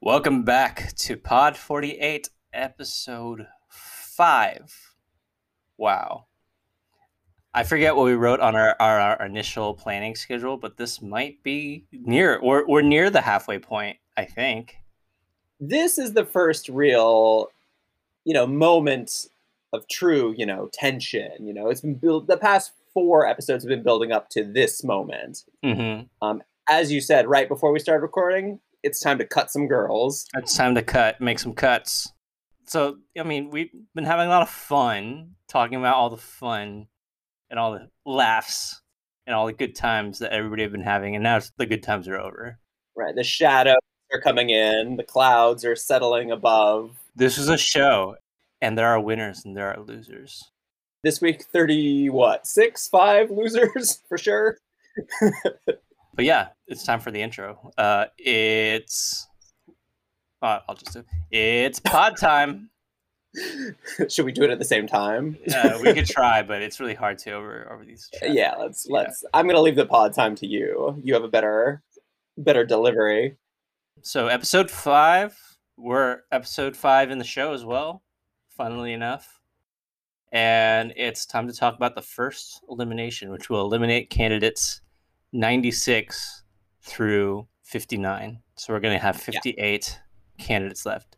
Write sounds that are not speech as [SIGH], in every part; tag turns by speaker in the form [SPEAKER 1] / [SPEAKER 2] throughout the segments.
[SPEAKER 1] Welcome back to Pod 48, episode 5. Wow. I forget what we wrote on our, our, our initial planning schedule, but this might be near, we're, we're near the halfway point, I think.
[SPEAKER 2] This is the first real, you know, moment of true, you know, tension. You know, it's been built, the past four episodes have been building up to this moment.
[SPEAKER 1] Mm-hmm.
[SPEAKER 2] Um, as you said right before we started recording, it's time to cut some girls.
[SPEAKER 1] It's time to cut, make some cuts. So, I mean, we've been having a lot of fun talking about all the fun and all the laughs and all the good times that everybody have been having, and now the good times are over.
[SPEAKER 2] Right. The shadows are coming in, the clouds are settling above.
[SPEAKER 1] This is a show, and there are winners and there are losers.
[SPEAKER 2] This week, 30, what, six, five losers [LAUGHS] for sure? [LAUGHS]
[SPEAKER 1] but yeah, it's time for the intro. Uh, it's uh, I'll just do it's pod time. [LAUGHS]
[SPEAKER 2] Should we do it at the same time?
[SPEAKER 1] uh, we could try, but it's really hard to over over these. [LAUGHS]
[SPEAKER 2] Yeah, let's yeah. let's. I'm gonna leave the pod time to you. You have a better better delivery.
[SPEAKER 1] So episode five, we're episode five in the show as well. Funnily enough, and it's time to talk about the first elimination, which will eliminate candidates 96 through 59. So we're going to have 58 yeah. candidates left.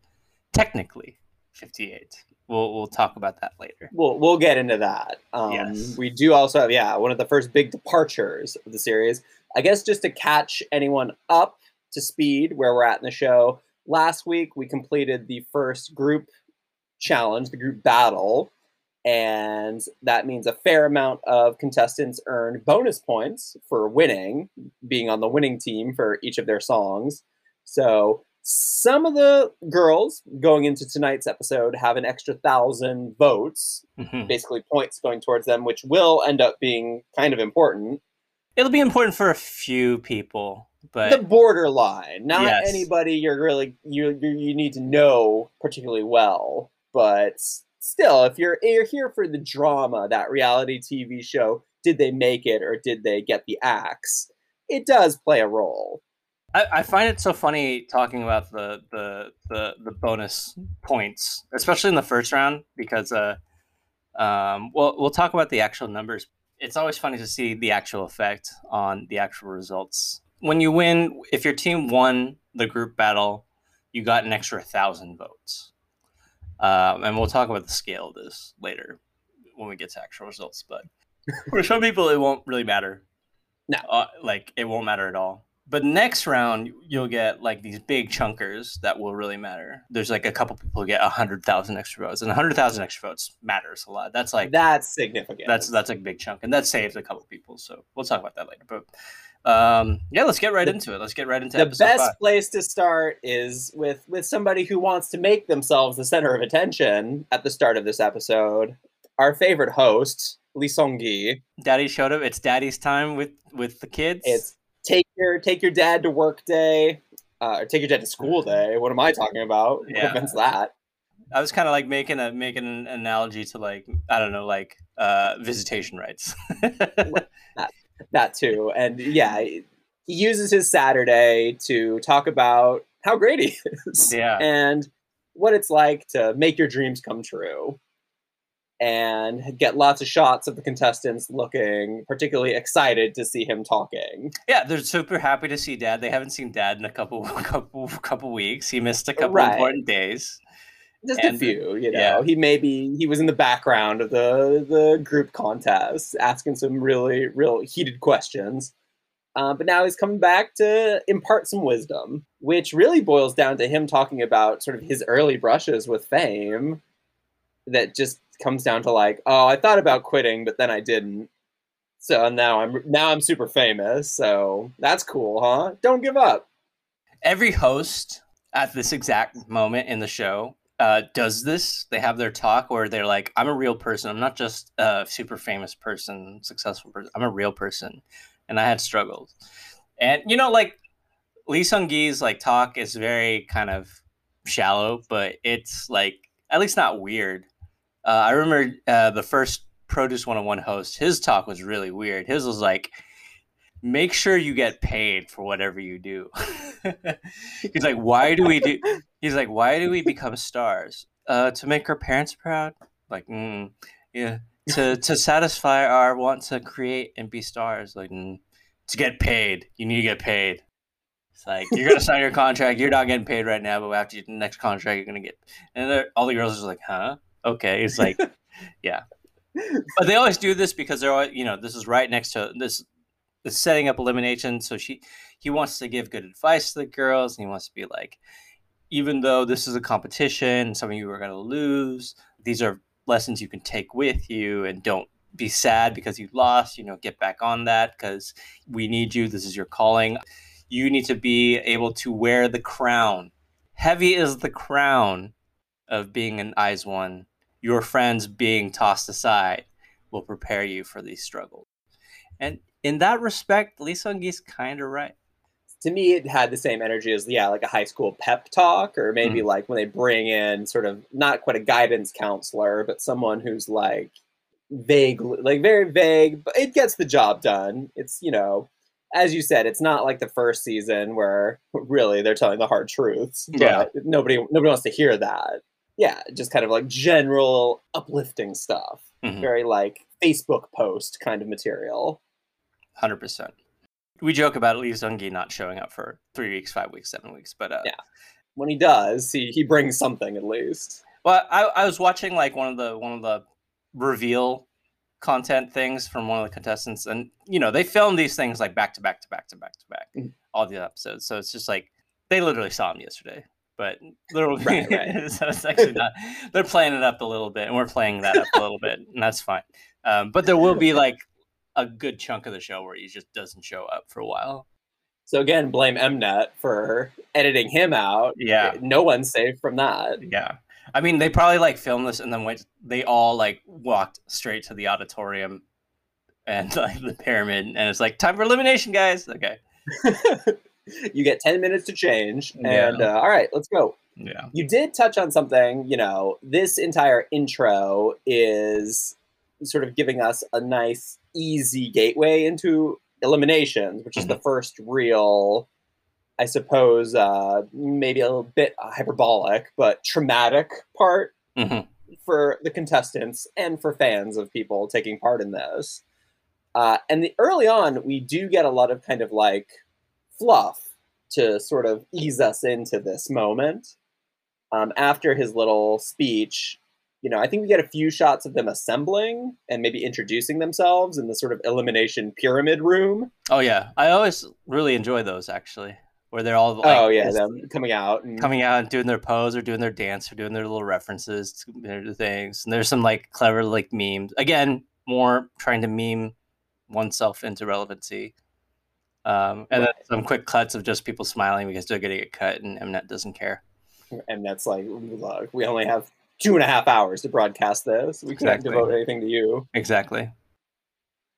[SPEAKER 1] Technically, 58. We'll we'll talk about that later.
[SPEAKER 2] We'll we'll get into that. Um, yes. We do also have yeah one of the first big departures of the series. I guess just to catch anyone up to speed where we're at in the show. Last week we completed the first group challenge, the group battle, and that means a fair amount of contestants earn bonus points for winning, being on the winning team for each of their songs. So some of the girls going into tonight's episode have an extra thousand votes, mm-hmm. basically points going towards them, which will end up being kind of important.
[SPEAKER 1] It'll be important for a few people, but
[SPEAKER 2] the borderline, not yes. anybody you're really you you need to know particularly well, but still, if you're you're here for the drama, that reality TV show, did they make it or did they get the axe? It does play a role.
[SPEAKER 1] I, I find it so funny talking about the, the the the bonus points, especially in the first round, because uh, um, well, we'll talk about the actual numbers. It's always funny to see the actual effect on the actual results. When you win, if your team won the group battle, you got an extra thousand votes um, and we'll talk about the scale of this later when we get to actual results. But [LAUGHS] for some people, it won't really matter.
[SPEAKER 2] No,
[SPEAKER 1] uh, like it won't matter at all. But next round, you'll get like these big chunkers that will really matter. There's like a couple people who get a hundred thousand extra votes, and a hundred thousand extra votes matters a lot. That's like
[SPEAKER 2] that's significant.
[SPEAKER 1] That's that's a big chunk, and that saves a couple people. So we'll talk about that later. But um, yeah, let's get right the, into it. Let's get right into it.
[SPEAKER 2] the best five. place to start is with with somebody who wants to make themselves the center of attention at the start of this episode. Our favorite host, Lee Sung Gi.
[SPEAKER 1] Daddy showed up. It's Daddy's time with with the kids.
[SPEAKER 2] It's take your take your dad to work day, uh, or take your dad to school day. What am I talking about? Yeah. What that?
[SPEAKER 1] I was kind of like making a making an analogy to like I don't know like uh, visitation rights. [LAUGHS]
[SPEAKER 2] that too. And yeah, he uses his Saturday to talk about how great he is.
[SPEAKER 1] Yeah.
[SPEAKER 2] And what it's like to make your dreams come true. And get lots of shots of the contestants looking particularly excited to see him talking.
[SPEAKER 1] Yeah, they're super happy to see Dad. They haven't seen Dad in a couple [LAUGHS] couple couple weeks. He missed a couple right. important days
[SPEAKER 2] just and, a few you know. yeah. he maybe he was in the background of the the group contest asking some really real heated questions. Uh, but now he's coming back to impart some wisdom which really boils down to him talking about sort of his early brushes with fame that just comes down to like oh i thought about quitting but then i didn't. So now i'm now i'm super famous so that's cool huh? Don't give up.
[SPEAKER 1] Every host at this exact moment in the show uh, does this. They have their talk where they're like, "I'm a real person. I'm not just a super famous person, successful person. I'm a real person, and I had struggles." And you know, like Lee Sung Gi's like talk is very kind of shallow, but it's like at least not weird. Uh, I remember uh, the first Produce 101 host. His talk was really weird. His was like, make sure you get paid for whatever you do. [LAUGHS] he's like, why do we do? [LAUGHS] He's like, why do we become stars? Uh, to make our parents proud. Like, mm, yeah, to [LAUGHS] to satisfy our want to create and be stars. Like, mm, to get paid, you need to get paid. It's like you're gonna sign your contract. You're not getting paid right now, but after the next contract, you're gonna get. And all the girls are like, "Huh? Okay." It's like, yeah. But they always do this because they're, always, you know, this is right next to this setting up elimination. So she he wants to give good advice to the girls, and he wants to be like, even though this is a competition, some of you are going to lose. These are lessons you can take with you, and don't be sad because you lost. You know, get back on that because we need you. This is your calling. You need to be able to wear the crown. Heavy is the crown of being an IZ*ONE. Your friends being tossed aside will prepare you for these struggles. And in that respect, Lee Sung Gi's kind of right.
[SPEAKER 2] To me, it had the same energy as yeah, like a high school pep talk, or maybe mm-hmm. like when they bring in sort of not quite a guidance counselor, but someone who's like vague, like very vague, but it gets the job done. It's you know, as you said, it's not like the first season where really they're telling the hard truths. Yeah, nobody nobody wants to hear that. Yeah, just kind of like general uplifting stuff. Mm-hmm. Very like Facebook post kind of material
[SPEAKER 1] hundred percent. We joke about Lee Seung-gi not showing up for three weeks, five weeks, seven weeks, but uh,
[SPEAKER 2] yeah, when he does, he he brings something at least.
[SPEAKER 1] Well, I, I was watching like one of the one of the reveal content things from one of the contestants, and you know they film these things like back to back to back to back to back, mm-hmm. all the episodes. So it's just like they literally saw him yesterday, but literally, [LAUGHS] right, right. [LAUGHS] so it's actually not. They're playing it up a little bit, and we're playing that up a little bit, and that's fine. Um, but there will be like a good chunk of the show where he just doesn't show up for a while.
[SPEAKER 2] So again, blame Mnet for editing him out.
[SPEAKER 1] Yeah,
[SPEAKER 2] no one's safe from that.
[SPEAKER 1] Yeah, I mean, they probably like filmed this and then went. They all like walked straight to the auditorium and [LAUGHS] like the pyramid, and it's like time for elimination, guys. Okay. [LAUGHS]
[SPEAKER 2] you get ten minutes to change, and yeah. uh, all right, let's go.
[SPEAKER 1] Yeah.
[SPEAKER 2] You did touch on something. You know, this entire intro is sort of giving us a nice, easy gateway into eliminations, which is mm-hmm. the first real, I suppose, uh, maybe a little bit hyperbolic, but traumatic part mm-hmm. for the contestants and for fans of people taking part in this. Uh, and the, early on, we do get a lot of kind of like fluff to sort of ease us into this moment. Um, after his little speech, you know, I think we get a few shots of them assembling and maybe introducing themselves in the sort of elimination pyramid room.
[SPEAKER 1] Oh yeah, I always really enjoy those actually, where they're all
[SPEAKER 2] like, oh yeah, them coming out,
[SPEAKER 1] and... coming out and doing their pose or doing their dance or doing their little references to their things. And there's some like clever like memes. Again, more trying to meme oneself into relevancy. Um, and right. then some quick cuts of just people smiling because they're getting a cut, and Mnet doesn't care.
[SPEAKER 2] And that's like, look, we only have two and a half hours to broadcast this. We can't exactly. devote anything to you.
[SPEAKER 1] Exactly.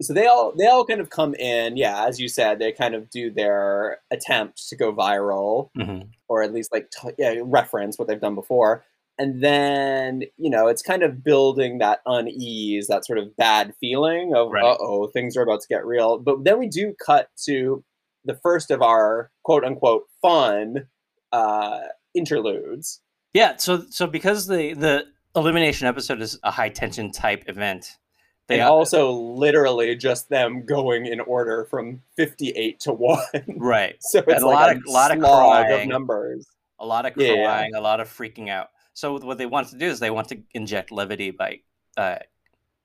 [SPEAKER 2] So they all they all kind of come in, yeah, as you said, they kind of do their attempt to go viral, mm-hmm. or at least like t- yeah, reference what they've done before, and then you know it's kind of building that unease, that sort of bad feeling of right. uh oh, things are about to get real. But then we do cut to the first of our quote unquote fun uh, interludes
[SPEAKER 1] yeah, so so because the the elimination episode is a high tension type event.
[SPEAKER 2] They and also literally just them going in order from 58 to 1. [LAUGHS]
[SPEAKER 1] Right.
[SPEAKER 2] so it's a like lot a, of, lot of crying, of numbers.
[SPEAKER 1] A lot of crying, yeah. a lot of freaking out. So what they want to do is they want to inject levity by uh,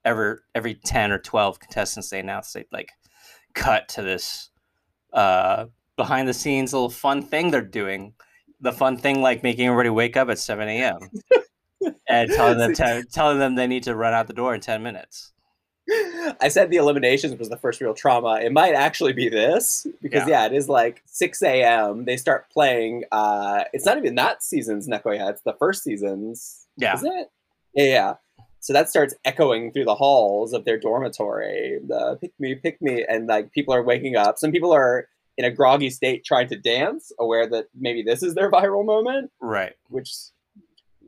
[SPEAKER 1] every every 10 or 12 contestants they announce they like cut to this uh, behind the scenes little fun thing they're doing the fun thing like making everybody wake up at 7 a.m. [LAUGHS] and telling them telling them they need to run out the door in 10 minutes.
[SPEAKER 2] I said the eliminations was the first real trauma. It might actually be this because yeah, yeah it is like 6 a.m. They start playing. Uh, it's not even that season's Nekkoya. It's the first season's.
[SPEAKER 1] Yeah.
[SPEAKER 2] Is it? Yeah, yeah. So that starts echoing through the halls of their dormitory. The pick me, pick me, and like people are waking up. Some people are in a groggy state trying to dance, aware that maybe this is their [LAUGHS] viral moment.
[SPEAKER 1] Right.
[SPEAKER 2] Which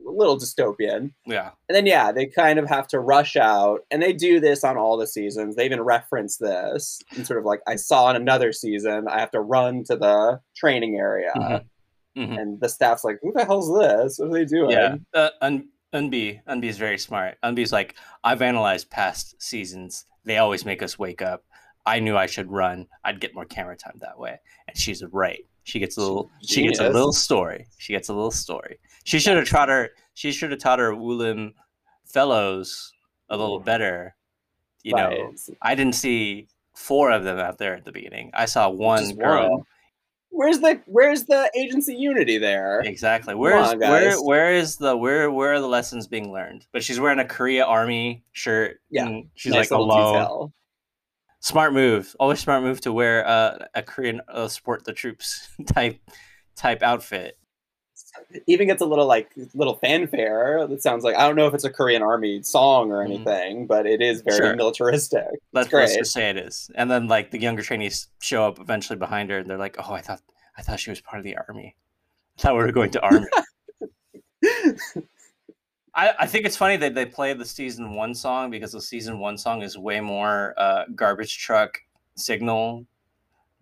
[SPEAKER 2] a little dystopian.
[SPEAKER 1] Yeah.
[SPEAKER 2] And then yeah, they kind of have to rush out, and they do this on all the seasons. They even reference this and sort of like, I saw in another season, I have to run to the training area. Mm-hmm. Mm-hmm. And the staff's like, "Who the hell's this? What are they doing?"
[SPEAKER 1] Yeah, uh, Un- Eunbi, Eunbi is very smart. Eunbi's like, "I've analyzed past seasons. They always make us wake up. I knew I should run. I'd get more camera time that way." And she's right. She gets a little. Genius. She gets a little story. She gets a little story. She should have taught her. She should have taught her Woollim fellows a little mm. better. You right. know, I didn't see four of them out there at the beginning. I saw one girl. One
[SPEAKER 2] where's the where's the agency unity there?
[SPEAKER 1] Exactly. Where's on, where where is the where where are the lessons being learned? But she's wearing a Korea Army shirt.
[SPEAKER 2] Yeah,
[SPEAKER 1] she's nice like alone. Detail. Smart move. Always smart move to wear uh, a Korean uh, support the troops [LAUGHS] type type outfit
[SPEAKER 2] even gets a little like little fanfare. That sounds like I don't know if it's a Korean army song or mm-hmm. anything, mm-hmm. but it is very sure. militaristic.
[SPEAKER 1] Let's, great. let's just say it is. And then like the younger trainees show up eventually behind her, and they're like, "Oh, I thought I thought she was part of the army. I thought we were going to army." [LAUGHS] I, I think it's funny that they play the season one song because the season one song is way more uh, garbage truck signal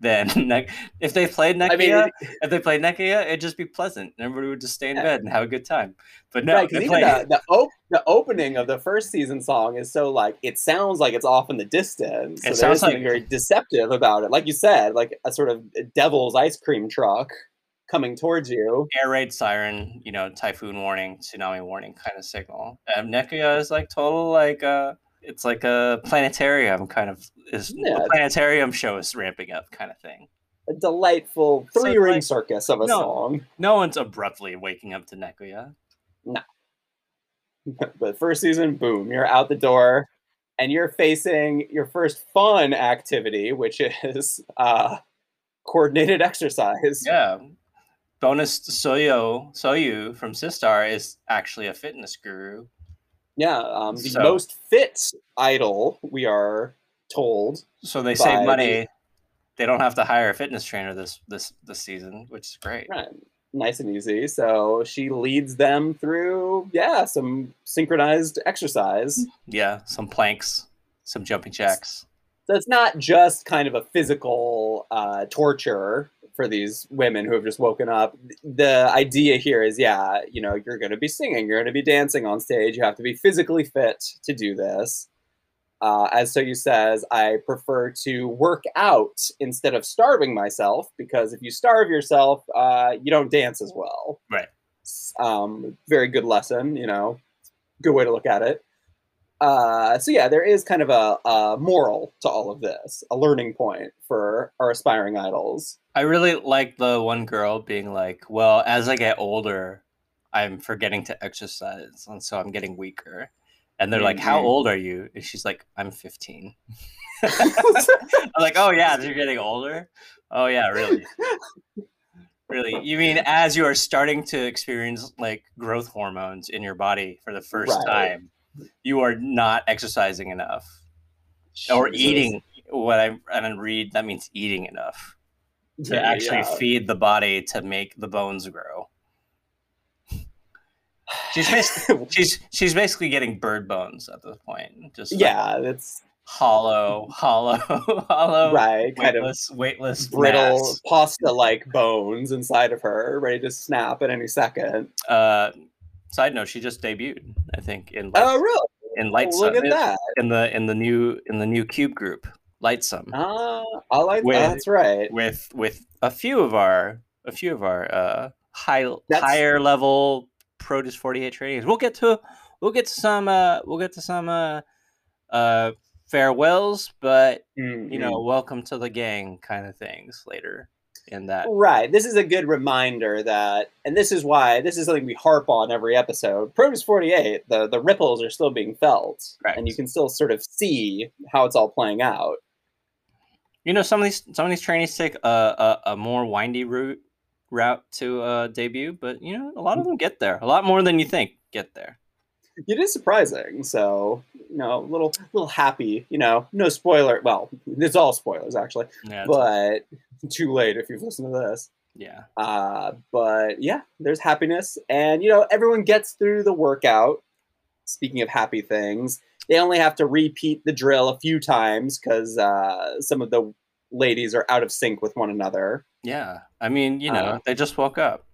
[SPEAKER 1] then [LAUGHS] if they played Nekkoya, I mean, if they played Nekkoya, it'd just be pleasant. Everybody would just stay in yeah. bed and have a good time. But no, right,
[SPEAKER 2] the the, op- the, opening of the first season song is so like it sounds like it's off in the distance. So it sounds like... very deceptive about it. Like you said, like a sort of devil's ice cream truck coming towards you.
[SPEAKER 1] Air raid siren, you know, typhoon warning, tsunami warning kind of signal. And Nekkoya is like total like uh it's like a planetarium kind of is yeah. planetarium show is ramping up kind of thing.
[SPEAKER 2] A delightful three so, ring like, circus of a
[SPEAKER 1] no,
[SPEAKER 2] song.
[SPEAKER 1] No one's abruptly waking up to Nekkoya.
[SPEAKER 2] No. but [LAUGHS] first season, boom, you're out the door and you're facing your first fun activity, which is uh, coordinated [LAUGHS] exercise.
[SPEAKER 1] Yeah. Bonus Soyo Soyu from Sistar is actually a fitness guru
[SPEAKER 2] yeah, um, the so, most fit idol, we are told.
[SPEAKER 1] So they save money. The, they don't have to hire a fitness trainer this this this season, which is great.
[SPEAKER 2] Right. Nice and easy. So she leads them through, yeah, some synchronized exercise.
[SPEAKER 1] Yeah, some planks, some jumping jacks.
[SPEAKER 2] So it's not just kind of a physical uh, torture for these women who have just woken up. The idea here is, yeah, you know, you're going to be singing, you're going to be dancing on stage. You have to be physically fit to do this. Uh, as Soyu says, I prefer to work out instead of starving myself because if you starve yourself, uh, you don't dance as well.
[SPEAKER 1] Right.
[SPEAKER 2] Um, very good lesson, you know, good way to look at it. Uh, so yeah, there is kind of a, a, moral to all of this, a learning point for our aspiring idols.
[SPEAKER 1] I really like the one girl being like, "Well, as I get older, I'm forgetting to exercise, and so I'm getting weaker." And they're mm-hmm. like, "How mm-hmm. old are you?" And she's like, "I'm 15." [LAUGHS] I'm like, "Oh yeah, you're getting older." Oh yeah, really. Really? You mean as you are starting to experience like growth hormones in your body for the first right. time? You are not exercising enough Jesus. or eating what I and read that means eating enough to yeah, actually yeah. feed the body to make the bones grow. She's basically [LAUGHS] she's she's basically getting bird bones at this point. Just
[SPEAKER 2] yeah, like it's
[SPEAKER 1] hollow, hollow, [LAUGHS] hollow,
[SPEAKER 2] right?
[SPEAKER 1] Weightless, kind of weightless,
[SPEAKER 2] brittle, pasta-like bones inside of her, ready to snap at any second.
[SPEAKER 1] Uh, Side note: She just debuted, I think, in
[SPEAKER 2] Light, oh really
[SPEAKER 1] in Light
[SPEAKER 2] Look at that
[SPEAKER 1] in the in the new in the new Cube group, Lightsum.
[SPEAKER 2] Ah, I like with, that. That's right.
[SPEAKER 1] With with a few of our a few of our uh high that's... higher level Produce Forty Eight trainings. We'll get to we'll get to some uh we'll get to some uh uh farewells, but mm-hmm. you know, welcome to the gang kind of things later in that.
[SPEAKER 2] Right. This is a good reminder that, and this is why this is something we harp on every episode. Produce 48, the, the ripples are still being felt, right. and you can still sort of see how it's all playing out.
[SPEAKER 1] You know, some of these some of these trainees take a, a, a more windy route route to uh, debut, but you know, a lot of them get there. A lot more than you think get there.
[SPEAKER 2] It is surprising. So, you know, a little little happy, you know, no spoiler. Well, it's all spoilers actually. Yeah, but [LAUGHS] too late if you've listened to this.
[SPEAKER 1] Yeah.
[SPEAKER 2] Uh, but yeah, there's happiness, and you know everyone gets through the workout. Speaking of happy things, they only have to repeat the drill a few times because uh, some of the ladies are out of sync with one another.
[SPEAKER 1] Yeah, I mean, you know, uh, they just woke up.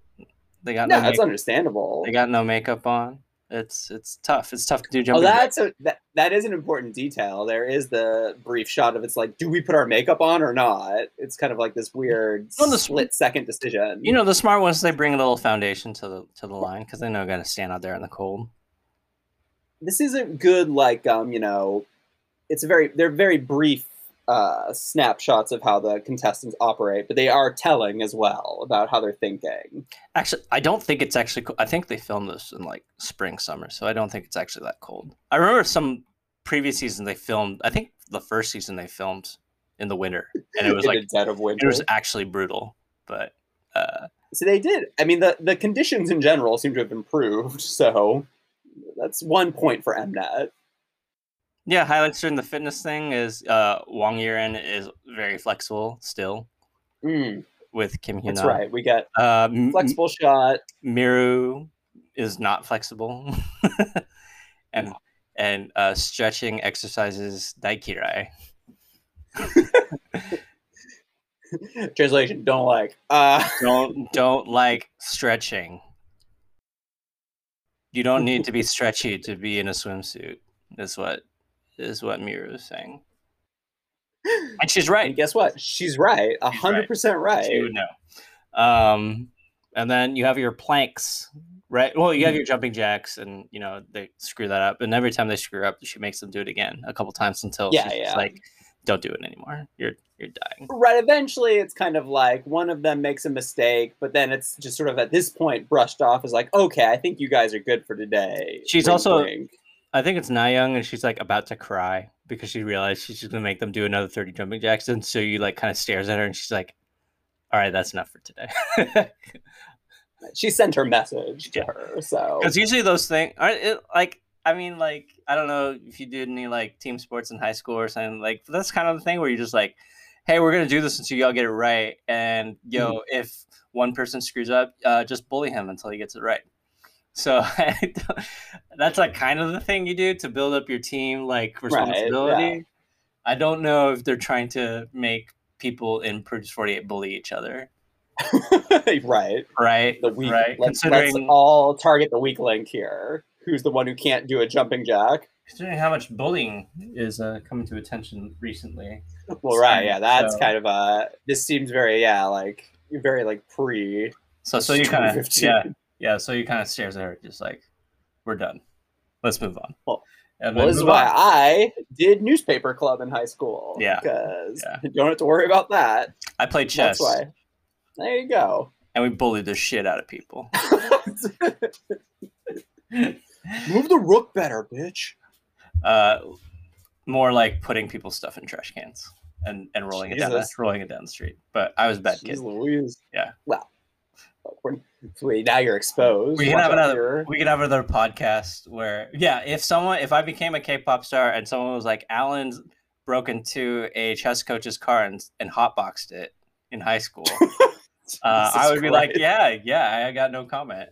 [SPEAKER 1] They got
[SPEAKER 2] no. That's understandable.
[SPEAKER 1] They got no makeup on. It's it's tough. It's tough to do jumping.
[SPEAKER 2] Oh, that's a, that, that is an important detail. There is the brief shot of it's like, do we put our makeup on or not? It's kind of like this weird well, the split second decision.
[SPEAKER 1] You know, the smart ones they bring a little foundation to the to the line because they know going to stand out there in the cold.
[SPEAKER 2] This isn't good. Like um, you know, it's a very they're very brief uh, snapshots of how the contestants operate, but they are telling as well about how they're thinking.
[SPEAKER 1] Actually, I don't think it's actually. Co- I think they filmed this in like spring, summer, so I don't think it's actually that cold. I remember some previous season they filmed. I think the first season they filmed in the winter, and it was [LAUGHS] like
[SPEAKER 2] dead of winter.
[SPEAKER 1] It was actually brutal, but. Uh,
[SPEAKER 2] so they did. I mean, the the conditions in general seem to have improved. So that's one point for Mnet.
[SPEAKER 1] Yeah, highlights during the fitness thing is uh, Hwang Yurin is very flexible still
[SPEAKER 2] mm.
[SPEAKER 1] with Kim Hyun.
[SPEAKER 2] That's right. We got
[SPEAKER 1] uh,
[SPEAKER 2] flexible shot.
[SPEAKER 1] Miru is not flexible, [LAUGHS] and and uh, stretching exercises Daikirai. [LAUGHS]
[SPEAKER 2] Translation: Don't like. Uh... [LAUGHS]
[SPEAKER 1] Don't don't like stretching. You don't need to be stretchy to be in a swimsuit. Is what is what Miru is saying. [GASPS] And she's right.
[SPEAKER 2] And guess what? She's right. A hundred percent right.
[SPEAKER 1] She would know. Um, and then you have your planks, right? Well, you have mm-hmm. your jumping jacks, and you know they screw that up. And every time they screw up, she makes them do it again a couple times until yeah, she's yeah. like, "Don't do it anymore. You're you're dying."
[SPEAKER 2] Right. Eventually, it's kind of like one of them makes a mistake, but then it's just sort of at this point brushed off as like, "Okay, I think you guys are good for today."
[SPEAKER 1] She's also I think it's Nayoung, and she's like about to cry because she realized she's just gonna make them do another 30 jumping jacks. And so you like kind of stares at her and she's like, All right, that's enough for today. [LAUGHS]
[SPEAKER 2] she sent her message to yeah. her. So
[SPEAKER 1] because usually those things are it, like I mean, like, I don't know if you did any like team sports in high school or something, like that's kind of the thing where you're just like, Hey, we're gonna do this until y'all get it right. And yo, mm-hmm. if one person screws up, uh, just bully him until he gets it right. So [LAUGHS] that's like kind of the thing you do to build up your team, like responsibility. Right, yeah. I don't know if they're trying to make people in Produce 48 bully each other. [LAUGHS]
[SPEAKER 2] right.
[SPEAKER 1] Right.
[SPEAKER 2] The weak,
[SPEAKER 1] right.
[SPEAKER 2] Let's, Considering, let's all target the weak link here. Who's the one who can't do a jumping jack?
[SPEAKER 1] Considering how much bullying is uh, coming to attention recently.
[SPEAKER 2] Well, right. Yeah. That's so, kind of uh This seems very, yeah, like, very like pre.
[SPEAKER 1] So, so you kind of, yeah yeah, so he kind of stares at her, just like, "We're done. Let's move on."
[SPEAKER 2] Well, and well, this is why on. I did newspaper club in high school.
[SPEAKER 1] Yeah,
[SPEAKER 2] because yeah. you don't have to worry about that.
[SPEAKER 1] I played chess. That's why.
[SPEAKER 2] There you go.
[SPEAKER 1] And we bullied the shit out of people. [LAUGHS]
[SPEAKER 2] Move the rook better, bitch.
[SPEAKER 1] Uh, more like putting people's stuff in trash cans and, and rolling Jesus. it down rolling it down the street. But I was bad Jeez kid.
[SPEAKER 2] Louise.
[SPEAKER 1] Yeah.
[SPEAKER 2] Well, Wait, now you're exposed.
[SPEAKER 1] We can have another. Here. We can have another podcast where, yeah, if someone, if I became a K-pop star and someone was like, Alan's broke into a chess coach's car and, and hotboxed it in high school, uh, I would be like, yeah, yeah, I got no comment.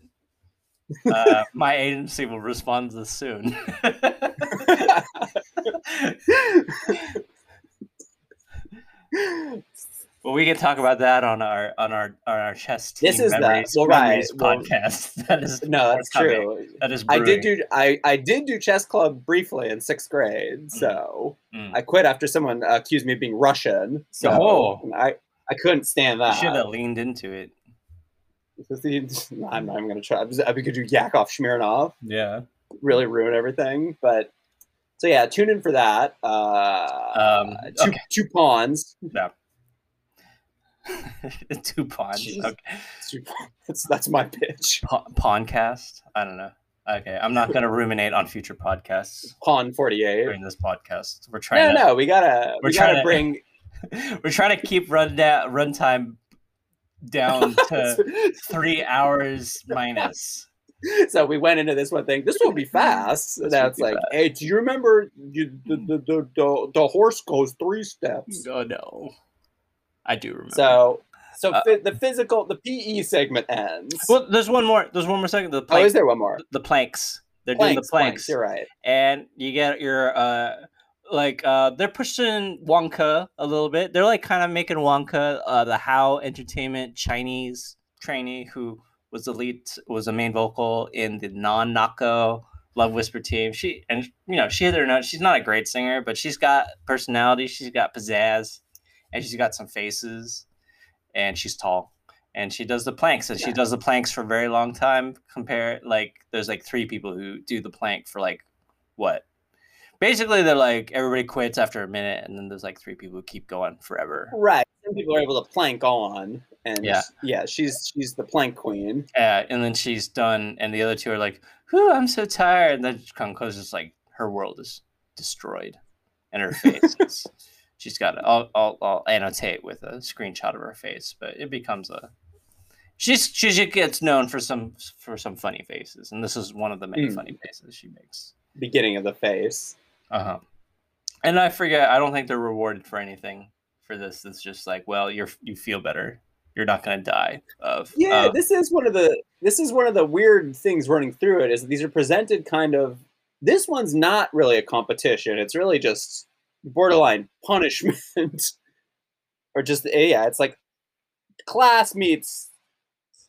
[SPEAKER 1] Uh, my agency will respond this soon. Well, we can talk about that on our on our on our chess team
[SPEAKER 2] this is
[SPEAKER 1] memories,
[SPEAKER 2] the, well,
[SPEAKER 1] right.
[SPEAKER 2] podcast.
[SPEAKER 1] Well, [LAUGHS] that is
[SPEAKER 2] no, that's true.
[SPEAKER 1] That is.
[SPEAKER 2] Brewing. I did do I I did do chess club briefly in sixth grade. Mm. So mm. I quit after someone accused me of being Russian. So oh. I I couldn't stand that.
[SPEAKER 1] You should have leaned into it.
[SPEAKER 2] I'm not even gonna try. We could do Yakov Smirnoff.
[SPEAKER 1] Yeah.
[SPEAKER 2] Really ruin everything, but so yeah, tune in for that. Uh, um, two, okay. two pawns.
[SPEAKER 1] Yeah. [LAUGHS] Two pawns. Okay.
[SPEAKER 2] That's, that's my pitch.
[SPEAKER 1] Pa- Pawncast? I don't know. Okay, I'm not going to ruminate on future podcasts.
[SPEAKER 2] Pawn 48
[SPEAKER 1] during this podcast. We're trying.
[SPEAKER 2] No, to, no, we gotta. We're we trying to bring. [LAUGHS]
[SPEAKER 1] we're trying to keep run down runtime down [LAUGHS] to three hours minus.
[SPEAKER 2] So we went into this one thing. This will be fast. And that's like, fast. hey, do you remember you, the, the, the the the horse goes three steps?
[SPEAKER 1] Oh no. I do remember.
[SPEAKER 2] So So uh, the physical, the PE segment ends.
[SPEAKER 1] Well, there's one more. There's one more second. The
[SPEAKER 2] plank, oh, is there one more?
[SPEAKER 1] The, planks. They're planks, doing the planks. planks.
[SPEAKER 2] You're right.
[SPEAKER 1] And you get your uh, like uh, they're pushing Wang Ke a little bit. They're like kind of making Wang Ke uh, the How Entertainment Chinese trainee who was the lead was the main vocal in the non Nako Love Whisper team. She and you know she hit her note. She's not a great singer, but she's got personality. She's got pizzazz, and she's got some faces, and she's tall. And she does the planks, and yeah. she does the planks for a very long time. Compare like there's like three people who do the plank for like what basically they're like everybody quits after a minute and then there's like three people who keep going forever
[SPEAKER 2] right some people are able to plank on and yeah yeah she's she's the plank queen
[SPEAKER 1] yeah and then she's done and the other two are like whoo i'm so tired and then Kanko's just like her world is destroyed and her face is she's got I'll, I'll, I'll annotate with a screenshot of her face but it becomes a she's she gets known for some for some funny faces and this is one of the many mm. funny faces she makes
[SPEAKER 2] beginning of the face
[SPEAKER 1] uh huh. And I forget. I don't think they're rewarded for anything for this. It's just like, well, you're you feel better. You're not going to die of.
[SPEAKER 2] Yeah, this is one of the this is one of the weird things running through it is that these are presented kind of. This one's not really a competition. It's really just borderline punishment, [LAUGHS] or just eh, yeah. It's like class meets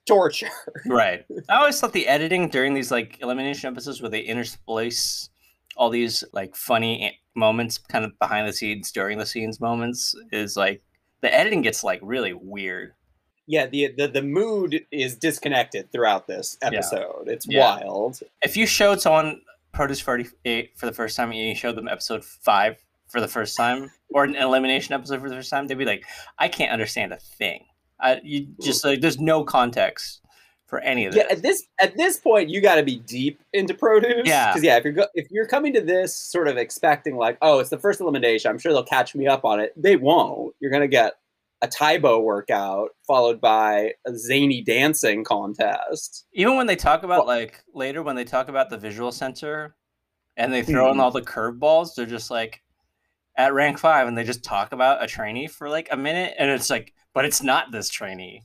[SPEAKER 2] torture. [LAUGHS]
[SPEAKER 1] Right. I always thought the editing during these like elimination episodes where they intersplice all these like funny moments kind of behind the scenes during the scenes moments is like the editing gets like really weird
[SPEAKER 2] yeah the the, the mood is disconnected throughout this episode yeah. it's yeah. wild
[SPEAKER 1] if you showed someone produce 48 for the first time and you showed them episode 5 for the first time or an elimination episode for the first time they'd be like i can't understand a thing I, you just like there's no context for any of this.
[SPEAKER 2] Yeah, at this at this point, you got to be deep into produce.
[SPEAKER 1] Yeah,
[SPEAKER 2] because yeah, if you're go- if you're coming to this sort of expecting like, oh, it's the first elimination, I'm sure they'll catch me up on it. They won't. You're gonna get a Tae Bo workout followed by a zany dancing contest.
[SPEAKER 1] Even when they talk about like later when they talk about the visual center and they throw mm-hmm. in all the curveballs, they're just like at rank five and they just talk about a trainee for like a minute and it's like, but it's not this trainee.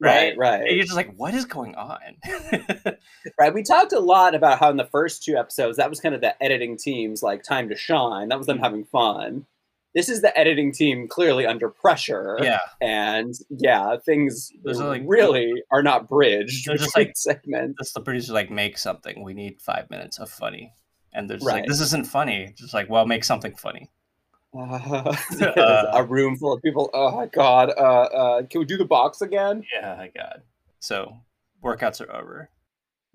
[SPEAKER 2] Right right,
[SPEAKER 1] And you're just like what is going on? [LAUGHS]
[SPEAKER 2] Right we talked a lot about how in the first two episodes that was kind of the editing team's like time to shine. That was them mm-hmm. having fun. This is the editing team clearly under pressure.
[SPEAKER 1] Yeah.
[SPEAKER 2] And yeah things like, really are not bridged
[SPEAKER 1] they're just like segments. just the producer like make something. We need five minutes of funny. And there's right. like this isn't funny. Just like well make something funny [LAUGHS]
[SPEAKER 2] uh, a room full of people. Oh my god! Uh, uh, can we do the box again?
[SPEAKER 1] Yeah, my god. So workouts are over.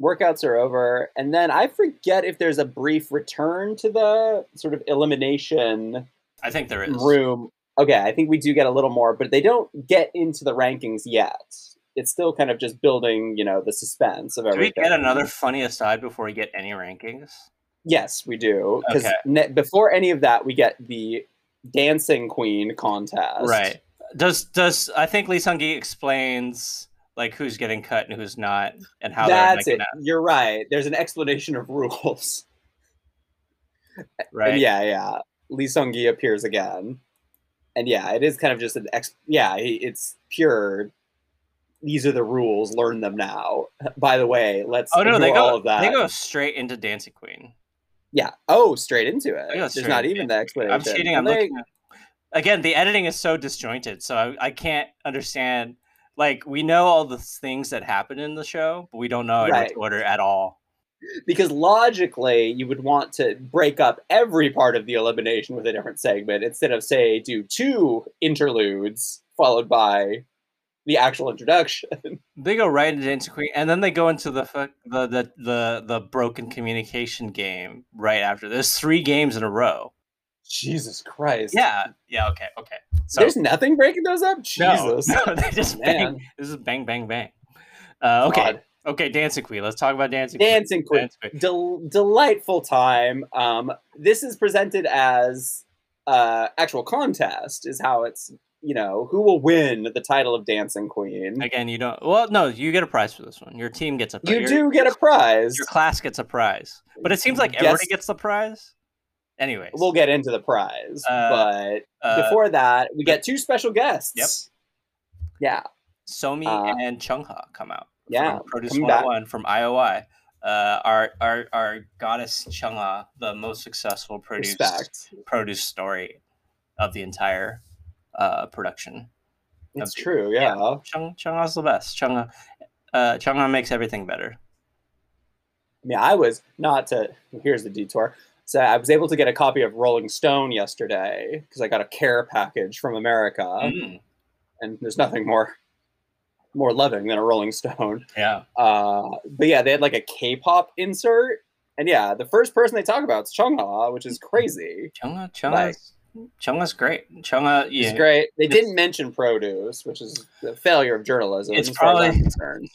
[SPEAKER 2] Workouts are over, and then I forget if there's a brief return to the sort of elimination.
[SPEAKER 1] I think there is
[SPEAKER 2] room. Okay, I think we do get a little more, but they don't get into the rankings yet. It's still kind of just building, you know, the suspense of everything.
[SPEAKER 1] Do we get another funny aside before we get any rankings?
[SPEAKER 2] Yes, we do. Because okay. ne- before any of that, we get the dancing queen contest.
[SPEAKER 1] Right. Does does I think Lee Sung Gi explains like who's getting cut and who's not and how
[SPEAKER 2] that's it.
[SPEAKER 1] That.
[SPEAKER 2] You're right. There's an explanation of rules. [LAUGHS]
[SPEAKER 1] Right.
[SPEAKER 2] And yeah, yeah. Lee Sung Gi appears again, and yeah, it is kind of just an ex. Yeah, it's pure. These are the rules. Learn them now. By the way, let's.
[SPEAKER 1] Oh no, they go. All of that. They go straight into Dancing Queen.
[SPEAKER 2] Yeah. Oh, straight into it. There's not even the explanation.
[SPEAKER 1] I'm cheating. I'm looking. At... Again, the editing is so disjointed, so I, I, can't understand. Like, we know all the things that happen in the show, but we don't know right. in order at all.
[SPEAKER 2] Because logically, you would want to break up every part of the elimination with a different segment instead of, say, do two interludes followed by the actual introduction. [LAUGHS]
[SPEAKER 1] They go right into Dancing Queen, and then they go into the the the the, the broken communication game right after. There's three games in a row.
[SPEAKER 2] Jesus Christ.
[SPEAKER 1] Yeah. Yeah. Okay. Okay.
[SPEAKER 2] So, There's nothing breaking those up. Jesus.
[SPEAKER 1] No, [LAUGHS] no they just Man. bang. This is bang, bang, bang. Uh, okay. God. Okay, Dancing Queen. Let's talk about Dancing
[SPEAKER 2] Queen. Dancing Queen. Dancing Queen. Del- delightful time. Um, this is presented as uh, actual contest, is how it's you know, who will win the title of Dancing Queen?
[SPEAKER 1] Again, you don't. Well, no, you get a prize for this one. Your team gets a. prize.
[SPEAKER 2] You your, do get a prize.
[SPEAKER 1] Your class gets a prize, but it seems like everybody gets the prize. Anyways,
[SPEAKER 2] we'll get into the prize, uh, but uh, before that, we get two special guests.
[SPEAKER 1] Yep.
[SPEAKER 2] Yeah.
[SPEAKER 1] Somi uh, and Chungha come out.
[SPEAKER 2] Yeah.
[SPEAKER 1] From Produce 101 from IOI. Uh, our, our our goddess Chungha, the most successful produce produce story of the entire uh, production.
[SPEAKER 2] It's true, yeah. yeah.
[SPEAKER 1] Chung Chungha's the best. Chungha, uh, Chungha makes everything better.
[SPEAKER 2] Yeah, I was not to. Here's the detour. So I was able to get a copy of Rolling Stone yesterday because I got a care package from America, mm. and there's nothing more more loving than a Rolling Stone.
[SPEAKER 1] Yeah.
[SPEAKER 2] Uh, but yeah, they had like a K-pop insert, and yeah, the first person they talk about is Chungha, which is crazy.
[SPEAKER 1] Chungha, Chungha, like, Chungha's great. Chungha, yeah,
[SPEAKER 2] it's great. They didn't mention produce, which is the failure of journalism.
[SPEAKER 1] It's probably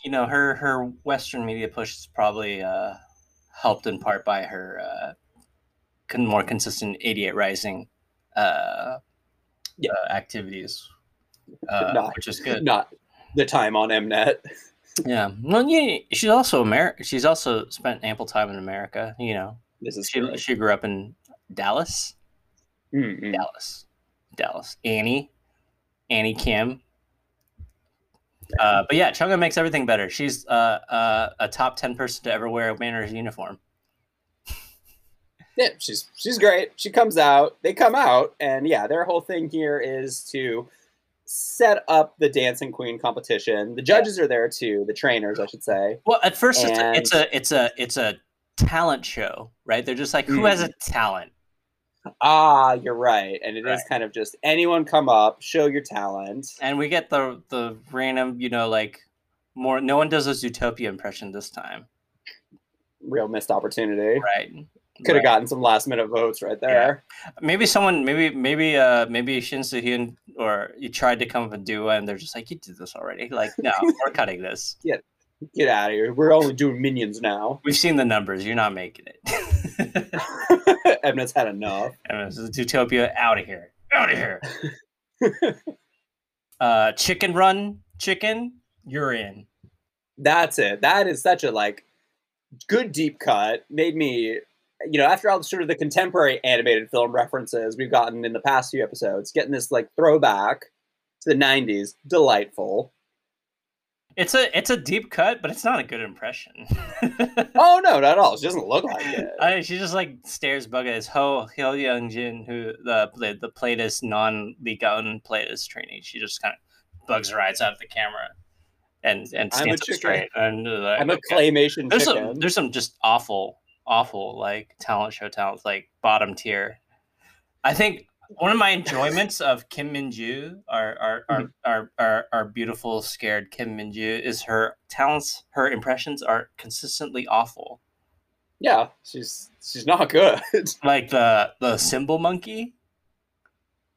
[SPEAKER 1] you know her her Western media push is probably uh, helped in part by her uh, more consistent 88 Rising uh, yeah. Uh, activities, uh, not, which is good.
[SPEAKER 2] Not the time on Mnet.
[SPEAKER 1] yeah, well, yeah, she's also America. She's also spent ample time in America. You know,
[SPEAKER 2] this is
[SPEAKER 1] she, she grew up in Dallas,
[SPEAKER 2] mm-hmm.
[SPEAKER 1] Dallas, Dallas. Annie, Annie Kim. Uh, but yeah, Chungha makes everything better. She's uh, uh, a top ten person to ever wear a Mariners uniform.
[SPEAKER 2] yeah, she's she's great. She comes out. They come out, and yeah, their whole thing here is to set up the dancing queen competition. The judges yeah. are there too, the trainers, I should say.
[SPEAKER 1] Well, at first and... it's, a, it's a it's a it's a talent show, right? They're just like, who mm. has a mm-hmm. talent?
[SPEAKER 2] Ah, you're right, and it right. is kind of just anyone come up, show your talent,
[SPEAKER 1] and we get the the random, you know, like more. No one does a Zootopia impression this time.
[SPEAKER 2] Real missed opportunity,
[SPEAKER 1] right?
[SPEAKER 2] Could have right. gotten some last minute votes right there.
[SPEAKER 1] Yeah. Maybe someone, maybe maybe uh maybe Shin Soo Hyun or you tried to come up with duo and they're just like, you did this already. Like, no, [LAUGHS] we're cutting this.
[SPEAKER 2] Get get out of here. We're only doing minions now.
[SPEAKER 1] We've seen the numbers. You're not making it. [LAUGHS]
[SPEAKER 2] Mnet's had enough. [LAUGHS]
[SPEAKER 1] Mnet's Zootopia out of here. Out of here. [LAUGHS] uh, chicken run, chicken. You're in.
[SPEAKER 2] That's it. That is such a like good deep cut. Made me you know, after all sort of the contemporary animated film references we've gotten in the past few episodes, getting this like throwback to the '90s, delightful.
[SPEAKER 1] It's a it's a deep cut, but it's not a good impression. [LAUGHS]
[SPEAKER 2] oh no, not at all. She doesn't look like it. [LAUGHS]
[SPEAKER 1] I, she just like stares bug his Ho Hyo Young Jin, who the the, the Playtist non Lee Gaon Playtist trainee. She just kind of bugs her eyes out of the camera and and stands up straight. And uh,
[SPEAKER 2] I'm a claymation.
[SPEAKER 1] There's
[SPEAKER 2] chicken.
[SPEAKER 1] some there's some just awful awful like talent show talents like bottom tier. I think one of my enjoyments of Kim Min Joo, our our, mm-hmm. our, our, our, our beautiful scared Kim Min Joo, is her talents, her impressions are consistently awful.
[SPEAKER 2] Yeah, she's she's not good. [LAUGHS]
[SPEAKER 1] like the the cymbal monkey.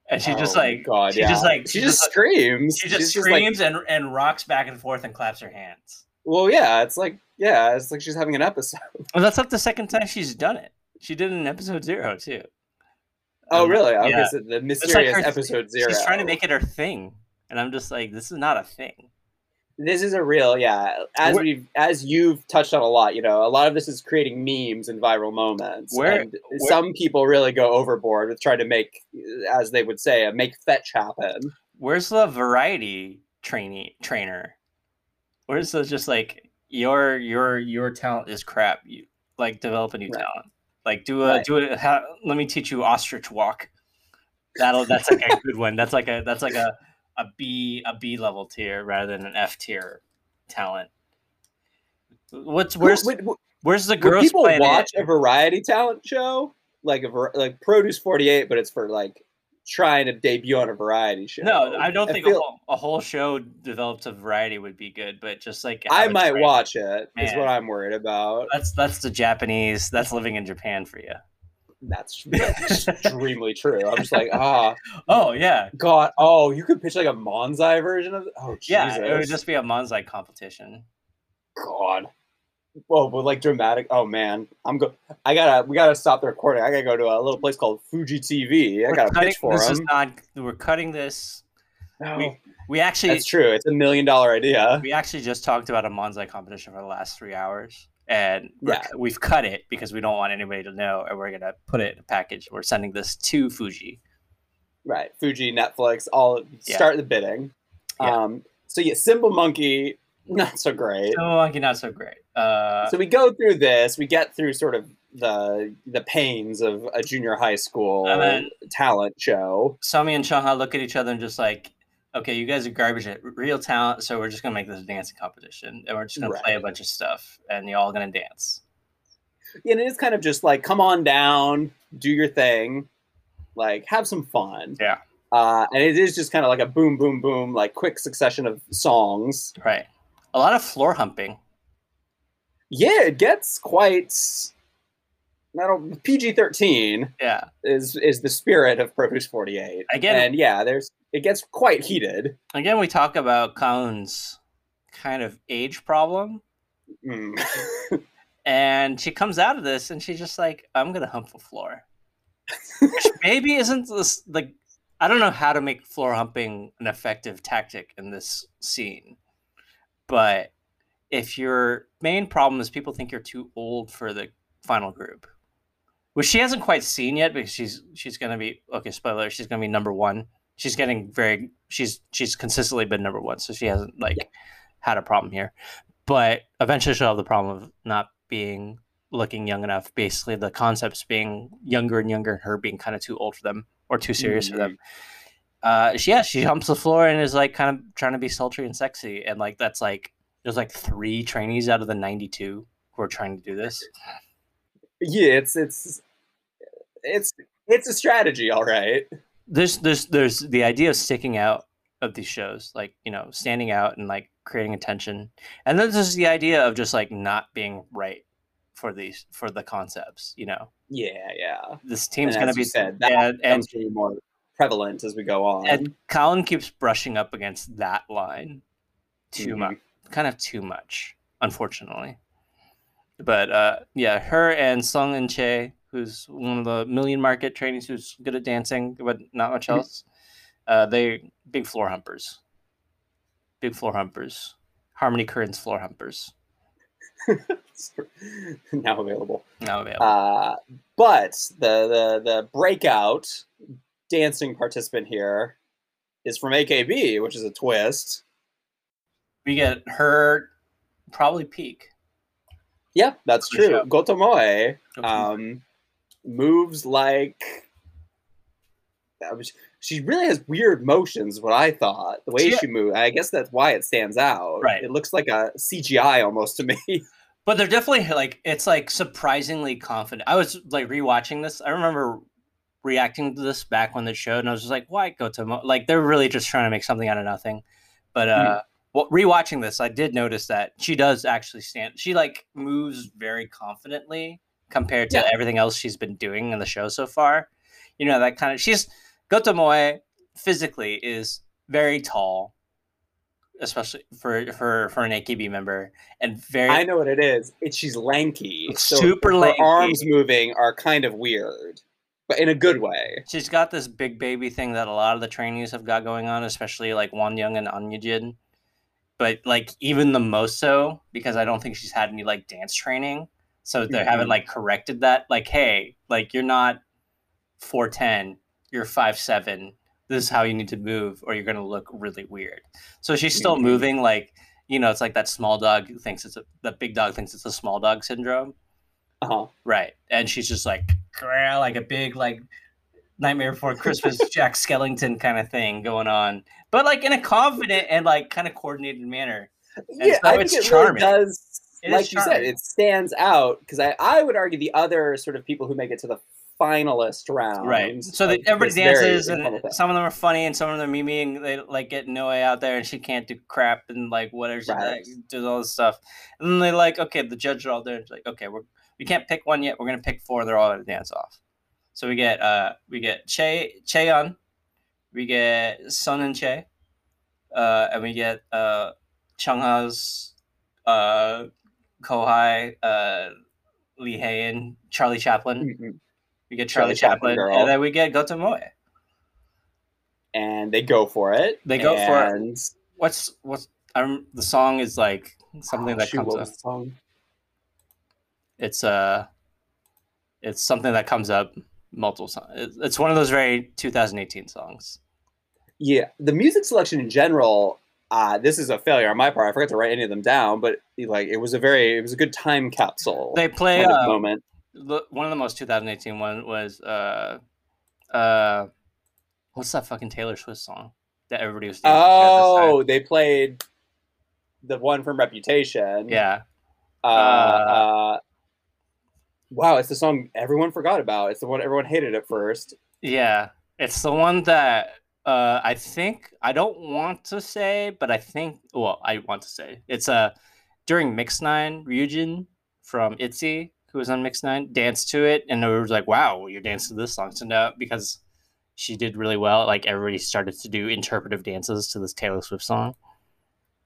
[SPEAKER 1] And she oh just like
[SPEAKER 2] God,
[SPEAKER 1] she
[SPEAKER 2] yeah.
[SPEAKER 1] just like
[SPEAKER 2] she, she just, just screams.
[SPEAKER 1] She just she's screams just like... and and rocks back and forth and claps her hands.
[SPEAKER 2] Well, yeah, it's like yeah, it's like she's having an episode.
[SPEAKER 1] Well, that's not the second time she's done it. She did it in episode zero too.
[SPEAKER 2] Oh, um, really? Okay, yeah. so the mysterious like episode zero.
[SPEAKER 1] She's trying to make it her thing, and I'm just like, this is not a thing.
[SPEAKER 2] This is a real, yeah. As we, as you've touched on a lot, you know, a lot of this is creating memes and viral moments.
[SPEAKER 1] Where,
[SPEAKER 2] and where some people really go overboard with trying to make, as they would say, a make fetch happen.
[SPEAKER 1] Where's the variety trainee trainer? Where's the just like your your your talent is crap. You like develop a new right. talent. Like do a right. do it. let me teach you ostrich walk. That'll that's like a [LAUGHS] good one. That's like a that's like a a B a B level tier rather than an F tier talent. What's where's where's the girls?
[SPEAKER 2] People watch it? a variety talent show like a like Produce Forty Eight, but it's for like trying to debut on a variety show.
[SPEAKER 1] No, I don't I think feel, a, whole, a, whole, show developed a variety would be good, but just like
[SPEAKER 2] I might watch it Man, is what I'm worried about.
[SPEAKER 1] That's that's the Japanese. That's living in Japan for you.
[SPEAKER 2] That's, that's extremely [LAUGHS] true. I'm just like, [LAUGHS] ah,
[SPEAKER 1] oh yeah,
[SPEAKER 2] God, oh, you could pitch like a Manzai version of, oh Jesus.
[SPEAKER 1] yeah, it would just be a Manzai competition.
[SPEAKER 2] God, Whoa, but like dramatic. Oh man, I'm go. I gotta. We gotta stop the recording. I gotta go to a little place called Fuji TV. I we're gotta
[SPEAKER 1] cutting,
[SPEAKER 2] pitch for
[SPEAKER 1] this
[SPEAKER 2] them.
[SPEAKER 1] Is not, we're cutting this. No, we, we actually.
[SPEAKER 2] That's true. It's a million dollar idea.
[SPEAKER 1] We actually just talked about a Manzai competition for the last three hours, and yeah. we've cut it because we don't want anybody to know, and we're gonna put it in a package. We're sending this to Fuji.
[SPEAKER 2] Right, Fuji, Netflix, all yeah. start the bidding. Yeah. Um, so yeah, Cymbal Monkey, not so great.
[SPEAKER 1] Cymbal Monkey, not so great. Uh,
[SPEAKER 2] so we go through this. We get through sort of the the pains of a junior high school talent show.
[SPEAKER 1] Somi and Chungha look at each other and just like, okay, you guys are garbage at real talent, so we're just gonna make this a dancing competition, and we're just gonna right. play a bunch of stuff, and you're all gonna dance.
[SPEAKER 2] Yeah, and it is kind of just like, come on down, do your thing, like have some fun.
[SPEAKER 1] Yeah.
[SPEAKER 2] Uh, and it is just kind of like a boom, boom, boom, like quick succession of songs.
[SPEAKER 1] Right. A lot of floor humping.
[SPEAKER 2] Yeah, it gets quite. Not PG thirteen.
[SPEAKER 1] Yeah,
[SPEAKER 2] is is the spirit of Produce forty eight.
[SPEAKER 1] Again,
[SPEAKER 2] and yeah, there's it gets quite heated.
[SPEAKER 1] Again, we talk about Kaun's kind of age problem. Mm. [LAUGHS] and she comes out of this and she's just like, I'm gonna hump the floor. Which [LAUGHS] maybe isn't this like I don't know how to make floor humping an effective tactic in this scene. But if your main problem is people think you're too old for the final group, which she hasn't quite seen yet because she's she's gonna be okay, spoiler, she's gonna be number one. She's getting very she's she's consistently been number one, so she hasn't like yeah. had a problem here. But eventually she'll have the problem of not being looking young enough. Basically, the concepts being younger and younger, and her being kind of too old for them or too serious mm-hmm. for them. Uh, she, yeah, she humps the floor and is like kind of trying to be sultry and sexy, and like that's like there's like three trainees out of the 92 who are trying to do this.
[SPEAKER 2] Yeah, it's it's it's it's a strategy, all right.
[SPEAKER 1] There's there's there's the idea of sticking out of these shows, like you know, standing out and like creating attention, and then there's the idea of just like not being right for these for the concepts. You know.
[SPEAKER 2] Yeah, yeah.
[SPEAKER 1] This team's going to be
[SPEAKER 2] said that and, and more prevalent as we go on.
[SPEAKER 1] And Colin keeps brushing up against that line too mm-hmm. much, kind of too much, unfortunately. But uh, yeah, her and Son Eunchae, who's one of the million market trainees who's good at dancing, but not much mm-hmm. else. Uh, they big floor humpers, big floor humpers. Harmony Korine's floor humpers. [LAUGHS]
[SPEAKER 2] now available.
[SPEAKER 1] Now available.
[SPEAKER 2] Uh, but the, the the breakout dancing participant here is from AKB, which is a twist.
[SPEAKER 1] We get her probably peak.
[SPEAKER 2] Yeah, that's true. Goto Moe um, moves like she really has weird motions. What I thought, the way she, she moves, I guess that's why it stands out.
[SPEAKER 1] Right,
[SPEAKER 2] it looks like a CGI almost to me. [LAUGHS]
[SPEAKER 1] But they're definitely like it's like surprisingly confident. I was like rewatching this. I remember reacting to this back when the showed, and I was just like, "Why go to Mo-? like?" They're really just trying to make something out of nothing. But uh, mm well, rewatching this, I did notice that she does actually stand. She like moves very confidently compared to yeah. everything else she's been doing in the show so far. You know that kind of she's Goto Moe physically is very tall, especially for for for an AKB member, and very.
[SPEAKER 2] I know what it is. It's she's lanky.
[SPEAKER 1] So super lanky.
[SPEAKER 2] arms moving are kind of weird but in a good way.
[SPEAKER 1] She's got this big baby thing that a lot of the trainees have got going on, especially like Wonyoung and Anyujin. But like even the most so because I don't think she's had any like dance training, so they mm-hmm. haven't like corrected that. Like, hey, like you're not four ten, you're five seven. This is how you need to move, or you're gonna look really weird. So she's still mm-hmm. moving like you know, it's like that small dog thinks it's a the big dog thinks it's a small dog syndrome.
[SPEAKER 2] Uh-huh.
[SPEAKER 1] Right. And she's just like like a big like Nightmare Before Christmas [LAUGHS] Jack Skellington kind of thing going on, but like in a confident and like kind of coordinated manner.
[SPEAKER 2] And yeah, so I think it charming. really does. It like you said, it stands out because I, I would argue the other sort of people who make it to the finalist round.
[SPEAKER 1] Right. So that everybody dances, and some of them are funny, and some of them are and They like get Noe out there, and she can't do crap, and like whatever she right. does all this stuff. And then they like, okay, the judges are all there. It's like, okay, we're we can't pick one yet. We're gonna pick four. They're all gonna dance off. So we get uh we get Che Cheon, we get Son Eunchae, uh, and we get uh Chungha's uh Kohai, uh Lee Hae Charlie Chaplin. Mm-hmm. We get Charlie, Charlie Chaplin, Chaplin and then we get Goto Moe.
[SPEAKER 2] And they go for it.
[SPEAKER 1] They go for it. What's what's um, the song is like something oh, that comes up. Song? it's uh it's something that comes up multiple songs. It's one of those very 2018 songs.
[SPEAKER 2] Yeah, the music selection in general uh, this is a failure on my part. I forgot to write any of them down, but like it was a very it was a good time capsule.
[SPEAKER 1] They play uh, moment. One of the most 2018 one was uh uh what's that fucking Taylor Swift song that everybody was
[SPEAKER 2] Oh, they played the one from Reputation.
[SPEAKER 1] Yeah.
[SPEAKER 2] Uh, uh, wow, it's the song everyone forgot about. It's the one everyone hated at first.
[SPEAKER 1] Yeah, it's the one that uh, I think I don't want to say, but I think well, I want to say it's a uh, during Mix Nine. Ryujin from ITZY, who was on Mix Nine, danced to it, and it was like, "Wow, you're dancing to this song!" So now because she did really well, like everybody started to do interpretive dances to this Taylor Swift song,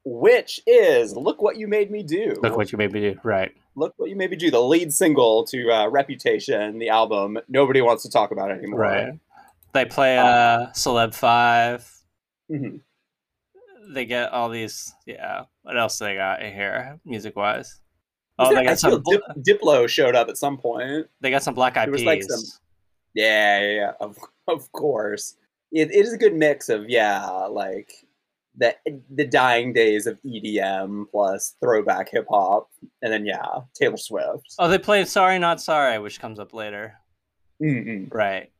[SPEAKER 2] which is "Look What You Made Me Do."
[SPEAKER 1] Look what you made me do. Right.
[SPEAKER 2] Look what you maybe do. The lead single to uh, Reputation, the album nobody wants to talk about anymore.
[SPEAKER 1] Right. They play uh, uh Celeb 5
[SPEAKER 2] mm-hmm.
[SPEAKER 1] They get all these. Yeah. What else they got in here, music wise? Oh,
[SPEAKER 2] there, they got I some. Dip, Diplo showed up at some point.
[SPEAKER 1] They got some Black Eyed Peas. Like some,
[SPEAKER 2] yeah, yeah, yeah, of of course. It, it is a good mix of yeah, like the the dying days of EDM plus throwback hip hop, and then yeah, Taylor Swift.
[SPEAKER 1] Oh, they played "Sorry Not Sorry," which comes up later.
[SPEAKER 2] Mm-mm.
[SPEAKER 1] Right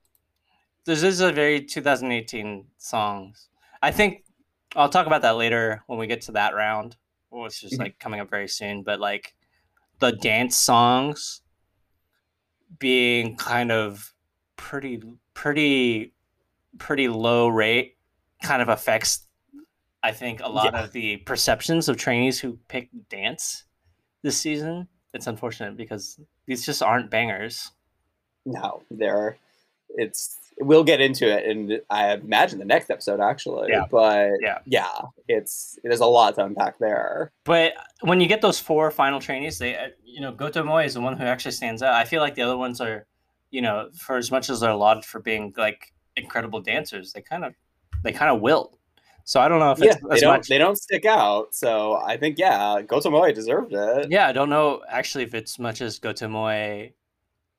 [SPEAKER 1] this is a very 2018 songs. I think I'll talk about that later when we get to that round, which is mm-hmm. like coming up very soon. But like the dance songs being kind of pretty, pretty, pretty low rate kind of affects, I think, a lot yeah. of the perceptions of trainees who pick dance this season. It's unfortunate because these just aren't bangers.
[SPEAKER 2] No, they're it's we'll get into it and I imagine the next episode actually.
[SPEAKER 1] Yeah.
[SPEAKER 2] But yeah, yeah, it's there's a lot to unpack there.
[SPEAKER 1] But when you get those four final trainees, they uh, you know Goto Moe is the one who actually stands out. I feel like the other ones are, you know, for as much as they're lauded for being like incredible dancers, they kind of they kind of wilt. So I don't know if yeah,
[SPEAKER 2] they don't much... they don't stick out. So I think yeah, Goto Moe deserved it.
[SPEAKER 1] Yeah, I don't know actually if it's much as Goto Moe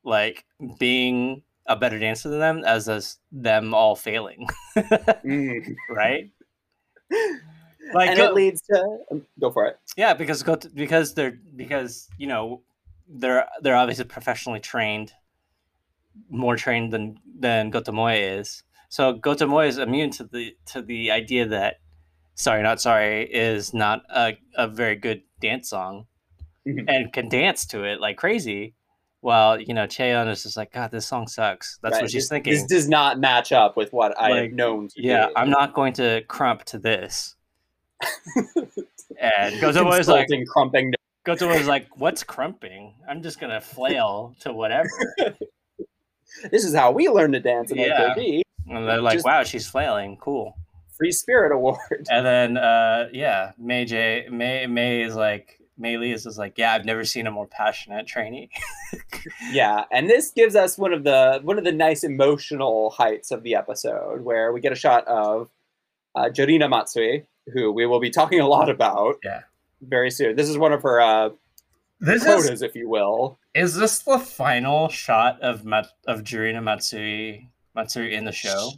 [SPEAKER 1] like being a better dancer than them as as them all failing,
[SPEAKER 2] mm. [LAUGHS]
[SPEAKER 1] right? [LAUGHS]
[SPEAKER 2] Like and go, it leads to um, go for it.
[SPEAKER 1] Yeah, because go to, because they're because you know they're they're obviously professionally trained, more trained than than Goto Moe is. So Goto Moe is immune to the to the idea that sorry not sorry is not a, a very good dance song mm-hmm. and can dance to it like crazy While you know, Chaeyeon is just like, God, this song sucks. That's right. what she's
[SPEAKER 2] this,
[SPEAKER 1] thinking.
[SPEAKER 2] This does not match up with what I have known.
[SPEAKER 1] yeah, I'm not going to crump to this. and [LAUGHS] Goto was like,
[SPEAKER 2] crumping.
[SPEAKER 1] Goto was like, what's crumping? I'm just gonna flail to whatever. [LAUGHS]
[SPEAKER 2] this is how we learn to dance in yeah. AKB.
[SPEAKER 1] And they're like, just wow, she's flailing. Cool.
[SPEAKER 2] Free Spirit Award.
[SPEAKER 1] And then, uh, yeah, May J, May, May is like, May Lee is just like, yeah, I've never seen a more passionate trainee. [LAUGHS]
[SPEAKER 2] yeah, and this gives us one of the one of the nice emotional heights of the episode, where we get a shot of uh, Jurina Matsui, who we will be talking a lot about.
[SPEAKER 1] Yeah.
[SPEAKER 2] Very soon. This is one of her uh, this quotas, is, if you will.
[SPEAKER 1] Is this the final shot of Mat- of Jurina Matsui Matsui in the show?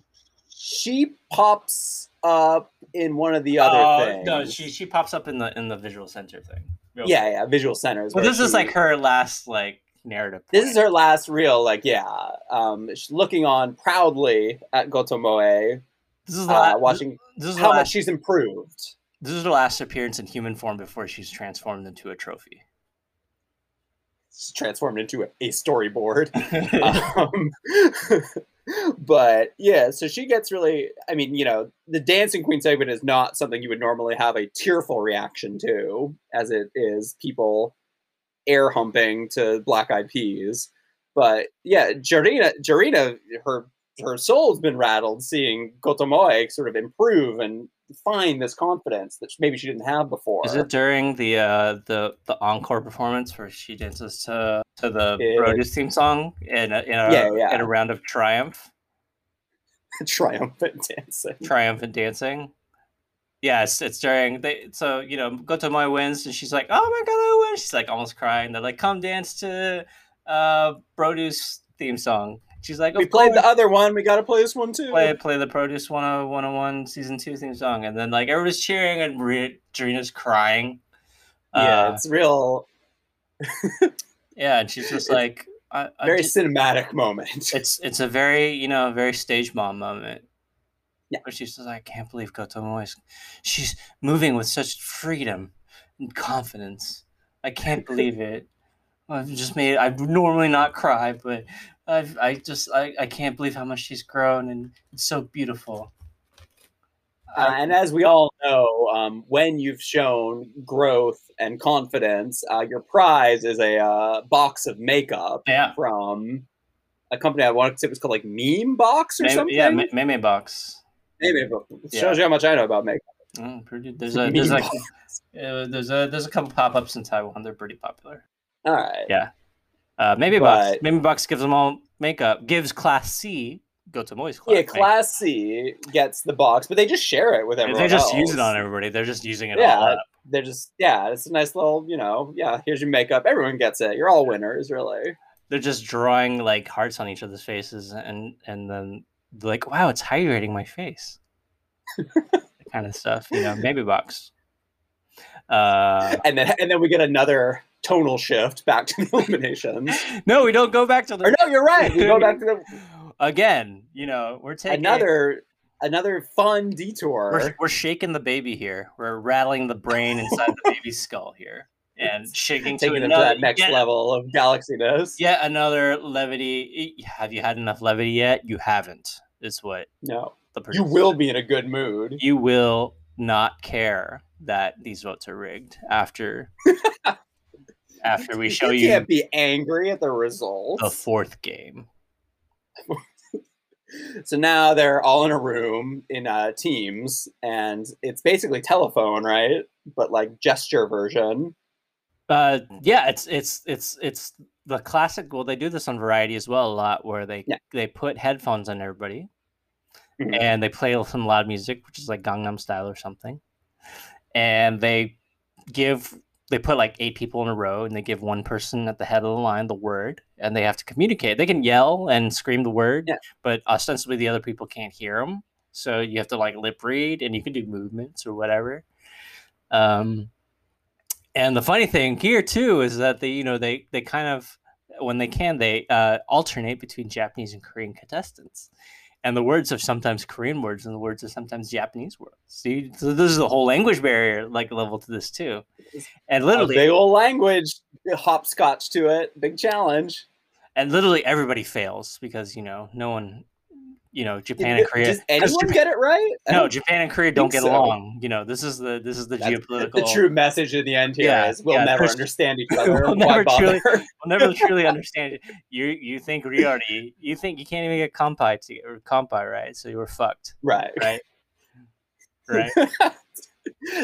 [SPEAKER 2] She pops up in one of the other uh, things.
[SPEAKER 1] No, she she pops up in the in the visual center thing.
[SPEAKER 2] Yeah, yeah, visual centers.
[SPEAKER 1] But this she, is like her last like narrative. Point.
[SPEAKER 2] This is her last real like yeah. Um, she's looking on proudly at Goto Moe.
[SPEAKER 1] This is uh,
[SPEAKER 2] watching this is how last, much she's improved.
[SPEAKER 1] This is her last appearance in human form before she's transformed into a trophy.
[SPEAKER 2] Transformed into a, storyboard. [LAUGHS] um, [LAUGHS] but yeah, so she gets really. I mean, you know, the dancing queen segment is not something you would normally have a tearful reaction to, as it is people air humping to Black Eyed Peas. But yeah, Jurina, Jurina, her her soul's been rattled seeing Goto Moe sort of improve and find this confidence that maybe she didn't have before.
[SPEAKER 1] Is it during the uh, the the encore performance where she dances to to the it, theme song in a, in a, yeah, yeah. in a round of triumph? [LAUGHS]
[SPEAKER 2] Triumphant dancing.
[SPEAKER 1] Triumphant dancing. Yes, it's during they. So you know, Goto Moe wins, and she's like, "Oh my god, I win!" She's like almost crying. They're like, "Come dance to uh, Produce theme song," She's like,
[SPEAKER 2] we played the other one. We got to play this one too.
[SPEAKER 1] Play play the Produce 101 season two theme song, and then like everybody's cheering and Jurina's crying.
[SPEAKER 2] Yeah, uh, it's real. [LAUGHS]
[SPEAKER 1] yeah, and she's just like I,
[SPEAKER 2] I very cinematic moment. [LAUGHS]
[SPEAKER 1] It's it's a very you know very stage mom moment. Yeah, where she's just like, I can't believe Goto Moe is. She's moving with such freedom and confidence. I can't [LAUGHS] believe it. I've just made. I normally not cry, but I've. I just. I. I can't believe how much she's grown, and it's so beautiful.
[SPEAKER 2] Uh, and as we all know, um, when you've shown growth and confidence, uh, your prize is a uh, box of makeup
[SPEAKER 1] yeah.
[SPEAKER 2] from a company I want to say it was called like Meme Box or
[SPEAKER 1] Meme,
[SPEAKER 2] something.
[SPEAKER 1] Yeah, Meme Box.
[SPEAKER 2] Meme Box. Yeah. Shows you how much I know about makeup.
[SPEAKER 1] Mm, pretty, there's [LAUGHS] a there's like uh, there's a there's a couple pop ups in Taiwan. They're pretty popular.
[SPEAKER 2] All right.
[SPEAKER 1] Yeah. Uh, Meme Box. Meme Box gives them all makeup. Gives Class C go to Moist
[SPEAKER 2] Class. Yeah, Class C gets the box, but they just share it with everyone.
[SPEAKER 1] They just
[SPEAKER 2] else.
[SPEAKER 1] use it on everybody. They're just using it.
[SPEAKER 2] Yeah, they're just yeah. It's a nice little you know yeah. Here's your makeup. Everyone gets it. You're all winners, really.
[SPEAKER 1] They're just drawing like hearts on each other's faces, and and then like, wow, it's hydrating my face. [LAUGHS] kind of stuff, you know. Maybe box.
[SPEAKER 2] Uh, and then and then we get another tonal shift back to the [LAUGHS] eliminations.
[SPEAKER 1] no, we don't go back to the.
[SPEAKER 2] Or no, you're right. We go back to the [LAUGHS]
[SPEAKER 1] again, you know, we're taking
[SPEAKER 2] another another fun detour.
[SPEAKER 1] We're, we're shaking the baby here. We're rattling the brain inside the baby's [LAUGHS] skull here and shaking
[SPEAKER 2] taking
[SPEAKER 1] to
[SPEAKER 2] another, to that next level of galaxiness.
[SPEAKER 1] Yet another levity. Have you had enough levity yet? You haven't. Is what
[SPEAKER 2] no. The you will be in a good mood.
[SPEAKER 1] You will not care that these votes are rigged after after we show you.
[SPEAKER 2] You can't be angry at the results.
[SPEAKER 1] The fourth game [LAUGHS]
[SPEAKER 2] so now they're all in a room in uh, teams, and it's basically telephone, right? But like gesture version.
[SPEAKER 1] Uh, yeah, it's it's it's it's the classic. Well, they do this on Variety as well a lot, where they yeah. they put headphones on everybody, mm-hmm. and they play some loud music, which is like Gangnam Style or something, and they give they put like eight people in a row and they give one person at the head of the line the word and they have to communicate. They can yell and scream the word, yeah. but ostensibly the other people can't hear them. So you have to like lip read and you can do movements or whatever. Um, and the funny thing here too is that they, you know, they they kind of when they can they uh, alternate between Japanese and Korean contestants and the words are sometimes Korean words and the words are sometimes Japanese words. See, so this is a whole language barrier like level to this too. And literally,
[SPEAKER 2] a big old language hopscotch to it, big challenge.
[SPEAKER 1] And literally everybody fails because you know no one you know Japan and Korea.
[SPEAKER 2] Does anyone Japan, get it right?
[SPEAKER 1] No, Japan and Korea don't get so. along. You know, this is the this is the That's geopolitical.
[SPEAKER 2] The true message at the end here yeah, is we'll yeah, never understand each [LAUGHS] other. we'll never
[SPEAKER 1] truly, we'll never [LAUGHS] truly understand it. You you think Riori, you think you can't even get kompai to, or kompai right, so you were fucked.
[SPEAKER 2] Right.
[SPEAKER 1] Right. [LAUGHS] Right.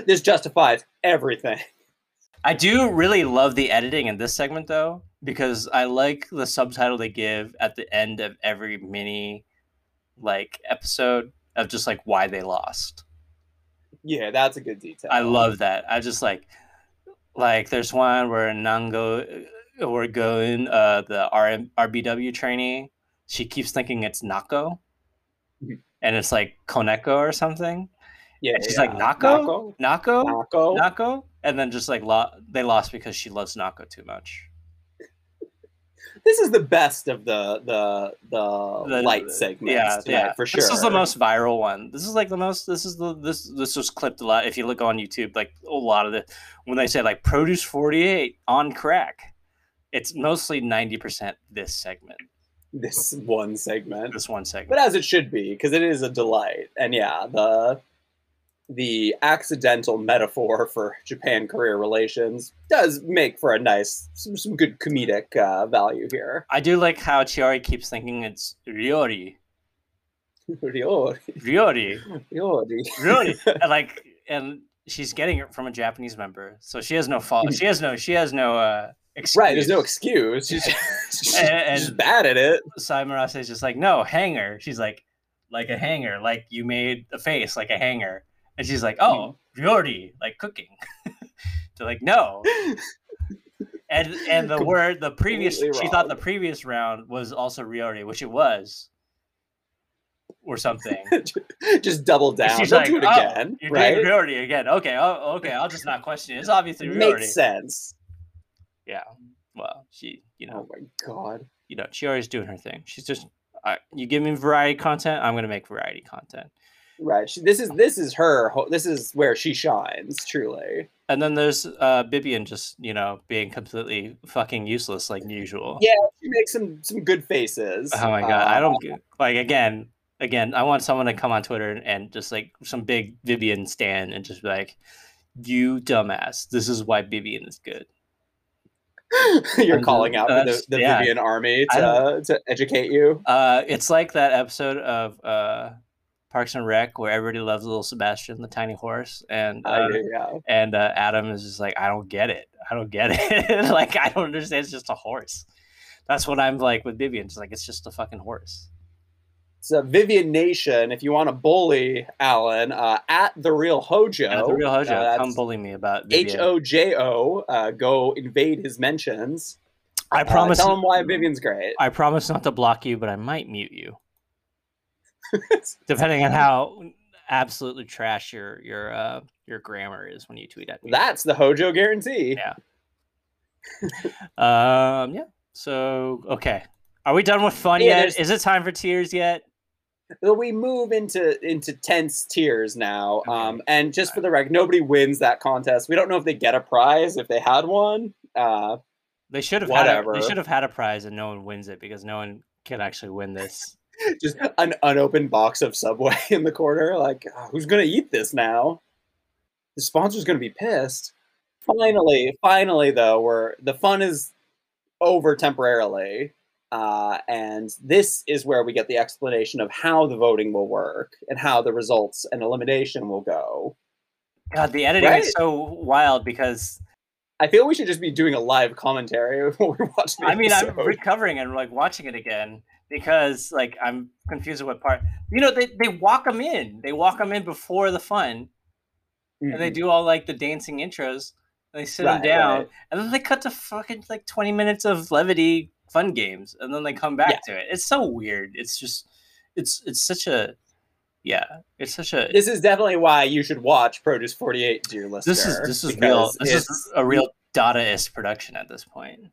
[SPEAKER 2] this justifies everything.
[SPEAKER 1] I do really love the editing in this segment though, because I like the subtitle they give at the end of every mini like episode of just like why they lost.
[SPEAKER 2] Yeah, that's a good detail.
[SPEAKER 1] I love that. I just like like there's one where Nango uh, we're going uh the R- RBW trainee. She keeps thinking it's Nako. Mm-hmm. And it's like Koneko or something.
[SPEAKER 2] Yeah,
[SPEAKER 1] she's
[SPEAKER 2] yeah.
[SPEAKER 1] like Nako,
[SPEAKER 2] Nako,
[SPEAKER 1] Nako, Nako, and then just like lo- they lost because she loves Nako too much
[SPEAKER 2] this is the best of the the the, the light segments yeah, tonight, yeah. for sure.
[SPEAKER 1] This is the most viral one. This is like the most. This is the this this was clipped a lot. If you look on YouTube, like a lot of the when they say like produce forty eight on crack, it's mostly ninety percent this segment.
[SPEAKER 2] This one segment.
[SPEAKER 1] This one segment.
[SPEAKER 2] But as it should be, because it is a delight. And yeah, the the accidental metaphor for Japan Korea relations does make for a nice, some, some good comedic uh, value here.
[SPEAKER 1] I do like how Chiori keeps thinking it's Ryori. [LAUGHS]
[SPEAKER 2] Ryori.
[SPEAKER 1] Ryori.
[SPEAKER 2] Ryori.
[SPEAKER 1] Ryori. [LAUGHS] and like, and she's getting it from a Japanese member, so she has no fault. She has no. She has no. uh
[SPEAKER 2] Excuse. Right, there's no excuse. She's, [LAUGHS] she's, and, she's bad at it.
[SPEAKER 1] Sae Murase is just like, no, hanger. She's like, like a hanger, like you made a face like a hanger. And she's like, "Oh, Ryori, like cooking." [LAUGHS] They're like, "No." and and the word the previous she thought the previous round was also Ryori, which it was, or something. [LAUGHS]
[SPEAKER 2] just double down. She's Don't like, do it oh, again.
[SPEAKER 1] You're
[SPEAKER 2] right?
[SPEAKER 1] doing Ryori again. Okay, oh, okay. I'll just not question it. It's obviously Ryori.
[SPEAKER 2] Makes sense.
[SPEAKER 1] Yeah. Well, she, you know.
[SPEAKER 2] Oh my god.
[SPEAKER 1] You know, she always doing her thing. She's just, uh, you give me variety content, I'm gonna make variety content.
[SPEAKER 2] Right. She, this is this is her. This is where she shines, truly.
[SPEAKER 1] And then there's uh Vivian just you know being completely fucking useless like usual.
[SPEAKER 2] Yeah, she makes some some good faces.
[SPEAKER 1] Oh my god, uh, I don't like again. Again, I want someone to come on Twitter and, and just like some big Vivian stand and just be like, "You dumbass! This is why Vivian is good." [LAUGHS]
[SPEAKER 2] You're and calling out uh, the, the yeah. Vivian army to, to educate you.
[SPEAKER 1] Uh, it's like that episode of uh, Parks and Rec where everybody loves little Sebastian, the tiny horse, and uh, yeah. and uh, Adam is just like, I don't get it. I don't get it. [LAUGHS] like I don't understand. It's just a horse. That's what I'm like with Vivian. It's like it's just a fucking horse.
[SPEAKER 2] So Vivian Nation, if you want to bully Alan, uh, at the real Hojo,
[SPEAKER 1] at the real Hojo, uh, come bully me about
[SPEAKER 2] H O J O. Uh, go invade his mentions.
[SPEAKER 1] I uh, promise.
[SPEAKER 2] tell him why Vivian's great.
[SPEAKER 1] I promise not to block you, but I might mute you. [LAUGHS] depending on how absolutely trash your your uh your grammar is when you tweet at me.
[SPEAKER 2] That's the Hojo guarantee.
[SPEAKER 1] Yeah. um. Yeah. So okay, are we done with fun yeah, yet? Is it time for tears yet?
[SPEAKER 2] we move into into tense tiers now. Okay. Um, and just for the record, nobody wins that contest. We don't know if they get a prize if they had one. Uh,
[SPEAKER 1] they should have whatever. Had a, they should have had a prize, and no one wins it because no one can actually win this. [LAUGHS]
[SPEAKER 2] just an unopened box of Subway in the corner. Like, oh, who's gonna eat this now? The sponsor's gonna be pissed. Finally, finally, though, where the fun is over temporarily, uh, and this is where we get the explanation of how the voting will work and how the results and elimination will go.
[SPEAKER 1] God, the editing right? is so wild because
[SPEAKER 2] I feel we should just be doing a live commentary [LAUGHS] while we're watching.
[SPEAKER 1] I mean, episode. I'm recovering and like watching it again because like I'm confused with what part. You know, they they walk them in. They walk them in before the fun, mm-hmm. and they mm-hmm. do all like the dancing intros. And they sit right, them down, right. and then they cut to fucking like 20 minutes of levity fun games, and then they come back yeah. to it. It's so weird. It's just, it's it's such a yeah, it's such a.
[SPEAKER 2] This is definitely why you should watch Produce Forty Eight, dear listener.
[SPEAKER 1] This is this is real. This is a real Dadaist production at this point.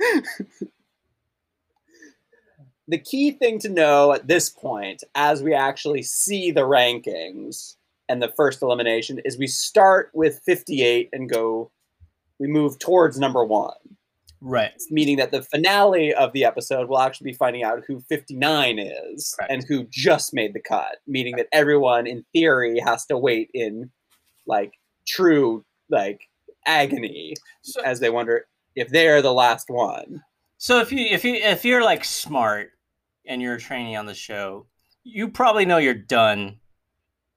[SPEAKER 1] [LAUGHS]
[SPEAKER 2] the key thing to know at this point, as we actually see the rankings and the first elimination, is we start with 58 and go, we move towards number one.
[SPEAKER 1] Right.
[SPEAKER 2] Meaning that the finale of the episode will actually be finding out who 59 is and who just made the cut. Meaning that everyone, in theory, has to wait in like true like agony so, as they wonder if they're the last one.
[SPEAKER 1] So if you if you if you're like smart and you're a trainee on the show, you probably know you're done.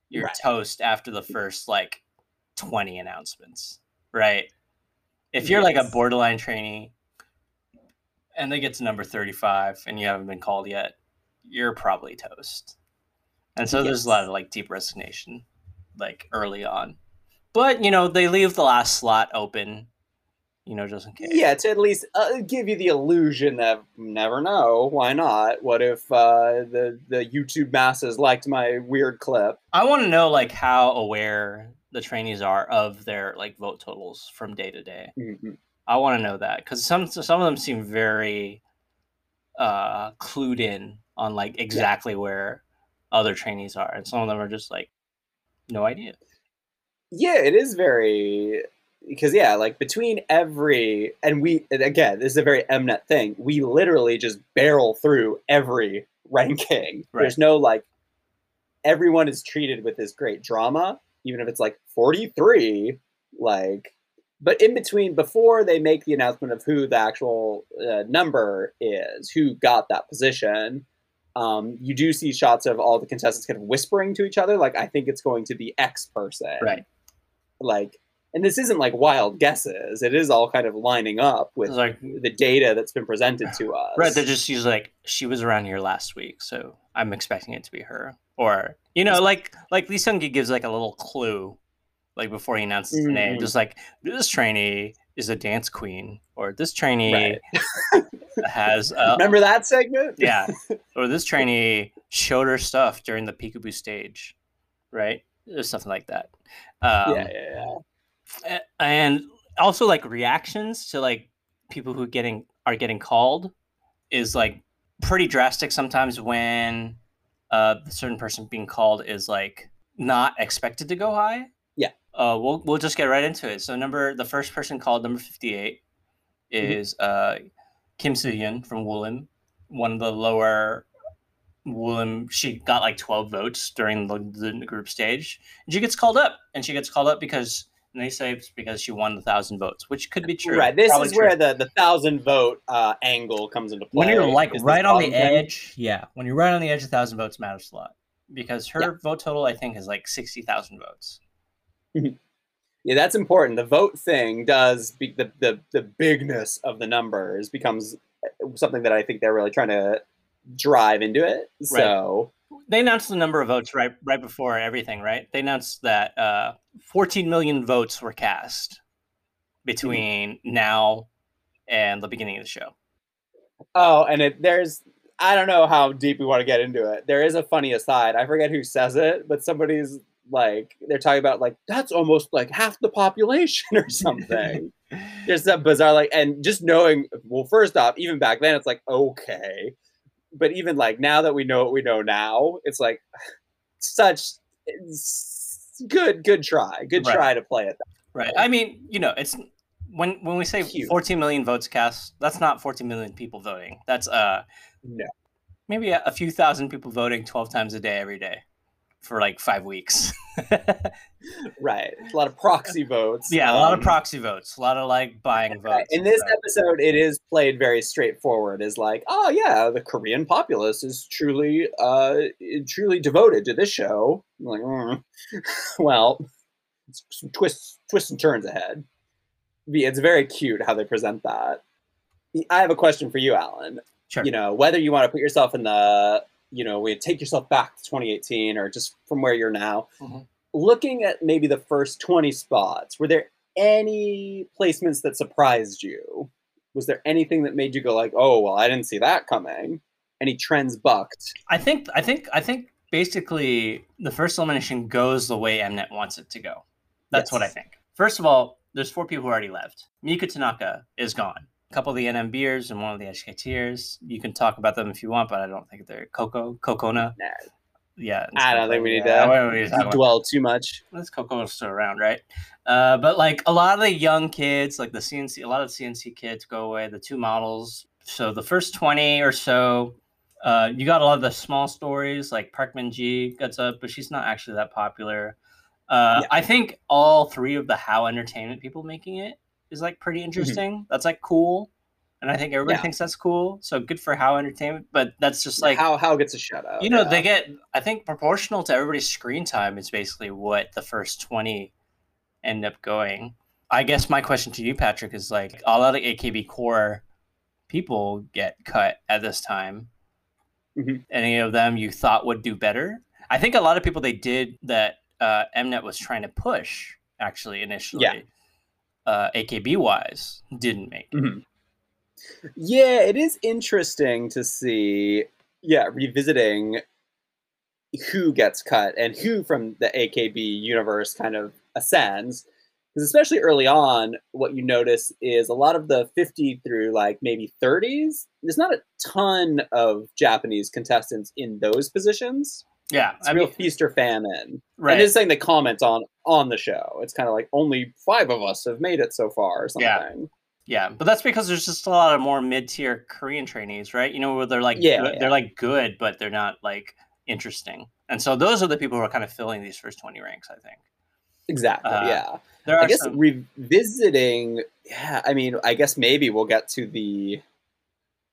[SPEAKER 1] You're right. toast after the first like 20 announcements, right? If you're yes. like a borderline trainee and they get to number 35 and you haven't been called yet, you're probably toast. And so yes. there's a lot of like deep resignation like early on. But, you know, they leave the last slot open you know, just in case.
[SPEAKER 2] Yeah, to at least uh, give you the illusion that never know. Why not? What if uh, the the YouTube masses liked my weird clip?
[SPEAKER 1] I want to know like how aware the trainees are of their like vote totals from day to day. Mm-hmm. I want to know that because some some of them seem very uh, clued in on like exactly yeah. where other trainees are, and some of them are just like no idea.
[SPEAKER 2] Yeah, it is very because yeah, like between every and we and again, this is a very Mnet thing. We literally just barrel through every ranking. Right. There's no like everyone is treated with this great drama, even if it's like 43. Like, but in between, before they make the announcement of who the actual uh, number is, who got that position, um, you do see shots of all the contestants kind of whispering to each other, like, I think it's going to be X person.
[SPEAKER 1] Right.
[SPEAKER 2] Like, and this isn't like wild guesses. It is all kind of lining up with like the data that's been presented to us.
[SPEAKER 1] Right. They're just she's like she was around here last week, so I'm expecting it to be her. Or you know, like like Lee Seung gives like a little clue, like before he announces mm-hmm. the name, mm-hmm. just like this trainee is a dance queen, or this trainee right. [LAUGHS] has.
[SPEAKER 2] Uh, [LAUGHS] Remember that segment?
[SPEAKER 1] yeah. [LAUGHS] Or this trainee showed her stuff during the peekaboo stage, right? Or something like that.
[SPEAKER 2] Um, yeah, yeah,
[SPEAKER 1] yeah. And also like reactions to like people who getting are getting called is like pretty drastic sometimes when uh, the certain person being called is like not expected to go high.
[SPEAKER 2] Yeah.
[SPEAKER 1] Uh, we'll we'll just get right into it. So number the first person called number fifty eight mm-hmm. is mm-hmm. uh, Kim Soo from Woollim, one of the lower Woollim. She got like twelve votes during the, the group stage, and she gets called up, and she gets called up because and they say it's because she won the thousand votes, which could be true.
[SPEAKER 2] Right. This Probably is true. where the, the thousand vote uh, angle comes into play.
[SPEAKER 1] When you're like right on the edge, yeah. When you're right on the edge, a thousand votes matters a lot because her yeah. vote total, I think, is like sixty thousand votes.
[SPEAKER 2] yeah, that's important. The vote thing does be, the, the the bigness of the numbers becomes something that I think they're really trying to drive into it. So
[SPEAKER 1] they announced the number of votes right right before everything, right? They announced that uh, 14 million votes were cast between mm-hmm. now and the beginning of the show.
[SPEAKER 2] Oh, and it, there's I don't know how deep we want to get into it. There is a funny aside. I forget who says it, but somebody's like they're talking about like that's almost like half the population or something. [LAUGHS] Just that bizarre like and just knowing well, first off, even back then it's like okay but even like now that we know what we know now, it's like such it's good, good try, good right. try to play it.
[SPEAKER 1] Right. I mean, you know, it's when when we say Cute. 14 million votes cast, that's not 14 million people voting. That's uh
[SPEAKER 2] no.
[SPEAKER 1] Maybe a, a few thousand people voting 12 times a day every day for like five weeks. [LAUGHS]
[SPEAKER 2] right. A lot of proxy votes.
[SPEAKER 1] Yeah, a lot of um, proxy votes. A lot of like buying [LAUGHS] votes.
[SPEAKER 2] In this episode, it is played very straightforward. Is like, oh yeah, the Korean populace is truly, uh, truly devoted to this show. I'm like, mm. [LAUGHS] well, some twists, twists and turns ahead. It's very cute how they present that. I have a question for you, Alan.
[SPEAKER 1] Sure.
[SPEAKER 2] You know, whether you want to put yourself in the you know, we take yourself back to 2018 or just from where you're now. Mm-hmm. Looking at maybe the first 20 spots, were there any placements that surprised you? Was there anything that made you go like, "Oh, well, I didn't see that coming"? Any trends bucked?
[SPEAKER 1] I think I think I think basically the first elimination goes the way Mnet wants it to go. That's yes. what I think. First of all, there's four people who already left. Miku Tanaka is gone a couple of the NMBers and one of the HKTers. You can talk about them if you want, but I don't think they're Coco, Cocona.
[SPEAKER 2] Nah.
[SPEAKER 1] Yeah.
[SPEAKER 2] I don't think we need yeah, to, to dwell too much.
[SPEAKER 1] This Coco's still around, right? Uh, but like a lot of the young kids, like the CNC, a lot of CNC kids go away, the two models. So the first 20 or so, uh, you got a lot of the small stories, like Parkman G gets up, but she's not actually that popular. Uh, yeah. I think all three of the How Entertainment people making it is like pretty mm-hmm. interesting. Mm-hmm. That's like cool. And I think everybody yeah. thinks that's cool. So good for How Entertainment, but that's just like
[SPEAKER 2] How How gets a shout out.
[SPEAKER 1] You know, yeah. they get I think proportional to everybody's screen time is basically what the first 20 end up going. I guess my question to you, Patrick, is like a lot of AKB core people get cut at this time. Mm-hmm. Any of them you thought would do better? I think a lot of people they did that uh, Mnet was trying to push actually initially.
[SPEAKER 2] Yeah
[SPEAKER 1] uh, AKB wise didn't make.
[SPEAKER 2] Mm-hmm. Yeah, it is interesting to see. Yeah, revisiting who gets cut and who from the AKB universe kind of ascends. Because especially early on, what you notice is a lot of the 50 through like maybe 30s, there's not a ton of Japanese contestants in those positions.
[SPEAKER 1] Yeah,
[SPEAKER 2] it's I real mean, feast or famine. Right. And it's saying the comments on on the show. It's kind of like only five of us have made it so far, or something.
[SPEAKER 1] Yeah. Yeah, but that's because there's just a lot of more mid-tier Korean trainees, right? You know, where they're like, yeah, yeah. they're like good, but they're not like interesting. And so those are the people who are kind of filling these first 20 ranks, I think.
[SPEAKER 2] Exactly. Uh, yeah. There I guess some... revisiting. Yeah. I mean, I guess maybe we'll get to the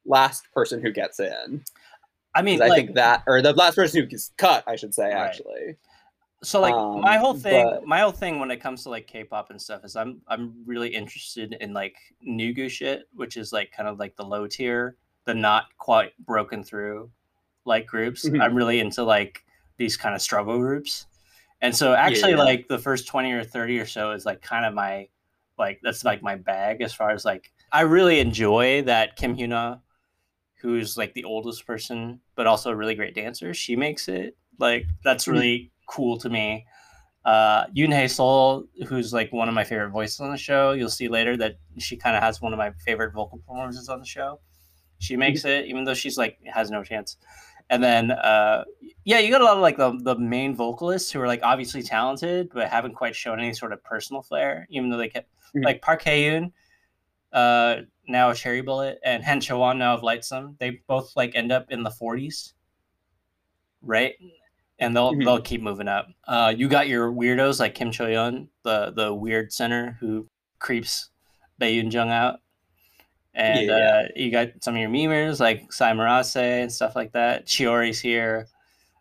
[SPEAKER 2] last person who gets in.
[SPEAKER 1] I mean,
[SPEAKER 2] I think that, or the last person who gets cut, I should say, right. actually.
[SPEAKER 1] So like um, my whole thing, but... my whole thing when it comes to like K-pop and stuff is I'm I'm really interested in like Nugu shit, which is like kind of like the low tier, the not quite broken through like groups. Mm-hmm. I'm really into like these kind of struggle groups. And so actually yeah, like the first 20 or 30 or so is like kind of my like that's like my bag as far as like I really enjoy that Kim Hyuna, who's like the oldest person but also a really great dancer. She makes it like that's mm-hmm. really cool to me. Uh, Yoon Hae Sol, who's like one of my favorite voices on the show, you'll see later that she kind of has one of my favorite vocal performances on the show. She makes mm-hmm. it, even though she's like has no chance. And then, uh, yeah, you got a lot of like the, the main vocalists who are like obviously talented, but haven't quite shown any sort of personal flair, even though they kept mm-hmm. like Park Hae uh, now Cherry Bullet, and Han Chaewon now of Lightsum, They both like end up in the 40s, right? And they'll mm-hmm. they'll keep moving up. Uh, you got your weirdos like Kim Cho Yeon, the the weird center who creeps Bae Yoon Jung out and yeah. uh, you got some of your memers like Sae Murase and stuff like that. Chiori's here.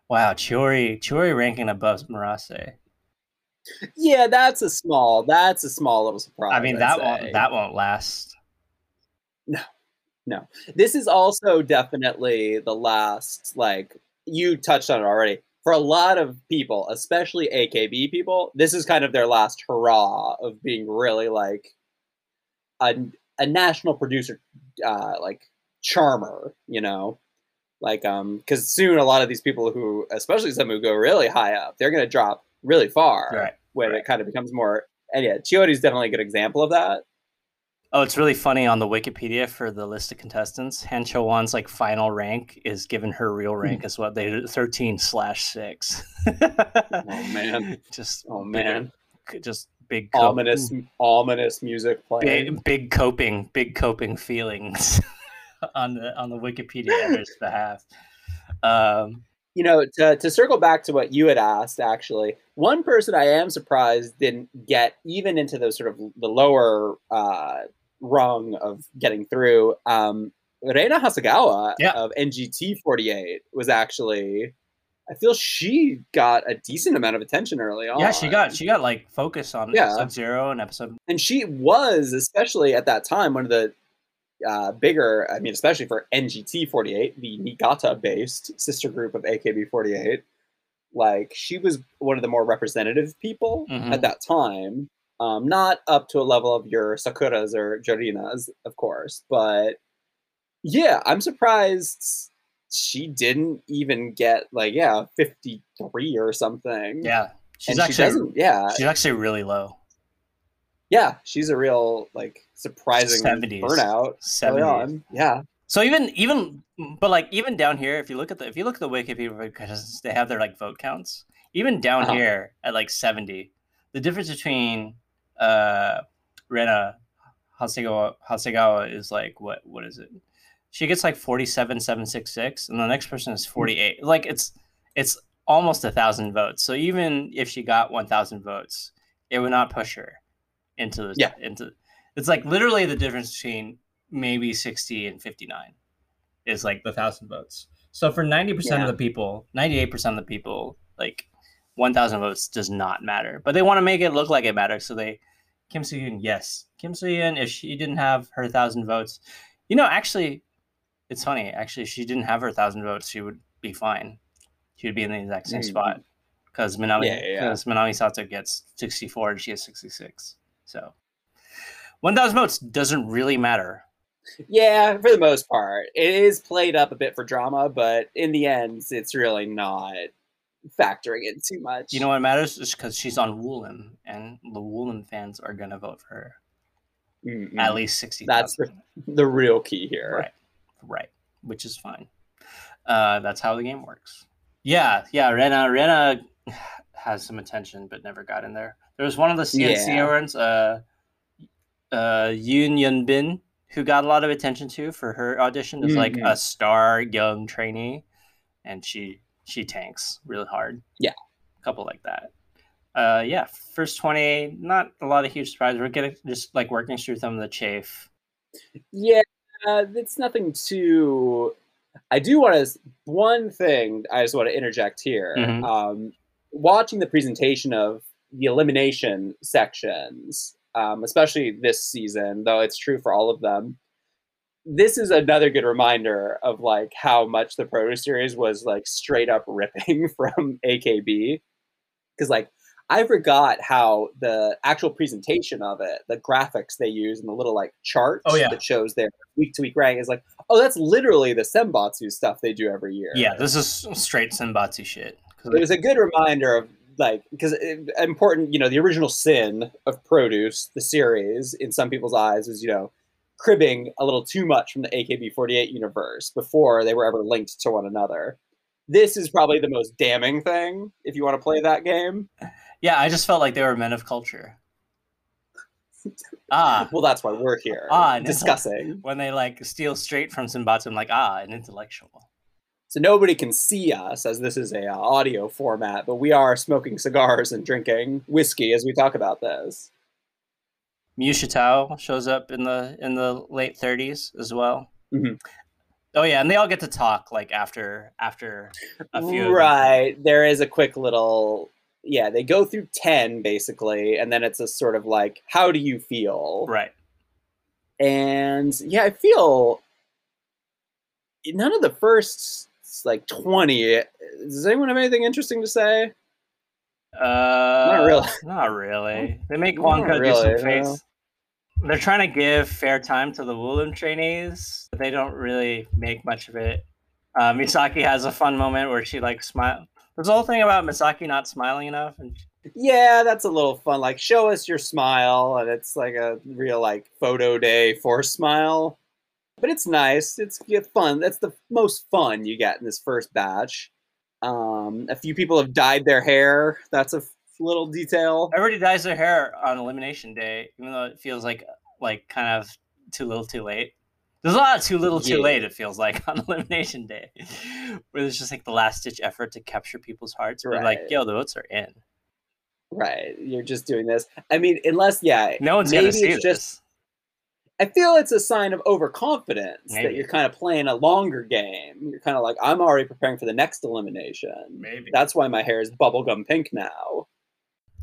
[SPEAKER 1] Wow, Chiori, Chiori ranking above Murase.
[SPEAKER 2] Yeah, that's a small. That's a small little surprise.
[SPEAKER 1] I mean, that won't that won't last.
[SPEAKER 2] No. This is also definitely the last. Like you touched on it already. For a lot of people, especially AKB people, this is kind of their last hurrah of being really like a a national producer uh, like charmer, you know, like um because soon a lot of these people who, especially some who go really high up, they're gonna drop really far
[SPEAKER 1] right,
[SPEAKER 2] when
[SPEAKER 1] right.
[SPEAKER 2] it kind of becomes more. And yeah, Chiori's definitely a good example of that.
[SPEAKER 1] Oh, it's really funny on the Wikipedia for the list of contestants. Han Chaewon's like final rank is given her real rank hmm. as what they did thirteen slash six.
[SPEAKER 2] oh man! [LAUGHS]
[SPEAKER 1] Just
[SPEAKER 2] oh man!
[SPEAKER 1] Just big
[SPEAKER 2] ominous ominous music playing.
[SPEAKER 1] Big, big coping, big coping feelings [LAUGHS] on the on the Wikipedia editor's behalf. Um,
[SPEAKER 2] you know, to, to circle back to what you had asked, actually, one person I am surprised didn't get even into those sort of the lower uh, rung of getting through. Um, Reina Hasegawa
[SPEAKER 1] yeah.
[SPEAKER 2] of NGT 48 was actually I feel she got a decent amount of attention early on.
[SPEAKER 1] Yeah, she got she got like focus on yeah. episode zero and episode,
[SPEAKER 2] and she was especially at that time one of the uh, bigger. I mean, especially for NGT forty eight, the Niigata based sister group of AKB forty eight. Like she was one of the more representative people mm-hmm. at that time. Um, not up to a level of your Sakuras or Jurinas, of course, but yeah, I'm surprised she didn't even get like yeah 53 or something.
[SPEAKER 1] Yeah she's and actually she yeah. she's actually really low.
[SPEAKER 2] Yeah she's a real like surprising 70s, burnout 70s. yeah.
[SPEAKER 1] So even even but like even down here if you look at the if you look at the wikipedia because they have their like vote counts. Even down uh-huh. here at like 70 the difference between uh rena hasegawa hasegawa is like what what is it? She gets like 47,766 and the next person is 48 like it's it's almost a thousand votes. So even if she got 1000 votes it would not push her into the
[SPEAKER 2] yeah.
[SPEAKER 1] into it's like literally the difference between maybe 60 and 59 is like the thousand votes. So for 90% of the people 98% of the people like 1000 votes does not matter but they want to make it look like it matters so they kim soo-hyun yes kim soo-hyun if she didn't have her thousand votes you know actually it's funny actually. if She didn't have her thousand votes. She would be fine. She would be in the exact same mm-hmm. spot because Minami because yeah, yeah. Minami Sato gets sixty four and she has sixty six. So one thousand votes doesn't really matter.
[SPEAKER 2] Yeah, for the most part, it is played up a bit for drama, but in the end, it's really not factoring in too much.
[SPEAKER 1] You know what matters is because she's on Woollim, and the Woollim fans are gonna vote for her. Mm-hmm. At least sixty.
[SPEAKER 2] That's the, the real key here.
[SPEAKER 1] Right right, which is fine. Uh, that's how the game works. Yeah, yeah. Rena Rena [SIGHS] has some attention, but never got in there. There was one of the CNC yeah. uh, uh, Yoon Yun Bin, who got a lot of attention too for her audition as mm-hmm. like a star young trainee, and she she tanks really hard.
[SPEAKER 2] Yeah,
[SPEAKER 1] a couple like that. Uh, yeah, first twenty, not a lot of huge surprises. We're getting just like working through some of the chafe.
[SPEAKER 2] Yeah, uh, it's nothing too. I do want to one thing I just want to interject here. Mm-hmm. Um, watching the presentation of the elimination sections, um, especially this season, though it's true for all of them. This is another good reminder of like how much the Proto series was like straight up ripping [LAUGHS] from AKB, because like I forgot how the actual presentation of it, the graphics they use, and the little like chart
[SPEAKER 1] oh, yeah.
[SPEAKER 2] that shows their week to week rank is like, oh, that's literally the Senbatsu stuff they do every year.
[SPEAKER 1] Yeah, this is straight Senbatsu shit.
[SPEAKER 2] It was a good reminder of like because important, you know, the original sin of produce, the series, in some people's eyes, is you know cribbing a little too much from the AKB48 universe before they were ever linked to one another. This is probably the most damning thing if you want to play that game.
[SPEAKER 1] Yeah, I just felt like they were men of culture.
[SPEAKER 2] ah, [LAUGHS] well, that's why we're here ah, discussing
[SPEAKER 1] when they like steal straight from Senbatsu. I'm like, ah, an intellectual.
[SPEAKER 2] So nobody can see us as this is a uh, audio format, but we are smoking cigars and drinking whiskey as we talk about this.
[SPEAKER 1] Miu Shitao shows up in the in the late 30s as well. Mm-hmm. Oh yeah, and they all get to talk like after after a few.
[SPEAKER 2] Right, there is a quick little yeah. They go through ten basically, and then it's a sort of like, how do you feel?
[SPEAKER 1] Right.
[SPEAKER 2] And yeah, I feel none of the first like twenty. Does anyone have anything interesting to say?
[SPEAKER 1] Uh, not really. Not really. They make Wang Ke really, do some face. No. They're trying to give fair time to the Woollim trainees, but they don't really make much of it. Uh, Misaki has a fun moment where she like smile. There's a whole thing about Misaki not smiling enough, and
[SPEAKER 2] yeah, that's a little fun. Like, show us your smile, and it's like a real like photo day force smile. But it's nice. It's fun. That's the most fun you get in this first batch. Um, a few people have dyed their hair. That's a little detail.
[SPEAKER 1] Everybody dyes their hair on elimination day, even though it feels like like kind of too little, too late. There's a lot of too little, too yeah. late. It feels like [LAUGHS] on elimination day, where there's just like the last ditch effort to capture people's hearts. Right. like, yo, the votes are in.
[SPEAKER 2] Right. You're just doing this. I mean, unless yeah,
[SPEAKER 1] no one's gonna see this. just
[SPEAKER 2] I feel it's a sign of overconfidence Maybe. that you're kind of playing a longer game. You're kind of like, I'm already preparing for the next elimination.
[SPEAKER 1] Maybe
[SPEAKER 2] that's why my hair is bubblegum pink now.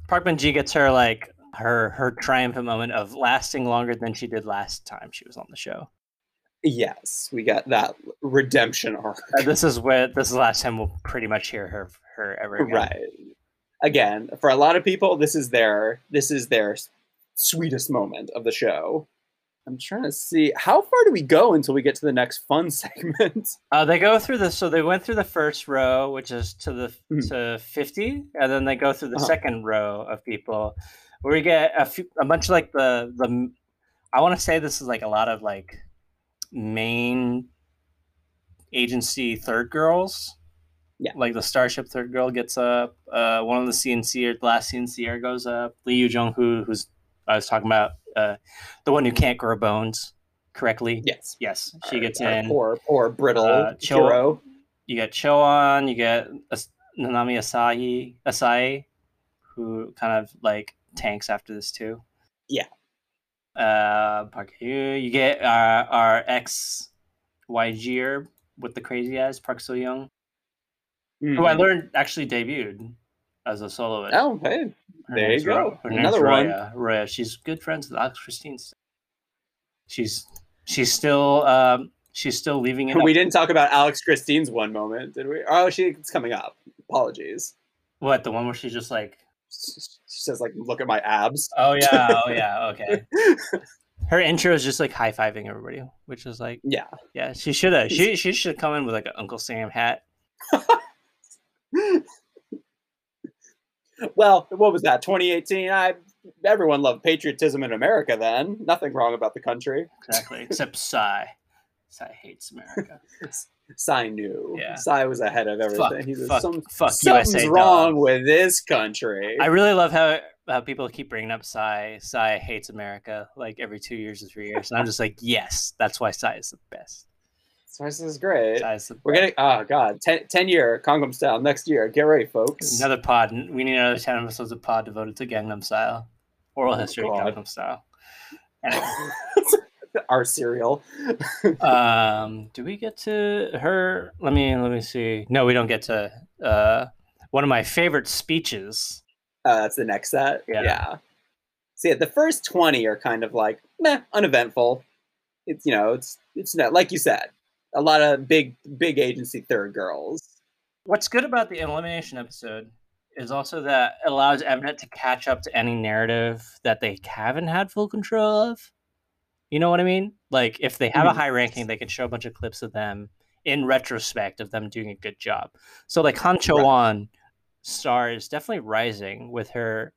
[SPEAKER 1] Park Min-ji gets her like her her triumphant moment of lasting longer than she did last time she was on the show.
[SPEAKER 2] Yes, we got that redemption arc.
[SPEAKER 1] Uh, this is where this is the last time we'll pretty much hear her her ever again.
[SPEAKER 2] Right. Again, for a lot of people, this is their this is their sweetest moment of the show. I'm trying to see how far do we go until we get to the next fun [LAUGHS] segment.
[SPEAKER 1] Uh, they go through the so they went through the first row, which is to the mm. to 50, and then they go through the uh-huh. second row of people, where we get a few, a bunch of like the the. I want to say this is like a lot of like main agency third girls.
[SPEAKER 2] Yeah,
[SPEAKER 1] like the Starship third girl gets up. Uh, one of the CNC or the last CNCer goes up. Lee Yu Jung Hoo, who's I was talking about uh, the one who can't grow bones correctly.
[SPEAKER 2] Yes,
[SPEAKER 1] yes, she gets in.
[SPEAKER 2] Poor, poor brittle uh, Cho- hero.
[SPEAKER 1] You get Choan. You get As- Nanami Asahi, Asai, who kind of like tanks after this too.
[SPEAKER 2] Yeah.
[SPEAKER 1] Uh, Park Hyu. You get our our ex YGer with the crazy eyes, Park So Young, mm-hmm. who I mm-hmm. learned actually debuted as a soloist.
[SPEAKER 2] Oh, hey, her there you go. Her Another
[SPEAKER 1] Roya. one. Roya. She's good friends with Alex Christine. She's she's still um, she's still leaving it. [LAUGHS]
[SPEAKER 2] We up. didn't talk about Alex Christine's one moment, did we? Oh, she it's coming up. Apologies.
[SPEAKER 1] What the one where she's just like
[SPEAKER 2] she says like, "Look at my abs."
[SPEAKER 1] Oh yeah, oh yeah, [LAUGHS] okay. Her intro is just like high fiving everybody, which is like,
[SPEAKER 2] yeah,
[SPEAKER 1] yeah. She should have. She she should come in with like an Uncle Sam hat. [LAUGHS]
[SPEAKER 2] well, what was that? 2018. I everyone loved patriotism in America then. Nothing wrong about the country.
[SPEAKER 1] Exactly, except [LAUGHS] Psy. Psy hates America. [LAUGHS]
[SPEAKER 2] Psy knew.
[SPEAKER 1] Yeah.
[SPEAKER 2] Psy was ahead of everything.
[SPEAKER 1] Fuck,
[SPEAKER 2] He's
[SPEAKER 1] fuck,
[SPEAKER 2] some,
[SPEAKER 1] fuck
[SPEAKER 2] something's
[SPEAKER 1] USA
[SPEAKER 2] wrong
[SPEAKER 1] dog.
[SPEAKER 2] with this country.
[SPEAKER 1] I really love how how people keep bringing up Psy. Psy hates America like every two years or three years, and I'm just like, yes, that's why Psy is the best.
[SPEAKER 2] This is great. We're getting oh god, 10, 10 year Gangnam Style next year. Get ready, folks.
[SPEAKER 1] Another pod. We need another ten episodes of pod devoted to Gangnam Style, oral oh, history god. Gangnam Style. [LAUGHS]
[SPEAKER 2] Our serial. [LAUGHS]
[SPEAKER 1] um, do we get to her? Let me let me see. No, we don't get to uh, one of my favorite speeches.
[SPEAKER 2] Uh, that's the next set.
[SPEAKER 1] Yeah.
[SPEAKER 2] yeah. See, so yeah, the first twenty are kind of like meh, uneventful. It's you know, it's it's not like you said a lot of big big agency third girls.
[SPEAKER 1] What's good about the elimination episode is also that it allows Mnet to catch up to any narrative that they haven't had full control of. You know what I mean? Like if they have mm-hmm. a high ranking, they can show a bunch of clips of them in retrospect of them doing a good job. So like Han Cho Won star is definitely rising with her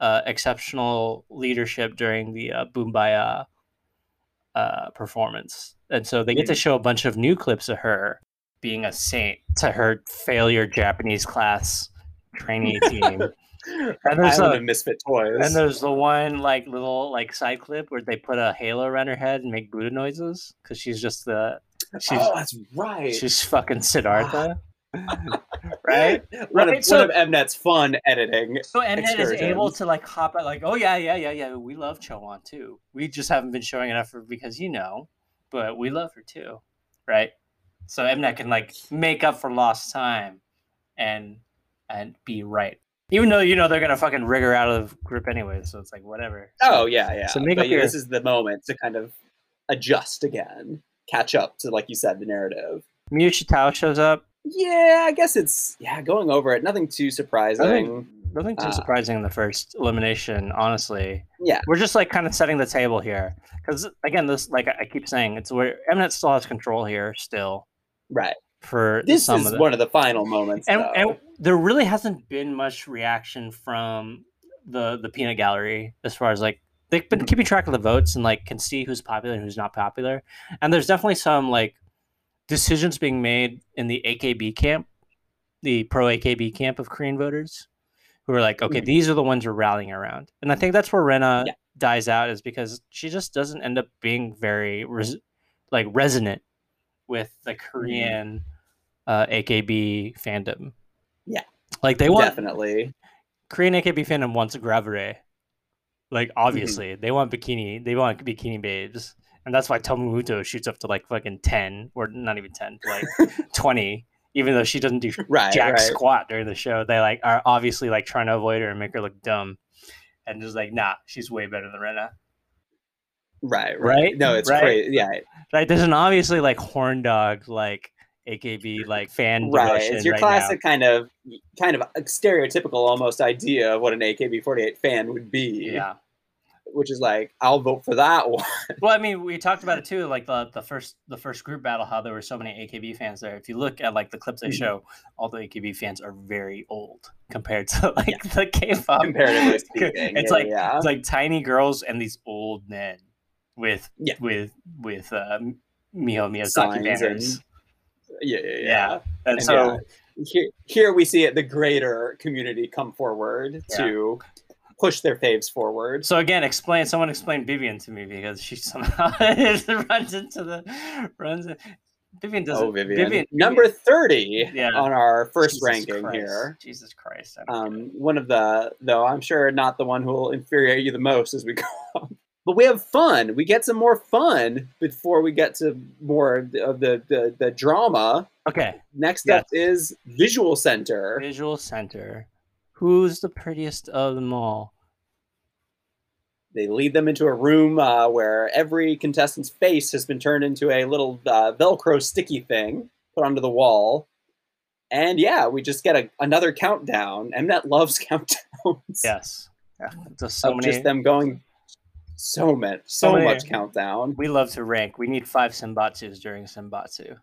[SPEAKER 1] uh, exceptional leadership during the uh, Boombayah uh, performance, and so they get to show a bunch of new clips of her being a saint to her failure Japanese class trainee [LAUGHS] team.
[SPEAKER 2] and there's a misfit toys.
[SPEAKER 1] And there's the one like little like side clip where they put a halo around her head and make Buddha noises because she's just the. She's,
[SPEAKER 2] oh, that's right.
[SPEAKER 1] She's fucking Siddhartha. Ah. [LAUGHS] right? [LAUGHS]
[SPEAKER 2] One, right? Of, so, one of Mnet's fun editing.
[SPEAKER 1] So Mnet is able to like hop out, like, oh yeah, yeah, yeah, yeah. We love Chowon too. We just haven't been showing enough for because you know, but we love her too, right? So Mnet can like make up for lost time, and and be right. Even though you know they're gonna fucking rig her out of the group anyway, so it's like whatever.
[SPEAKER 2] Oh yeah, yeah. So make but up your... this is the moment to kind of adjust again, catch up to like you said the narrative.
[SPEAKER 1] Miu Tao shows up
[SPEAKER 2] yeah, I guess it's yeah. Going over it, nothing too surprising.
[SPEAKER 1] Nothing, too uh, surprising in the first elimination. Honestly,
[SPEAKER 2] yeah,
[SPEAKER 1] we're just like kind of setting the table here because again, this like I keep saying, it's where Mnet still has control here still.
[SPEAKER 2] Right.
[SPEAKER 1] For
[SPEAKER 2] this
[SPEAKER 1] is
[SPEAKER 2] of one of the final moments,
[SPEAKER 1] and, and there really hasn't been much reaction from the the peanut gallery as far as like they've been keeping track of the votes and like can see who's popular and who's not popular. And there's definitely some like decisions being made in the AKB camp, the pro AKB camp of Korean voters, who are like, okay, mm-hmm. these are the ones we're rallying around. And I think that's where Rena yeah. dies out, is because she just doesn't end up being very res- like resonant with the mm-hmm. Korean uh, AKB fandom.
[SPEAKER 2] Yeah,
[SPEAKER 1] like they want
[SPEAKER 2] definitely
[SPEAKER 1] Korean AKB fandom wants a Gravure. Like mm-hmm. obviously, mm-hmm. they want bikini. They want bikini babes and that's why Tomu Muto shoots up to like fucking ten or not even ten, like [LAUGHS] twenty. Even though she doesn't do [LAUGHS] right, jack right. squat during the show, they like are obviously like trying to avoid her and make her look dumb, and just like nah, she's way better than Rena.
[SPEAKER 2] Right, right. right? No, it's right? great. Yeah,
[SPEAKER 1] right. There's an obviously like horn dog like AKB like fan
[SPEAKER 2] right. It's your classic now. kind of kind of stereotypical almost idea of what an AKB48 fan would be.
[SPEAKER 1] Yeah
[SPEAKER 2] which is like I'll vote for that one. [LAUGHS]
[SPEAKER 1] well, I mean, we talked about it too, like the the first the first group battle, how there were so many AKB fans there. If you look at like the clips they mm-hmm. show, all the AKB fans are very old compared to [LAUGHS] like yeah. the K-pop.
[SPEAKER 2] Comparatively [LAUGHS] speaking,
[SPEAKER 1] it's yeah, like yeah. it's like tiny girls and these old men with with with uh, Miho Miyazaki banners.
[SPEAKER 2] And, yeah, yeah,
[SPEAKER 1] yeah. And, and so.
[SPEAKER 2] Here, here we see it the greater community come forward to push their faves forward.
[SPEAKER 1] So again, explain. Someone explain Vivian to me because she somehow [LAUGHS] runs into the runs. In, Vivian doesn't. Oh,
[SPEAKER 2] Vivian. Vivian Number thirty yeah. on our first
[SPEAKER 1] Jesus
[SPEAKER 2] ranking
[SPEAKER 1] Christ.
[SPEAKER 2] here.
[SPEAKER 1] Jesus Christ.
[SPEAKER 2] Um, one of the though I'm sure not the one who will infuriate you the most as we [LAUGHS] go on. But we have fun. We get some more fun before we get to more of the the, the drama.
[SPEAKER 1] Okay.
[SPEAKER 2] Next yes. up is Visual Center.
[SPEAKER 1] Visual Center. Who's the prettiest of them all?
[SPEAKER 2] They lead them into a room uh, where every contestant's face has been turned into a little uh, Velcro sticky thing put onto the wall. And yeah, we just get a, another countdown. Mnet loves [LAUGHS] countdowns.
[SPEAKER 1] Yes. Yeah, just so many.
[SPEAKER 2] Just them going so much, so, so many, much countdown.
[SPEAKER 1] We love to rank. We need five Senbatsus during Senbatsu.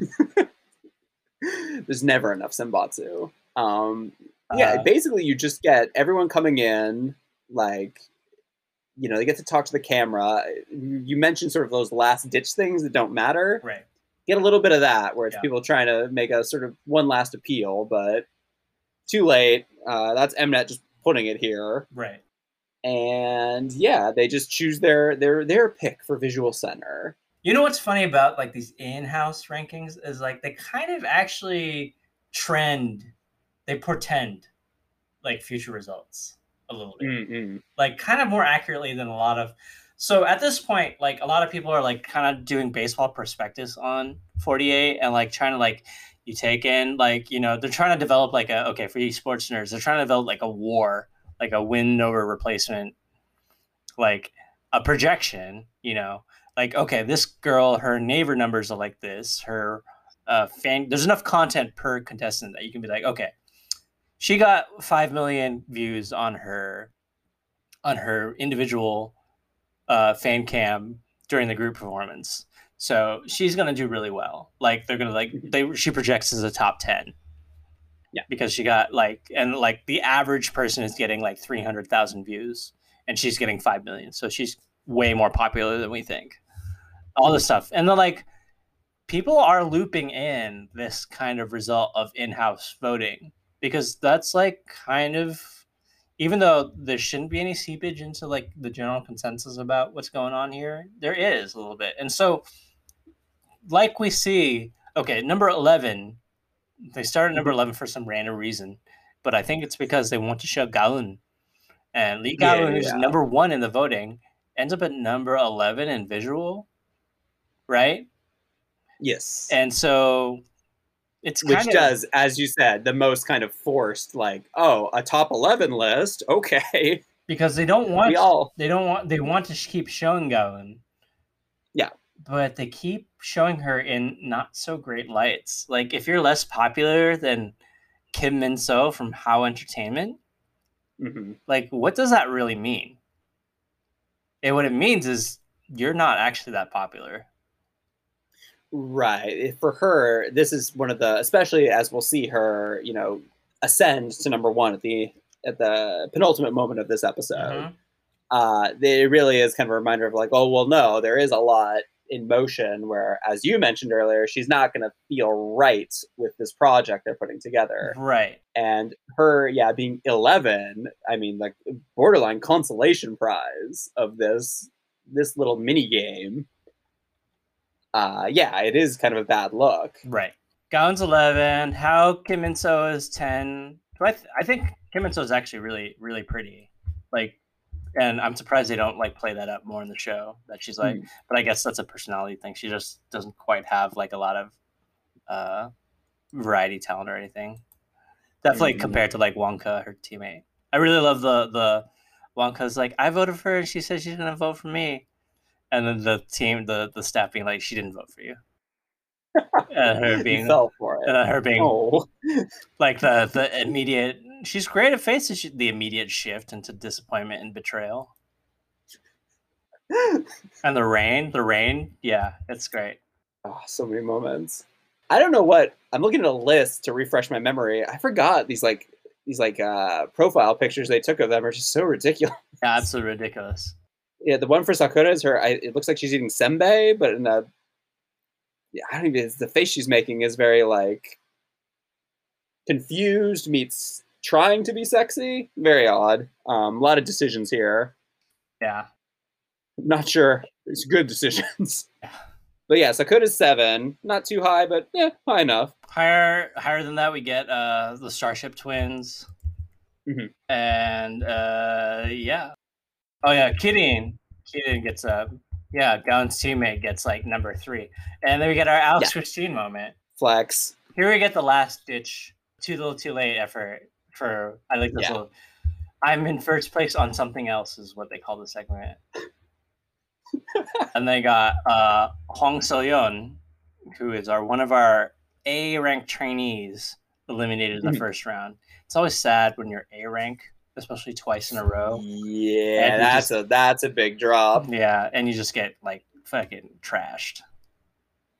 [SPEAKER 1] [LAUGHS]
[SPEAKER 2] There's never enough Senbatsu. Um, yeah, uh, basically, you just get everyone coming in, like, you know, they get to talk to the camera. You mentioned sort of those last ditch things that don't matter.
[SPEAKER 1] Right.
[SPEAKER 2] Get a little bit of that, where it's yeah. people trying to make a sort of one last appeal, but too late. Uh, that's Mnet just putting it here.
[SPEAKER 1] Right.
[SPEAKER 2] And yeah, they just choose their their their pick for visual center.
[SPEAKER 1] You know what's funny about like these in-house rankings is like they kind of actually trend they portend like future results a little bit,
[SPEAKER 2] mm-hmm.
[SPEAKER 1] like kind of more accurately than a lot of. So at this point, like a lot of people are like kind of doing baseball prospectus on 48 and like trying to like you take in like you know they're trying to develop like a okay for you sports nerds they're trying to develop like a war like a win over replacement like a projection you know like okay this girl her neighbor numbers are like this her uh fan there's enough content per contestant that you can be like okay she got five million views on her on her individual uh, fan cam during the group performance. So she's gonna do really well. Like they're gonna like mm-hmm. they she projects as a top ten.
[SPEAKER 2] Yeah,
[SPEAKER 1] because she got like and like the average person is getting like three hundred thousand views, and she's getting five million. So she's way more popular than we think. All this stuff, and then like people are looping in this kind of result of in-house voting because that's like kind of even though there shouldn't be any seepage into like the general consensus about what's going on here, there is a little bit. And so, like we see, okay, number 11, they started number mm-hmm. 11 for some random reason, but I think it's because they want to show Gaeun. And Lee Gaeun, yeah, yeah. who's number one in the voting, ends up at number 11 in visual, right?
[SPEAKER 2] Yes.
[SPEAKER 1] And so it's
[SPEAKER 2] which of, does, as you said, the most kind of forced, like, oh, a top eleven list, [LAUGHS] okay.
[SPEAKER 1] Because they don't want we all they don't want they want to keep showing Gaeun.
[SPEAKER 2] Yeah.
[SPEAKER 1] But they keep showing her in not so great lights. Like if you're less popular than Kim Min So from How Entertainment,
[SPEAKER 2] mm-hmm.
[SPEAKER 1] like what does that really mean? And what it means is you're not actually that popular.
[SPEAKER 2] Right. For her, this is one of the, especially as we'll see her, you know, ascend to number one at the at the penultimate moment of this episode. Mm-hmm. Uh, it really is kind of a reminder of like, oh well, no, there is a lot in motion. Where, as you mentioned earlier, she's not going to feel right with this project they're putting together.
[SPEAKER 1] Right.
[SPEAKER 2] And her, yeah, being eleven, I mean, like borderline consolation prize of this this little mini game uh, yeah, it is kind of a bad look.
[SPEAKER 1] Right. Gaeun's 11. How Kim Min So is 10. I, th- I think Kim Min So is actually really, really pretty. Like, and I'm surprised they don't like play that up more in the show. That she's like, mm. but I guess that's a personality thing. She just doesn't quite have like a lot of uh, variety talent or anything. Definitely mm. compared to like Wang Ke, her teammate. I really love the the Wang Ke's like, I voted for her and she said she's gonna vote for me and then the team, the the staff being like, she didn't vote for you. and her [LAUGHS] being
[SPEAKER 2] fell for it.
[SPEAKER 1] Uh, her being oh. like the the [LAUGHS] immediate. She's great at facing the immediate shift into disappointment and betrayal. and the rain, the rain, yeah, it's great.
[SPEAKER 2] Oh, so many moments. I don't know what I'm looking at a list to refresh my memory. I forgot these like these like uh profile pictures they took of them are just so ridiculous.
[SPEAKER 1] Yeah, absolutely ridiculous
[SPEAKER 2] yeah, the one for Sakura is her. I, it looks like she's eating senbei, but in a yeah, I don't even. The face she's making is very like confused meets trying to be sexy. Very odd. Um, a lot of decisions here.
[SPEAKER 1] Yeah.
[SPEAKER 2] Not sure. It's good decisions. [LAUGHS] But yeah, Sakura's seven. Not too high, but yeah, high enough.
[SPEAKER 1] Higher higher than that, we get uh the Starship Twins.
[SPEAKER 2] Mm-hmm.
[SPEAKER 1] And uh yeah, Oh yeah, Kirin. Kirin gets a yeah. Gaeun's teammate gets like number three, and then we get our Alex yeah. Christine moment.
[SPEAKER 2] Flex.
[SPEAKER 1] Here we get the last ditch, too little, too late effort for. I like this yeah. little. I'm in first place on something else is what they call the segment. and they got uh, Hong Seol-yeon, who is our one of our A rank trainees eliminated in the mm-hmm. first round. It's always sad when you're A rank especially twice in a row.
[SPEAKER 2] Yeah, that's just, a that's a big drop.
[SPEAKER 1] Yeah, and you just get like fucking trashed.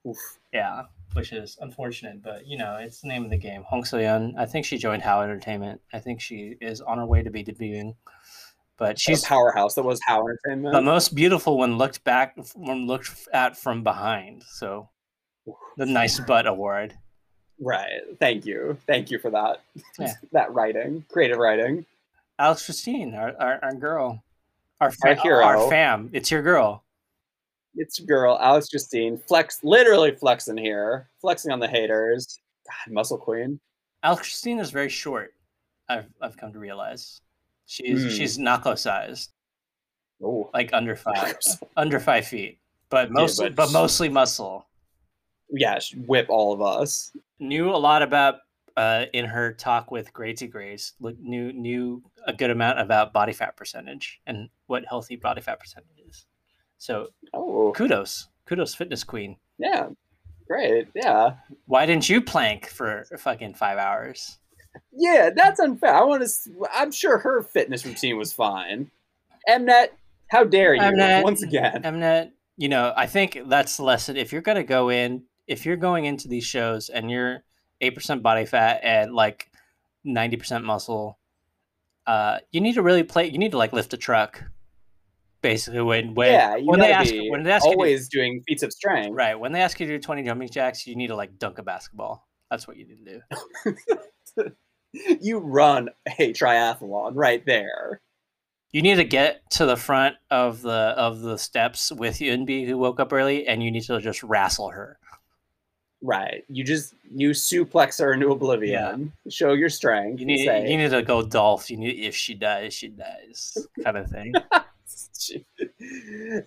[SPEAKER 2] Oof.
[SPEAKER 1] Yeah, which is unfortunate, but you know it's the name of the game. Hong Seol-yeon, I think she joined How Entertainment. I think she is on her way to be debuting. But she's
[SPEAKER 2] a powerhouse that was How Entertainment.
[SPEAKER 1] The most beautiful when looked back, when looked at from behind. So, the nice butt award.
[SPEAKER 2] Right. Thank you. Thank you for that. Yeah. [LAUGHS] that writing, creative writing.
[SPEAKER 1] Alex Christine, our, our, our girl, our, fa- our hero, our fam. It's your girl.
[SPEAKER 2] It's your girl, Alex Christine. Flex, literally flexing here, flexing on the haters. God, muscle queen.
[SPEAKER 1] Alex Christine is very short. I've I've come to realize she's mm. she's knuckle sized.
[SPEAKER 2] Oh,
[SPEAKER 1] like under five, under five feet, but mostly yeah, but, but mostly muscle.
[SPEAKER 2] Yeah, whip all of us.
[SPEAKER 1] Knew a lot about uh, in her talk with Gracie Grace, knew knew a good amount about body fat percentage and what healthy body fat percentage is. So,
[SPEAKER 2] oh.
[SPEAKER 1] kudos, kudos, fitness queen.
[SPEAKER 2] Yeah, great. Yeah.
[SPEAKER 1] Why didn't you plank for fucking five hours?
[SPEAKER 2] yeah, that's unfair. I want to. I'm sure her fitness routine was fine. Mnet, how dare you? Mnet, once again,
[SPEAKER 1] Mnet. You know, I think that's the lesson. If you're gonna go in, if you're going into these shows and you're eight percent body fat and like ninety percent muscle, uh, you need to really play. You need to like lift a truck. Basically, when when
[SPEAKER 2] yeah,
[SPEAKER 1] when they ask when they ask
[SPEAKER 2] always
[SPEAKER 1] you
[SPEAKER 2] to, doing feats of strength,
[SPEAKER 1] right? When they ask you to do twenty jumping jacks, you need to like dunk a basketball. That's what you need to
[SPEAKER 2] do. [LAUGHS] you run a triathlon right there.
[SPEAKER 1] You need to get to the front of the of the steps with Yunbi, who woke up early, and you need to just wrestle her.
[SPEAKER 2] Right. You just you suplex her into oblivion. Yeah. Show your strength.
[SPEAKER 1] You need say, you need to go Dolph. You need if she dies, she dies, kind of thing. [LAUGHS]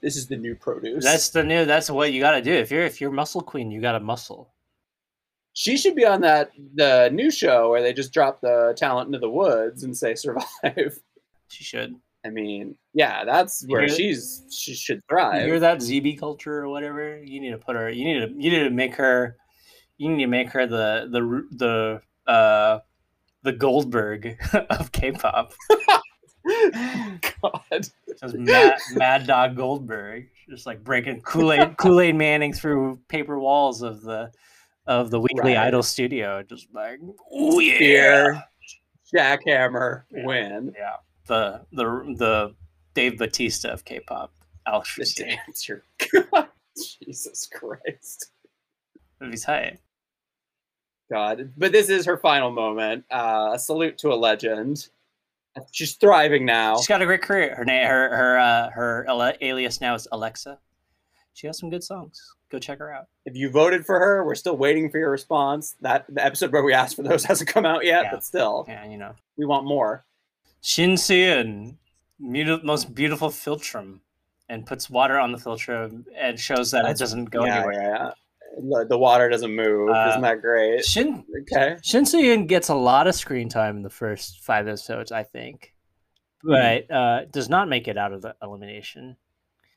[SPEAKER 2] this is the new produce.
[SPEAKER 1] That's the new. That's what you got to do. If you're if you're muscle queen, you got to muscle.
[SPEAKER 2] She should be on that the new show where they just drop the talent into the woods and say survive.
[SPEAKER 1] She should.
[SPEAKER 2] I mean, yeah, that's where she's she should thrive.
[SPEAKER 1] You're that ZB culture or whatever. You need to put her. You need to you need to make her. You need to make her the the the uh the Goldberg [LAUGHS] of K-pop. [LAUGHS] God, just Mad, Mad Dog Goldberg, just like breaking Kool Aid Kool Aid Manning through paper walls of the of the Weekly right. Idol studio, just like oh yeah,
[SPEAKER 2] jackhammer, yeah. win.
[SPEAKER 1] Yeah, the the the Dave Batista of K-pop,
[SPEAKER 2] Alex the dancer. [LAUGHS] Jesus Christ,
[SPEAKER 1] that'd be tight.
[SPEAKER 2] God, but this is her final moment. Uh, a salute to a legend. She's thriving now.
[SPEAKER 1] She's got a great career. Her name, her her uh, her alias now is Alexa. She has some good songs. Go check her out.
[SPEAKER 2] If you voted for her, we're still waiting for your response. That the episode where we asked for those [LAUGHS] hasn't come out yet, yeah. but still,
[SPEAKER 1] yeah, you know,
[SPEAKER 2] we want more.
[SPEAKER 1] Shin and most beautiful philtrum, and puts water on the philtrum and shows that That's, it doesn't go
[SPEAKER 2] yeah,
[SPEAKER 1] anywhere.
[SPEAKER 2] Yeah, the water doesn't move. Uh, Isn't that great?
[SPEAKER 1] Shin okay. Shin Seon gets a lot of screen time in the first five episodes, I think, but mm. uh, does not make it out of the elimination.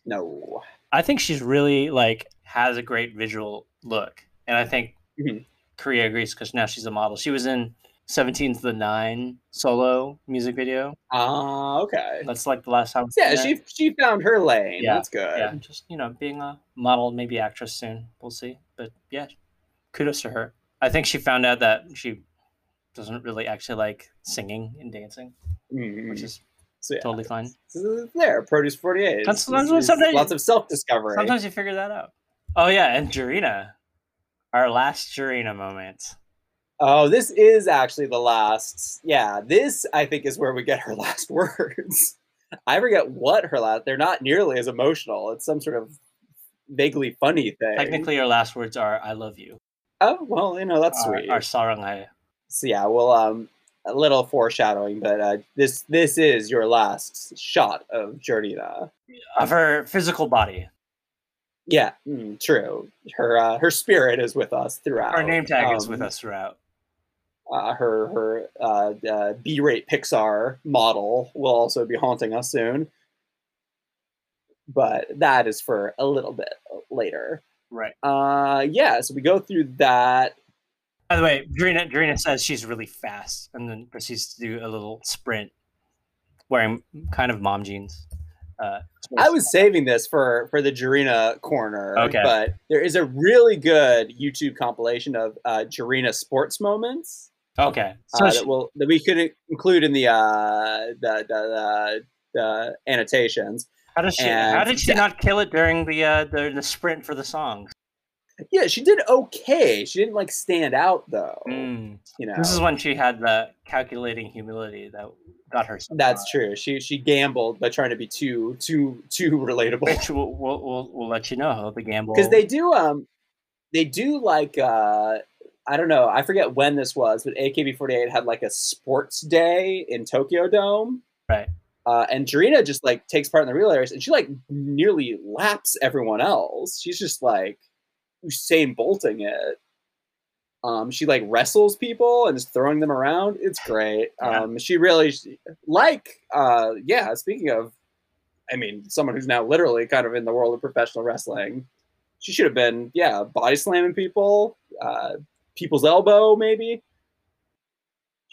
[SPEAKER 2] No,
[SPEAKER 1] I think she's really like has a great visual look, and I think mm-hmm. Korea agrees because now she's a model. She was in 17 to the 9 solo music video.
[SPEAKER 2] Ah, uh, okay.
[SPEAKER 1] That's like the last time.
[SPEAKER 2] Yeah, she she found her lane. Yeah, That's good.
[SPEAKER 1] Yeah, just, you know, being a model, maybe actress soon. We'll see. But yeah, kudos to her. I think she found out that she doesn't really actually like singing and dancing, mm-hmm. which is so, yeah. totally fine.
[SPEAKER 2] there, Produce 48. That's, that's sometimes, lots of self discovery.
[SPEAKER 1] Sometimes you figure that out. Oh, yeah, and Jurina. Our last Jurina moment.
[SPEAKER 2] Oh, this is actually the last. Yeah, this I think is where we get her [LAUGHS] last words. I forget what her last. They're not nearly as emotional. It's some sort of vaguely funny thing.
[SPEAKER 1] Technically, her last words are "I love you."
[SPEAKER 2] Oh well, you know that's
[SPEAKER 1] our,
[SPEAKER 2] sweet.
[SPEAKER 1] Our saranghae.
[SPEAKER 2] So yeah, well, um, a little foreshadowing, but uh, this this is your last shot of Jurina
[SPEAKER 1] of her physical body.
[SPEAKER 2] Yeah, mm, true. Her uh, her spirit is with us throughout.
[SPEAKER 1] Her name tag um, is with um, us throughout
[SPEAKER 2] uh, her her uh, uh, B-rate Pixar model will also be haunting us soon. But that is for a little bit later.
[SPEAKER 1] Right.
[SPEAKER 2] Uh, yeah. So we go through that.
[SPEAKER 1] By the way, Jurina, Jurina says she's really fast, and then proceeds to do a little sprint, wearing kind of mom jeans. Uh,
[SPEAKER 2] I was saving this for for the Jurina corner,
[SPEAKER 1] okay.
[SPEAKER 2] but there is a really good YouTube compilation of uh, Jurina sports moments
[SPEAKER 1] Okay,
[SPEAKER 2] so uh, she, that, that we could include in the uh, the, the, the annotations.
[SPEAKER 1] How does she? And how did she that, not kill it during the, uh, the the sprint for the songs?
[SPEAKER 2] Yeah, she did okay. She didn't like stand out though.
[SPEAKER 1] Mm.
[SPEAKER 2] You know,
[SPEAKER 1] this is when she had the calculating humility that got her.
[SPEAKER 2] That's true. She she gambled by trying to be too too too relatable.
[SPEAKER 1] Which we'll we'll, we'll, we'll let you know the gamble
[SPEAKER 2] because they do um they do like uh I don't know. I forget when this was, but AKB48 had like a sports day in Tokyo Dome.
[SPEAKER 1] Right.
[SPEAKER 2] Uh, and Jurina just like takes part in the relay race, and she like nearly laps everyone else. She's just like Usain bolting it. Um, she like wrestles people and is throwing them around. It's great. Um, she really like uh, yeah. Speaking of, I mean, someone who's now literally kind of in the world of professional wrestling. She should have been yeah body slamming people, uh, people's elbow, maybe.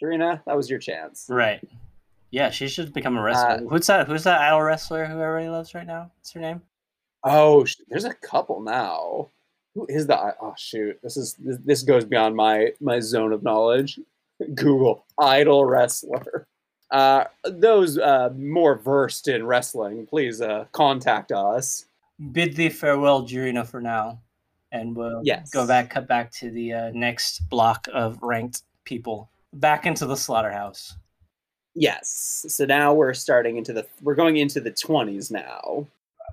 [SPEAKER 2] Jurina, that was your chance.
[SPEAKER 1] Right. Yeah, she should become a wrestler. Uh, who's that? Who's that idol wrestler who everybody loves right now? What's her name?
[SPEAKER 2] Oh, there's a couple now. Who is the? Oh shoot, this is this, this goes beyond my my zone of knowledge. [LAUGHS] Google idol wrestler. Uh, those uh, more versed in wrestling, please uh, contact us.
[SPEAKER 1] Bid thee farewell, Jurina, for now, and we'll yes. go back, cut back to the uh, next block of ranked people, back into the slaughterhouse.
[SPEAKER 2] Yes. So now we're starting into the we're going into the twenties now.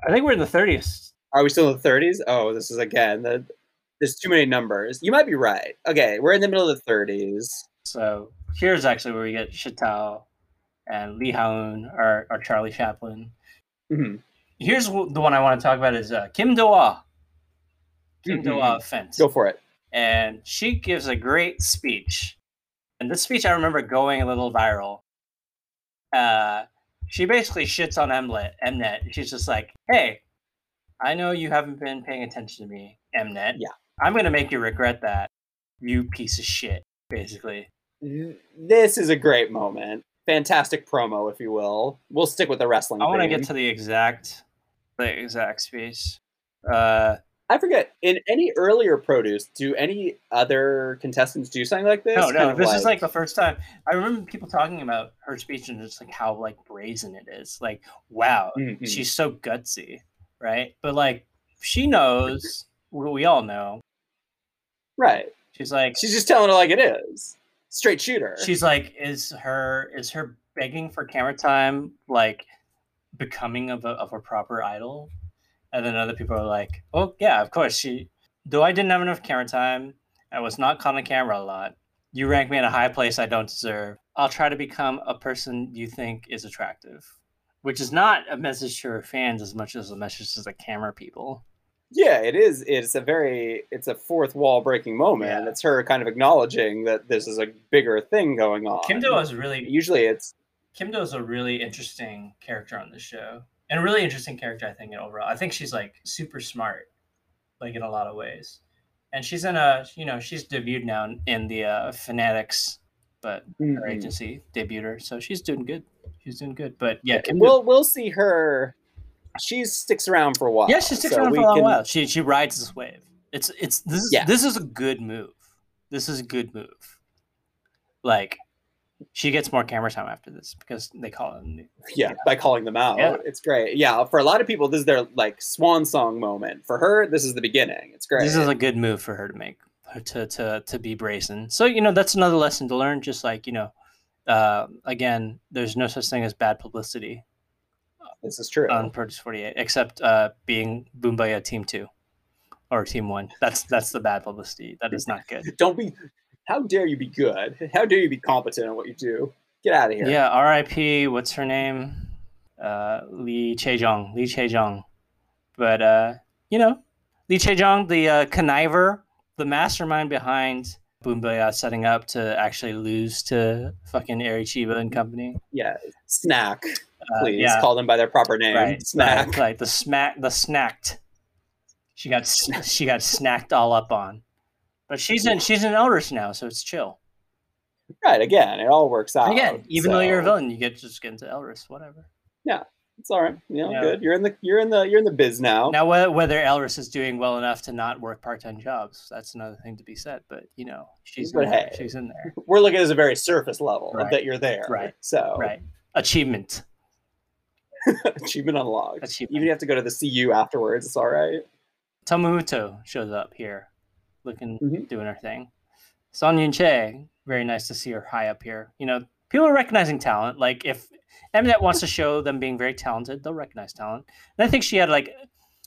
[SPEAKER 1] I think we're in the thirties.
[SPEAKER 2] Are we still in the thirties? Oh, this is again the there's too many numbers. You might be right. Okay, we're in the middle of the thirties.
[SPEAKER 1] So here's actually where we get Shitao and Lee Haun or, or Charlie Chaplin. Mm-hmm. Here's the one I want to talk about is uh, Kim Do-ah. Kim mm-hmm.
[SPEAKER 2] Go for it.
[SPEAKER 1] And she gives a great speech. And this speech I remember going a little viral. Uh, she basically shits on Mnet. Mnet. She's just like, "Hey, I know you haven't been paying attention to me, Mnet.
[SPEAKER 2] Yeah,
[SPEAKER 1] I'm gonna make you regret that, you piece of shit." Basically,
[SPEAKER 2] this is a great moment. Fantastic promo, if you will. We'll stick with the wrestling.
[SPEAKER 1] I want to get to the exact, the exact speech. Uh,
[SPEAKER 2] I forget. In any earlier produce, do any other contestants do something like this?
[SPEAKER 1] No, no. This like... is like the first time. I remember people talking about her speech and just like how like brazen it is. Like, wow, mm-hmm. she's so gutsy, right? But like, she knows. what we all know.
[SPEAKER 2] Right.
[SPEAKER 1] She's like.
[SPEAKER 2] She's just telling it like it is. Straight shooter.
[SPEAKER 1] She's like, is her is her begging for camera time like becoming of a of a proper idol? And then other people are like, oh, yeah, of course. She, though I didn't have enough camera time, I was not caught on camera a lot. You rank me in a high place I don't deserve. I'll try to become a person you think is attractive, which is not a message to her fans as much as a message to the camera people.
[SPEAKER 2] Yeah, it is. It's a very, it's a fourth wall breaking moment. Yeah. It's her kind of acknowledging that this is a bigger thing going on.
[SPEAKER 1] Kim Do is really,
[SPEAKER 2] usually it's,
[SPEAKER 1] Kim Do is a really interesting character on the show and a really interesting character. I think overall, I think she's like super smart, like in a lot of ways. And she's in a, you know, she's debuted now in the uh, Fanatics, but mm-hmm. her agency debuted her, so she's doing good. She's doing good. But yeah,
[SPEAKER 2] Kim we'll we'll see her. She sticks around for a while.
[SPEAKER 1] Yeah, she sticks so around for a can... while. She she rides this wave. It's it's this is yeah. this is a good move. This is a good move. Like she gets more camera time after this because they call them.
[SPEAKER 2] Yeah, by calling them out, yeah. it's great. Yeah, for a lot of people, this is their like swan song moment. For her, this is the beginning. It's great.
[SPEAKER 1] This is a good move for her to make to to to be brazen. So you know that's another lesson to learn. Just like you know, uh, again, there's no such thing as bad publicity.
[SPEAKER 2] This is true
[SPEAKER 1] on Produce 48, except uh, being Boombayah Team Two or Team One. That's that's the bad publicity. That is not good. [LAUGHS]
[SPEAKER 2] Don't be how dare you be good? How dare you be competent in what you do? Get out of here.
[SPEAKER 1] Yeah, R.I.P. What's her name? Uh, Lee Chae-jung. Lee Chae-jung. But uh, you know, Lee Chae-jung, the uh, conniver, the mastermind behind Boombayah setting up to actually lose to fucking Chiba and company.
[SPEAKER 2] Yeah, snack. Uh, Please yeah. call them by their proper name. Right. Snack.
[SPEAKER 1] Right, right. The smack. The snacked. She got she got snacked all up on. But she's in she's in Elris now, so it's chill.
[SPEAKER 2] Right. Again, it all works out.
[SPEAKER 1] Again, even so. though you're a villain, you get to just get into Elris, whatever.
[SPEAKER 2] Yeah, it's all right. You know, yeah. good. You're in the you're in the you're in the biz now.
[SPEAKER 1] Now, whether Elris is doing well enough to not work part time jobs, that's another thing to be said. But you know, she's but in hey, there. she's in there. [LAUGHS]
[SPEAKER 2] We're looking at a very surface level right. that you're there.
[SPEAKER 1] Right.
[SPEAKER 2] So
[SPEAKER 1] right achievement. [LAUGHS]
[SPEAKER 2] achievement unlocked. Achievement. Even if you have to go to the CU afterwards, it's all right.
[SPEAKER 1] Tomu Muto shows up here looking mm-hmm. doing her thing. Son Eunchae, very nice to see her high up here. You know, people are recognizing talent. Like if Mnet wants to show them being very talented, they'll recognize talent. And I think she had like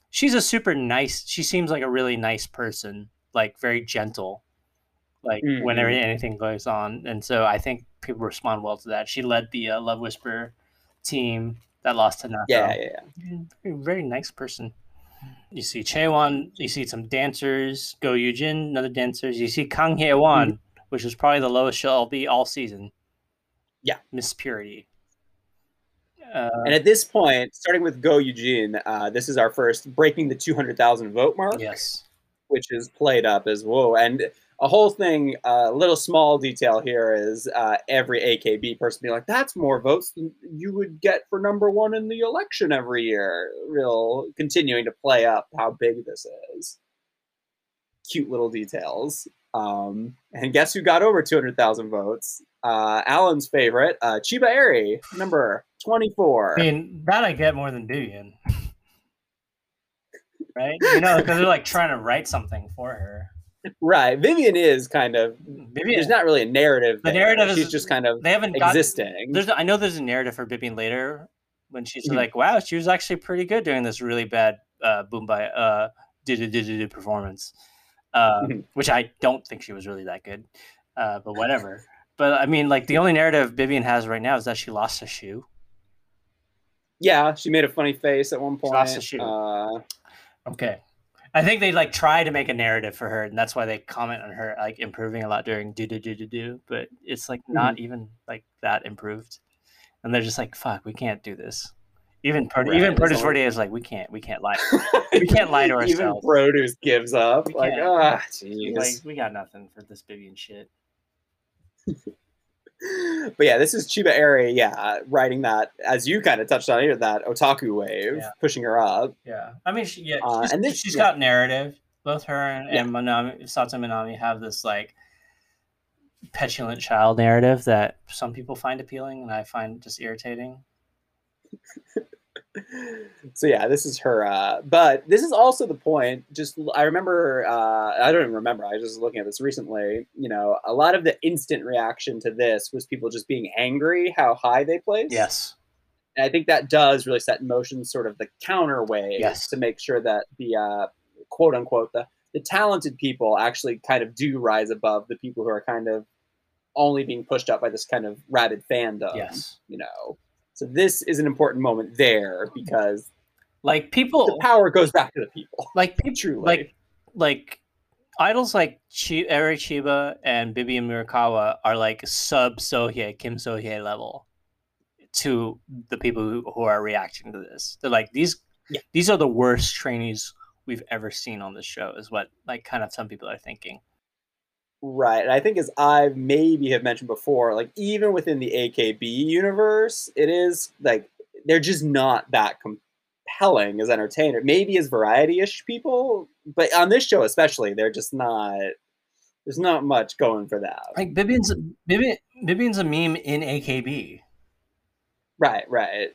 [SPEAKER 1] she's a super nice she seems like a really nice person, like very gentle. Like mm-hmm. whenever anything goes on. And so I think people respond well to that. She led the uh, Love Whisper team that lost to Nako.
[SPEAKER 2] Yeah, yeah,
[SPEAKER 1] yeah. Very, very nice person. You see Chaewon, you see some dancers, Go Yujin, another dancers. You see Kang Hae-won, mm-hmm. which was probably the lowest she'll be all season.
[SPEAKER 2] Yeah.
[SPEAKER 1] Miss Purity.
[SPEAKER 2] Uh, and at this point, starting with Go Yujin, uh, this is our first breaking the 200,000 vote mark.
[SPEAKER 1] Yes.
[SPEAKER 2] Which is played up as whoa. And a whole thing. A uh, little small detail here is uh, every AKB person being like, "That's more votes than you would get for number one in the election every year." Real continuing to play up how big this is. Cute little details. Um, and guess who got over 200,000 votes? Uh, Alan's favorite, uh, Chiba Eri, number 24.
[SPEAKER 1] I mean, that I get more than Vivian. [LAUGHS] right? You know, because they're like trying to write something for her.
[SPEAKER 2] Right. Vivian is kind of Vivian. There's not really a narrative.
[SPEAKER 1] The there. narrative
[SPEAKER 2] she's is just kind of
[SPEAKER 1] they haven't
[SPEAKER 2] existing.
[SPEAKER 1] Got, there's I know there's a narrative for Vivian later when she's mm-hmm. like, "Wow, she was actually pretty good doing this really bad uh, boom by uh performance," uh, mm-hmm. which I don't think she was really that good. Uh, but whatever. but I mean, like the only narrative Vivian has right now is that she lost a shoe.
[SPEAKER 2] Yeah, she made a funny face at one point. She lost a shoe.
[SPEAKER 1] Uh, okay. I think they like try to make a narrative for her, and that's why they comment on her like improving a lot during do do do do do. But it's like not mm-hmm. even like that improved, and they're just like, "Fuck, we can't do this." Even pro- right, even Produce Forty is like, "We can't, we can't lie, [LAUGHS] we can't lie to ourselves." even
[SPEAKER 2] Produce gives up, we like, ah, oh,
[SPEAKER 1] like we got nothing for this Vivian shit. [LAUGHS]
[SPEAKER 2] but yeah, this is Chiba Eri, yeah, riding that as you kind of touched on here, that otaku wave, yeah. pushing her up.
[SPEAKER 1] Yeah, I mean, she, yeah, uh, and this, she's yeah. got narrative. Both her and, yeah. and Manami, Sato Minami have this like petulant child narrative that some people find appealing, and I find just irritating. [LAUGHS]
[SPEAKER 2] so yeah, this is her. Uh, but this is also the point. Just I remember. Uh, I don't even remember. I was just looking at this recently. You know, a lot of the instant reaction to this was people just being angry how high they placed.
[SPEAKER 1] Yes.
[SPEAKER 2] And I think that does really set in motion sort of the counter way yes. to make sure that the uh, quote unquote the the talented people actually kind of do rise above the people who are kind of only being pushed up by this kind of rabid fandom.
[SPEAKER 1] Yes.
[SPEAKER 2] You know. So this is an important moment there because
[SPEAKER 1] like people
[SPEAKER 2] the power goes back to the people.
[SPEAKER 1] Like people like like idols like Chi- Eri Chiba and Bibi and Murakawa are like sub Sohye, Kim Sohye level to the people who, who are reacting to this. They're like these yeah. these are the worst trainees we've ever seen on the show is what like kind of some people are thinking.
[SPEAKER 2] Right. And I think as I maybe have mentioned before, like even within the AKB universe, it is like they're just not that compelling as entertainer. Maybe as variety-ish people, but on this show especially, they're just not there's not much going for that.
[SPEAKER 1] Like Bibian's Bibian, Bibian's a meme in AKB.
[SPEAKER 2] Right, right.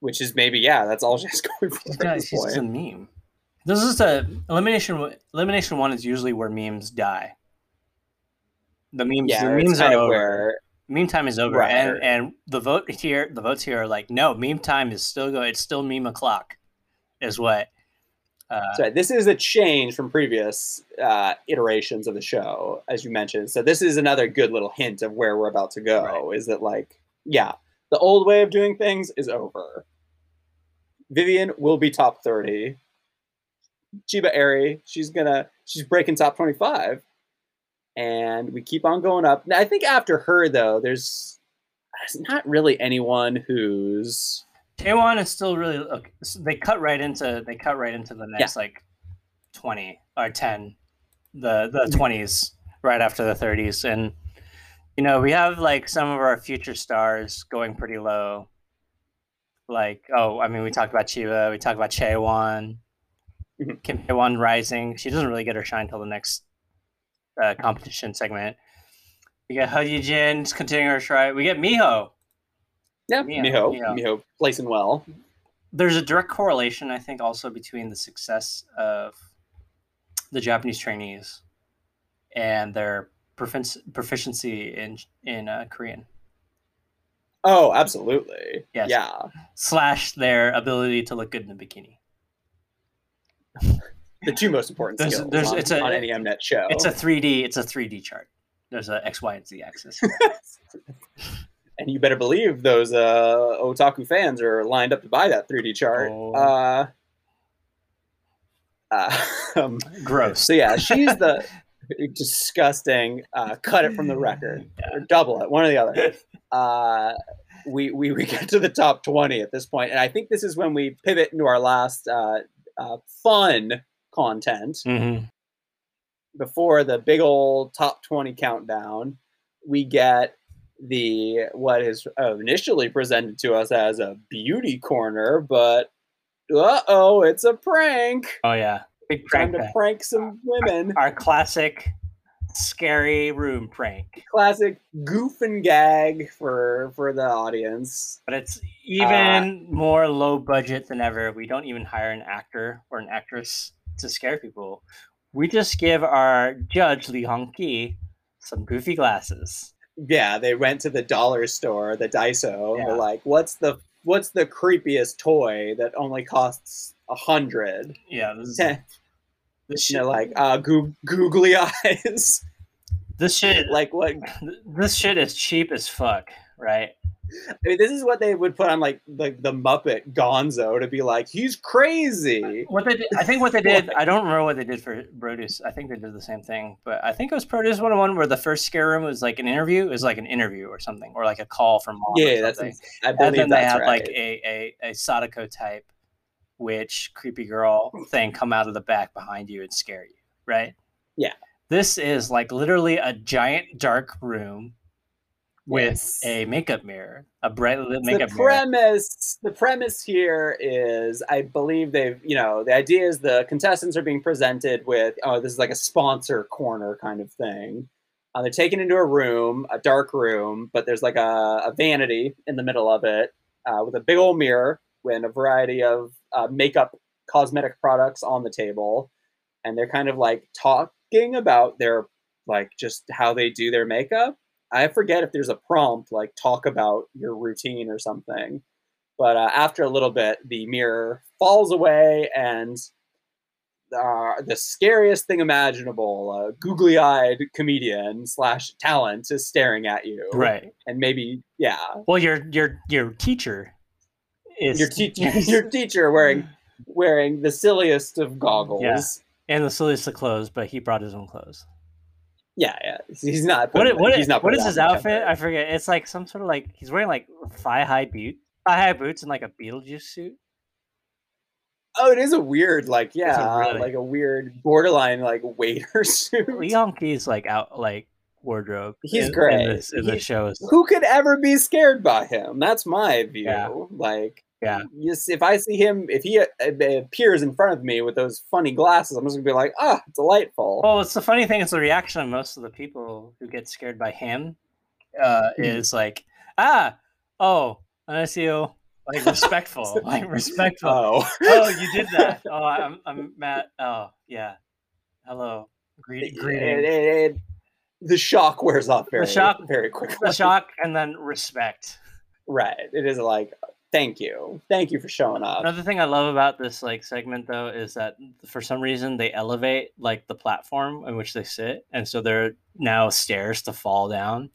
[SPEAKER 2] Which is maybe yeah, that's all [LAUGHS] she's going for. She's
[SPEAKER 1] just a meme. This is a elimination. Elimination one is usually where memes die. The memes, yeah, the memes are over. Where, meme time is over, right. and and the vote here, the votes here are like, no, meme time is still going. It's still meme o'clock, is what.
[SPEAKER 2] Uh, so this is a change from previous uh, iterations of the show, as you mentioned. So this is another good little hint of where we're about to go. Right. Is that like, yeah, the old way of doing things is over. Vivian will be top thirty. Chiba Eri, she's gonna she's breaking top twenty five and we keep on going up. I think after her though, there's, there's not really anyone who's
[SPEAKER 1] Taiwan is still really look. They cut right into they cut right into the next yeah. like twenty or ten, the the twenties right after the thirties, and you know we have like some of our future stars going pretty low. Like oh, I mean we talked about Chiba, we talked about Chaewon, mm-hmm. Kim Chaewon rising. She doesn't really get her shine till the next uh, competition segment. We get Hyojin continuing her stride. We get Miho.
[SPEAKER 2] Yeah, Miho. Miho. Miho. Miho placing well.
[SPEAKER 1] There's a direct correlation, I think, also between the success of the Japanese trainees and their proficiency in in uh, Korean.
[SPEAKER 2] Oh, absolutely.
[SPEAKER 1] Yes.
[SPEAKER 2] Yeah.
[SPEAKER 1] Slash their ability to look good in a bikini [LAUGHS]
[SPEAKER 2] the two most important there's, skills there's, on, it's a, on any Mnet show.
[SPEAKER 1] It's a 3D. It's a 3D chart. There's a X, Y, and Z axis. [LAUGHS]
[SPEAKER 2] and you better believe those uh, otaku fans are lined up to buy that 3D chart. Oh. Uh, uh, [LAUGHS] um,
[SPEAKER 1] Gross.
[SPEAKER 2] So yeah, she's the [LAUGHS] disgusting. Uh, cut it from the record yeah. or double it, one or the other. Uh, we, we we get to the top 20 at this point, and I think this is when we pivot into our last uh, uh, fun content.
[SPEAKER 1] Mm-hmm.
[SPEAKER 2] before the big old top 20 countdown, we get the what is initially presented to us as a beauty corner, but uh oh, it's a prank.
[SPEAKER 1] Oh yeah,
[SPEAKER 2] big prank. Time to prank some women.
[SPEAKER 1] Our, our classic scary room prank.
[SPEAKER 2] Classic goof and gag for for the audience.
[SPEAKER 1] But it's even uh, more low budget than ever. We don't even hire an actor or an actress to scare people. We just give our judge Lee Hong Ki some goofy glasses.
[SPEAKER 2] Yeah, they went to the dollar store, the Daiso. Yeah. They're like, "What's the what's the creepiest toy that only costs a hundred?
[SPEAKER 1] Yeah, this, is, [LAUGHS]
[SPEAKER 2] this shit, like uh, goo- googly [LAUGHS] eyes.
[SPEAKER 1] This shit,
[SPEAKER 2] like what?
[SPEAKER 1] This shit is cheap as fuck, right?
[SPEAKER 2] I mean, this is what they would put on like like the Muppet Gonzo to be like, he's crazy.
[SPEAKER 1] What they did, I think what they did, [LAUGHS] I don't remember what they did for Produce. I think they did the same thing, but I think it was Produce 101 where the first scare room was like an interview. It was like an interview or something, or like a call from mom.
[SPEAKER 2] Yeah, that's.
[SPEAKER 1] I believe and then they had right. like a a a Sadako type witch creepy girl thing come out of the back behind you and scare you, right?
[SPEAKER 2] Yeah.
[SPEAKER 1] This is like literally a giant dark room with yes. a makeup mirror, a bright lit makeup mirror.
[SPEAKER 2] the premise, mirror. The premise here is, I believe they've, you know, the idea is the contestants are being presented with, oh, this is like a sponsor corner kind of thing. Uh, they're taken into a room, a dark room, but there's like a, a vanity in the middle of it uh, with a big old mirror and a variety of uh, makeup cosmetic products on the table. And they're kind of like talking about their, like, just how they do their makeup I forget if there's a prompt like talk about your routine or something. But uh, after a little bit, the mirror falls away, and uh, the scariest thing imaginable, a googly-eyed comedian slash talent, is staring at you.
[SPEAKER 1] Right,
[SPEAKER 2] and maybe yeah.
[SPEAKER 1] Well, your your your teacher is
[SPEAKER 2] your teacher. [LAUGHS] your teacher wearing [SIGHS] wearing the silliest of goggles. Yeah.
[SPEAKER 1] And the silliest of clothes, but he brought his own clothes.
[SPEAKER 2] Yeah, yeah. He's not.
[SPEAKER 1] What, what, he's not what is his outfit? I forget. It's like some sort of like he's wearing like thigh high boot, thigh high boots, and like a Beetlejuice suit.
[SPEAKER 2] Oh, it is a weird, like yeah, a really... like a weird borderline like waiter [LAUGHS] suit.
[SPEAKER 1] Lee Hong Ki's like out like wardrobe.
[SPEAKER 2] He's in, great
[SPEAKER 1] in, this, in he, the shows.
[SPEAKER 2] Who could ever be scared by him? That's my view. Yeah. Like
[SPEAKER 1] yeah.
[SPEAKER 2] Yes, if I see him, if he uh, appears in front of me with those funny glasses, I'm just gonna be like, ah, delightful.
[SPEAKER 1] Well, it's the funny thing is the reaction of most of the people who get scared by him uh, mm. is like, ah, oh, I see you. Like respectful, [LAUGHS] like respectful.
[SPEAKER 2] Oh.
[SPEAKER 1] oh, you did that. Oh, I'm, I'm Matt. Oh, yeah. Hello. Greet, greeting.
[SPEAKER 2] the shock wears off very, the shock, very quickly.
[SPEAKER 1] The shock and then respect.
[SPEAKER 2] Right. It is like, thank you. Thank you for showing up.
[SPEAKER 1] Another thing i love about this like segment though is that for some reason they elevate like the platform in which they sit and so there are now stairs to fall down.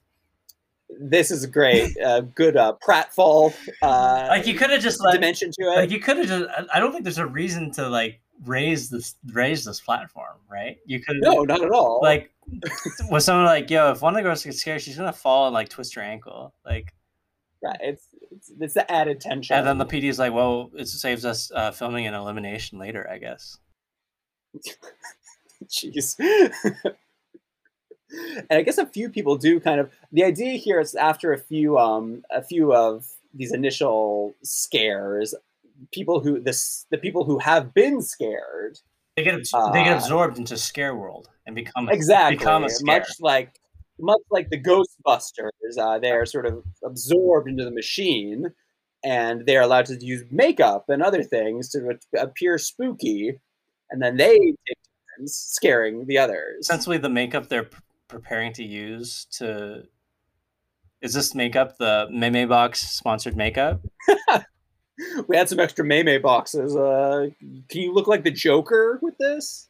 [SPEAKER 2] This is great [LAUGHS] uh, good uh pratfall uh
[SPEAKER 1] like you could have just like
[SPEAKER 2] dimension to it.
[SPEAKER 1] like you could have just i don't think there's a reason to like raise this raise this platform right? You could
[SPEAKER 2] no not at all.
[SPEAKER 1] Like [LAUGHS] was someone like yo if one of the girls gets scared she's gonna fall and like twist her ankle. Like
[SPEAKER 2] right it's it's, it's the added tension.
[SPEAKER 1] And then the PD is like, well, it saves us uh, filming an elimination later, I guess. [LAUGHS]
[SPEAKER 2] Jeez. [LAUGHS] and I guess a few people do kind of. The idea here is after a few, um, a few of these initial scares, people who this the people who have been scared
[SPEAKER 1] they get they get uh, absorbed into scare world and become
[SPEAKER 2] exactly
[SPEAKER 1] become a
[SPEAKER 2] much like much like the Ghostbusters, uh, they are sort of absorbed into the machine, and they are allowed to use makeup and other things to appear spooky, and then they take turns scaring the others.
[SPEAKER 1] Essentially, the makeup they're p- preparing to use to is this makeup the Meme Box sponsored makeup? [LAUGHS] [LAUGHS]
[SPEAKER 2] we had some extra Meme boxes. Uh, can you look like the Joker with this?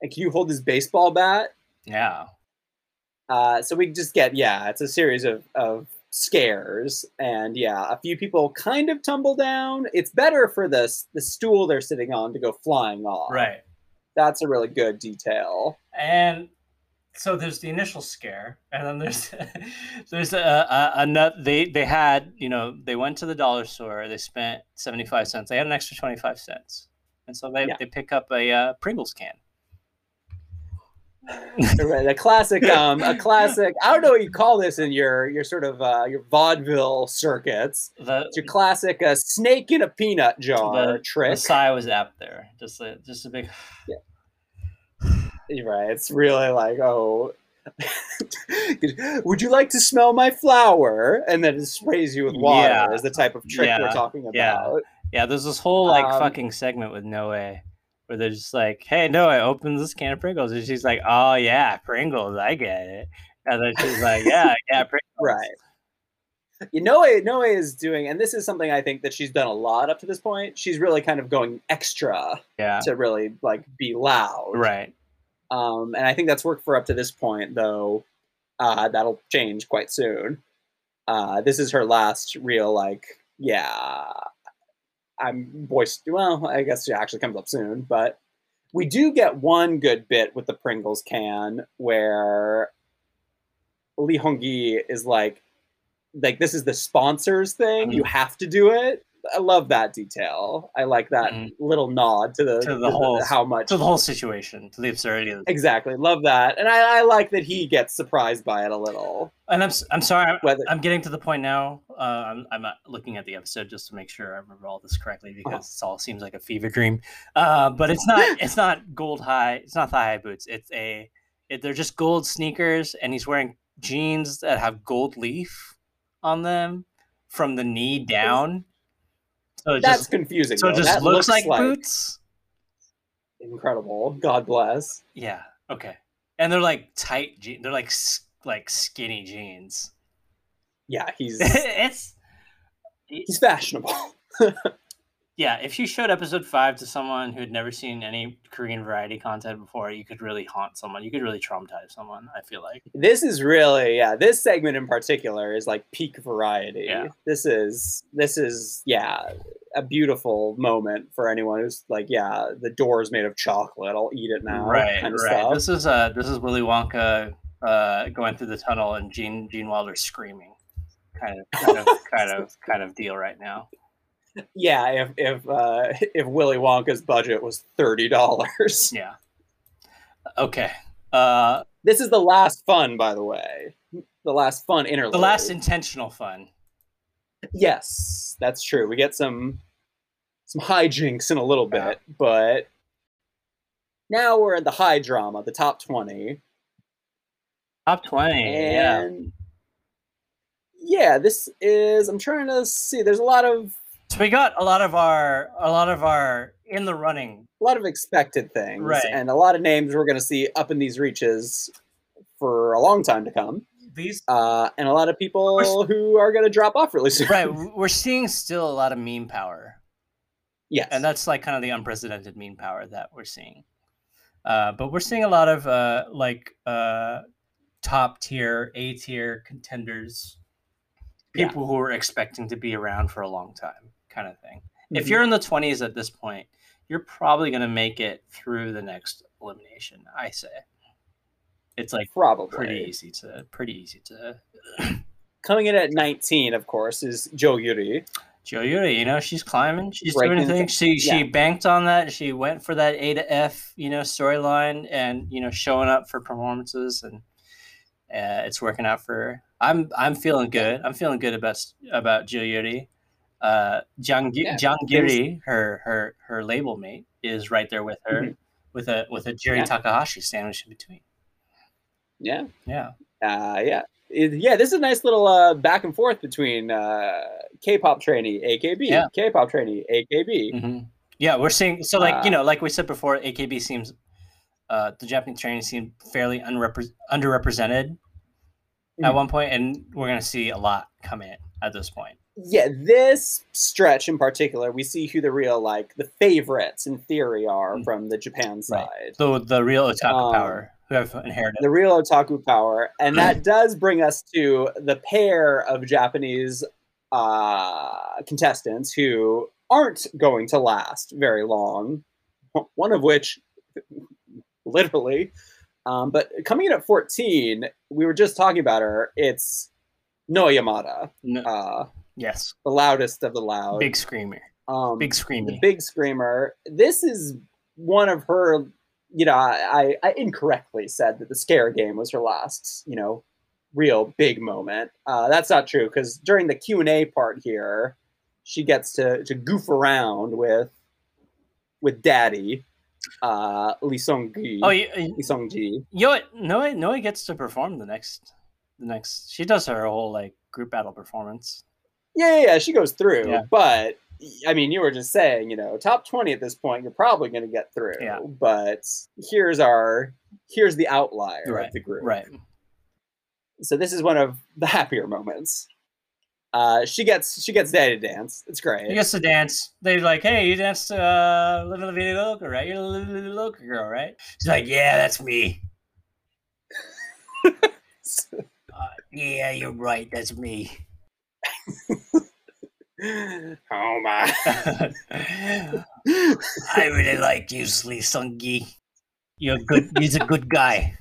[SPEAKER 2] And can you hold this baseball bat?
[SPEAKER 1] Yeah.
[SPEAKER 2] Uh, so we just get yeah, it's a series of of scares, and yeah, a few people kind of tumble down. It's better for this the stool they're sitting on to go flying off.
[SPEAKER 1] Right.
[SPEAKER 2] That's a really good detail.
[SPEAKER 1] And so there's the initial scare, and then there's [LAUGHS] there's a, a, a nut. They they had you know they went to the dollar store. They spent seventy five cents. They had an extra twenty five cents, and so they, yeah. they pick up a uh, Pringles can
[SPEAKER 2] a classic, um, a classic. I don't know what you call this in your your sort of uh, your vaudeville circuits. The, it's your classic uh, snake in a peanut jar
[SPEAKER 1] the,
[SPEAKER 2] trick.
[SPEAKER 1] The sigh was apt there, just a, just a big. [SIGHS]
[SPEAKER 2] Yeah. right. It's really like oh. [LAUGHS] Would you like to smell my flower? And then it sprays you with water yeah. is the type of trick yeah. we're talking about.
[SPEAKER 1] Yeah. yeah, there's this whole like um, fucking segment with Noe where they're just like, "Hey, no, I opened this can of Pringles," and she's like, "Oh yeah, Pringles, I get it." And then she's like, "Yeah, yeah, [LAUGHS] Pringles."
[SPEAKER 2] right. You know, Noe is doing, and this is something I think that she's done a lot up to this point. She's really kind of going extra,
[SPEAKER 1] yeah,
[SPEAKER 2] to really like be loud,
[SPEAKER 1] right?
[SPEAKER 2] Um, and I think that's worked for up to this point, though. Uh, that'll change quite soon. Uh, this is her last real, like, yeah, I'm voiced. Well, I guess she actually comes up soon, but we do get one good bit with the Pringles can where Lee Hong-gi is like, like this is the sponsors thing. Mm-hmm. You have to do it. I love that detail. I like that mm-hmm. little nod to the
[SPEAKER 1] to the whole
[SPEAKER 2] how much
[SPEAKER 1] to the whole situation, to the absurdity. Of
[SPEAKER 2] exactly, love that, and I, I, like that he gets surprised by it a little.
[SPEAKER 1] And I'm I'm sorry, I'm, Whether, I'm getting to the point now. Uh, I'm I'm looking at the episode just to make sure I remember all this correctly because oh. it all seems like a fever dream. Uh, but it's not [LAUGHS] it's not gold high. It's not thigh high boots. It's a it, they're just gold sneakers, and he's wearing jeans that have gold leaf on them from the knee down
[SPEAKER 2] so That's just, confusing.
[SPEAKER 1] So though. it just looks, looks, like, like boots.
[SPEAKER 2] Incredible. God bless.
[SPEAKER 1] Yeah. Okay. And they're like tight. Je- they're like like skinny jeans.
[SPEAKER 2] Yeah, he's [LAUGHS]
[SPEAKER 1] it's
[SPEAKER 2] he's fashionable. [LAUGHS]
[SPEAKER 1] yeah, if you showed episode five to someone who had never seen any Korean variety content before, you could really haunt someone. You could really traumatize someone. I feel like
[SPEAKER 2] this is really yeah. This segment in particular is like peak variety.
[SPEAKER 1] Yeah.
[SPEAKER 2] This is this is yeah a beautiful moment for anyone who's like yeah the door is made of chocolate. I'll eat it now.
[SPEAKER 1] Right. Kind of right. Stuff. This is uh this is Willy Wonka uh, going through the tunnel and Gene Gene Wilder screaming. Kind of kind of kind of kind of deal right now
[SPEAKER 2] yeah, if if uh, [LAUGHS] if Willy Wonka's budget was thirty dollars. [LAUGHS]
[SPEAKER 1] Yeah. Okay. Uh,
[SPEAKER 2] this is the last fun, by the way. The last fun interlude.
[SPEAKER 1] The last intentional fun.
[SPEAKER 2] Yes, that's true. We get some some hijinks in a little bit, but now we're at the high drama, the top twenty.
[SPEAKER 1] Top twenty, and
[SPEAKER 2] yeah. Yeah, this is. I'm trying to see. There's a lot of
[SPEAKER 1] so we got a lot of our a lot of our in the running.
[SPEAKER 2] A lot of expected things.
[SPEAKER 1] Right.
[SPEAKER 2] And a lot of names we're gonna see up in these reaches for a long time to come.
[SPEAKER 1] These
[SPEAKER 2] uh, and a lot of people who are gonna drop off really soon.
[SPEAKER 1] Right. [LAUGHS] We're seeing still a lot of meme power.
[SPEAKER 2] Yes.
[SPEAKER 1] And that's like kind of the unprecedented meme power that we're seeing. Uh, but we're seeing a lot of uh, like uh, top tier, A tier contenders, people yeah. who are expecting to be around for a long time kind of thing. Mm-hmm. If you're in the 20s at this point, you're probably going to make it through the next elimination. I say it's like
[SPEAKER 2] probably
[SPEAKER 1] pretty easy to pretty easy to. [CLEARS THROAT]
[SPEAKER 2] Coming in at 19, of course, is Jo Yuri.
[SPEAKER 1] Jo Yuri, you know, she's climbing. She's Breaking doing things. She yeah. she banked on that. She went for that A to F, you know, storyline, and you know, showing up for performances, and uh, it's working out for her. I'm I'm feeling good. I'm feeling good about about Jo Yuri uh, John yeah, Jang Gyuri, her her her label mate, is right there with her, mm-hmm. with a with a Juri yeah. Takahashi sandwich in between.
[SPEAKER 2] Yeah,
[SPEAKER 1] yeah,
[SPEAKER 2] uh, yeah, it, yeah. This is a nice little uh, back and forth between uh, K-pop trainee AKB, yeah. K-pop trainee AKB.
[SPEAKER 1] Mm-hmm. Yeah, we're seeing so like you uh, know like we said before, AKB seems uh, the Japanese trainee seemed fairly unrepre- underrepresented mm-hmm. at one point, and we're gonna see a lot come in at this point
[SPEAKER 2] yeah, this stretch in particular, we see who the real like the favorites in theory are mm. from the Japan side. Right.
[SPEAKER 1] So the real otaku um, power who have inherited
[SPEAKER 2] the real otaku power, and [CLEARS THROAT] that does bring us to the pair of Japanese uh, contestants who aren't going to last very long. One of which, [LAUGHS] literally, um, but coming in at fourteen, we were just talking about her. It's Noe Yamada.
[SPEAKER 1] No.
[SPEAKER 2] Uh,
[SPEAKER 1] Yes.
[SPEAKER 2] The loudest of the loud.
[SPEAKER 1] Big screamer. Um, big screamer.
[SPEAKER 2] The Big screamer. This is one of her you know, I, I incorrectly said that the scare game was her last, you know, real big moment. Uh, that's not true because during the Q and A part here, she gets to to goof around with with Daddy, uh, Lee Sung Gi.
[SPEAKER 1] Oh, you,
[SPEAKER 2] Lee Sung Ji.
[SPEAKER 1] What? Noe Noe gets to perform the next the next. She does her whole like group battle performance.
[SPEAKER 2] Yeah, yeah, yeah she goes through, yeah. but I mean, you were just saying, you know, top 20 at this point, you're probably going to get through.
[SPEAKER 1] Yeah.
[SPEAKER 2] But here's our, here's the outlier
[SPEAKER 1] right.
[SPEAKER 2] of the group.
[SPEAKER 1] Right.
[SPEAKER 2] So this is one of [LAUGHS] the happier moments. Uh, she gets she gets daddy to dance. It's great.
[SPEAKER 1] She gets to dance. They're like, "Hey, you dance danced uh, Little Bitty Loca, right? You're a Little Loca girl, right?" She's like, "Yeah, that's me." [LAUGHS] uh, yeah, you're right. That's me. [LAUGHS]
[SPEAKER 2] oh my! [LAUGHS]
[SPEAKER 1] I really like you, Lee Sung Gi. You're good. He's a good guy.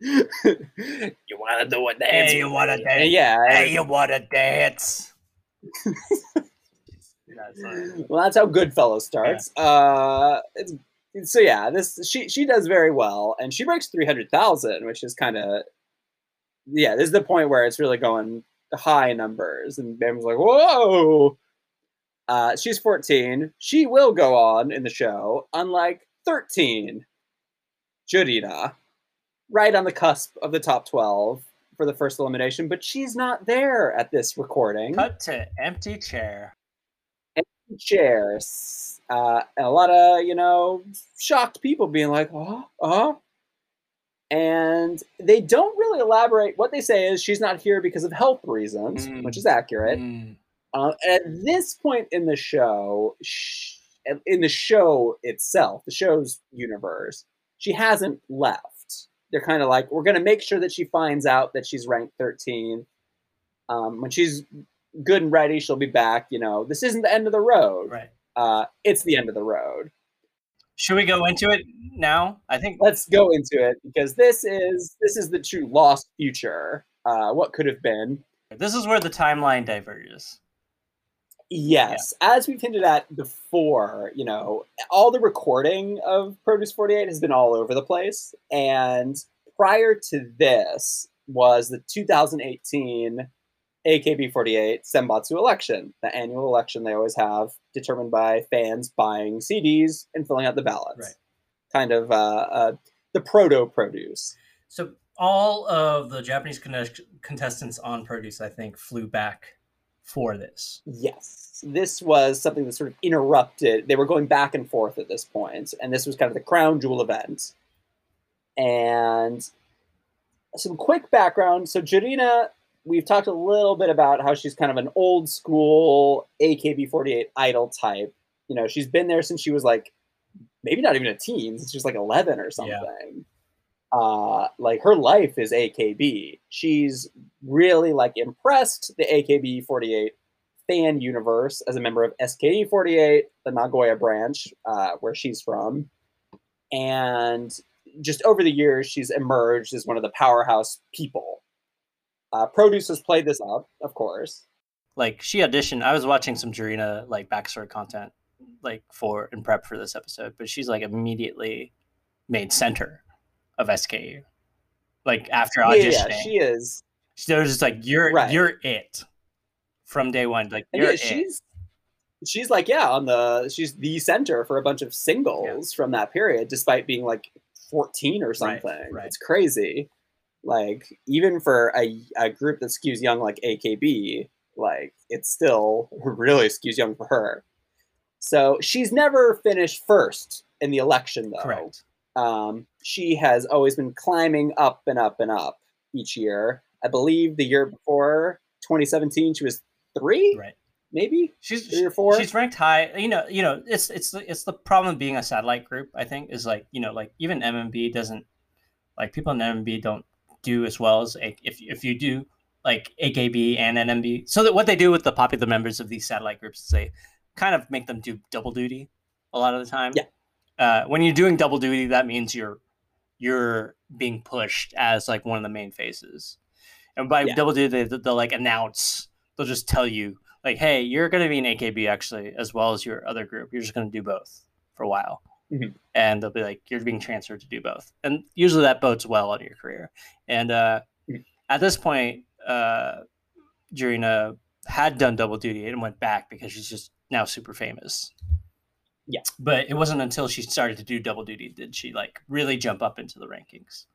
[SPEAKER 2] you want to do a dance?
[SPEAKER 1] Hey, you want to dance?
[SPEAKER 2] Yeah.
[SPEAKER 1] Hey, you want to dance?
[SPEAKER 2] well, that's how Goodfellas starts. Yeah. Uh, so yeah, this she she does very well, and she breaks three hundred thousand, which is kind of yeah. This is the point where it's really going high numbers, and Bam's like, whoa. Uh, she's 14. She will go on in the show, unlike 13, Jurina, right on the cusp of the top 12 for the first elimination, but she's not there at this recording.
[SPEAKER 1] Cut to empty chair.
[SPEAKER 2] Empty chairs. Uh, and a lot of, you know, shocked people being like, oh, oh, and they don't really elaborate. What they say is she's not here because of health reasons, mm. which is accurate. Mm. Uh, at this point in the show, she, in the show itself, the show's universe, she hasn't left. They're kind of like, we're going to make sure that she finds out that she's ranked 13. Um, when she's good and ready, she'll be back. You know, this isn't the end of the road.
[SPEAKER 1] Right.
[SPEAKER 2] Uh, it's the end of the road.
[SPEAKER 1] Should we go into it now? I think
[SPEAKER 2] let's go into it because this is this is the true lost future. Uh, what could have been.
[SPEAKER 1] This is where the timeline diverges.
[SPEAKER 2] Yes, yeah. as we've hinted at before, you know, all the recording of Produce 48 has been all over the place. And prior to this was the 2018 AKB48 Senbatsu election, the annual election they always have, determined by fans buying CDs and filling out the ballots.
[SPEAKER 1] Right.
[SPEAKER 2] Kind of uh, uh, the proto produce.
[SPEAKER 1] So all of the Japanese contestants on Produce, I think, flew back for this.
[SPEAKER 2] Yes. This was something that sort of interrupted. They were going back and forth at this point, and this was kind of the crown jewel event. And some quick background. So Jurina we've talked a little bit about how she's kind of an old school AKB48 idol type. You know, she's been there since she was like maybe not even a teen, since she was like 11 or something. Yeah. Uh, like her life is AKB. She's really like impressed the AKB48 fan universe as a member of SKE48, the Nagoya branch, uh, where she's from. And just over the years, she's emerged as one of the powerhouse people uh, Producers played this up, of course.
[SPEAKER 1] Like she auditioned. I was watching some Jurina like backstory content, like for in prep for this episode, but she's like immediately made center of SKE. Like after auditioning,
[SPEAKER 2] yeah, yeah, she is.
[SPEAKER 1] They're just like you're right. you're it from day one. Like you're yeah,
[SPEAKER 2] she's she's like yeah on the she's the center for a bunch of singles yeah. from that period, despite being like fourteen or something.
[SPEAKER 1] Right, right.
[SPEAKER 2] It's crazy. Like even for a, a group that skews young like AKB, like it's still [LAUGHS] really skews young for her. So she's never finished first in the election though.
[SPEAKER 1] Correct.
[SPEAKER 2] Um, she has always been climbing up and up and up each year. I believe the year before 2017 she was three.
[SPEAKER 1] Right
[SPEAKER 2] maybe
[SPEAKER 1] she's
[SPEAKER 2] three or four.
[SPEAKER 1] She's ranked high. You know, you know, it's it's it's the problem being a satellite group. I think is like you know, like even NMB doesn't like people in NMB don't do as well as if if you do like AKB and NMB. So that what they do with the popular members of these satellite groups is they kind of make them do double duty a lot of the time.
[SPEAKER 2] Yeah.
[SPEAKER 1] Uh, when you're doing double duty, that means you're you're being pushed as like one of the main faces. And by yeah. double duty, they, they'll like announce. They'll just tell you like, "Hey, you're going to be an AKB actually, as well as your other group. You're just going to do both for a while." Mm-hmm. and they'll be like, "You're being transferred to do both," and usually that bodes well on your career. And uh, mm-hmm. at this point, uh, Jurina had done double duty and went back because she's just now super famous.
[SPEAKER 2] Yeah,
[SPEAKER 1] but it wasn't until she started to do double duty did she like really jump up into the rankings.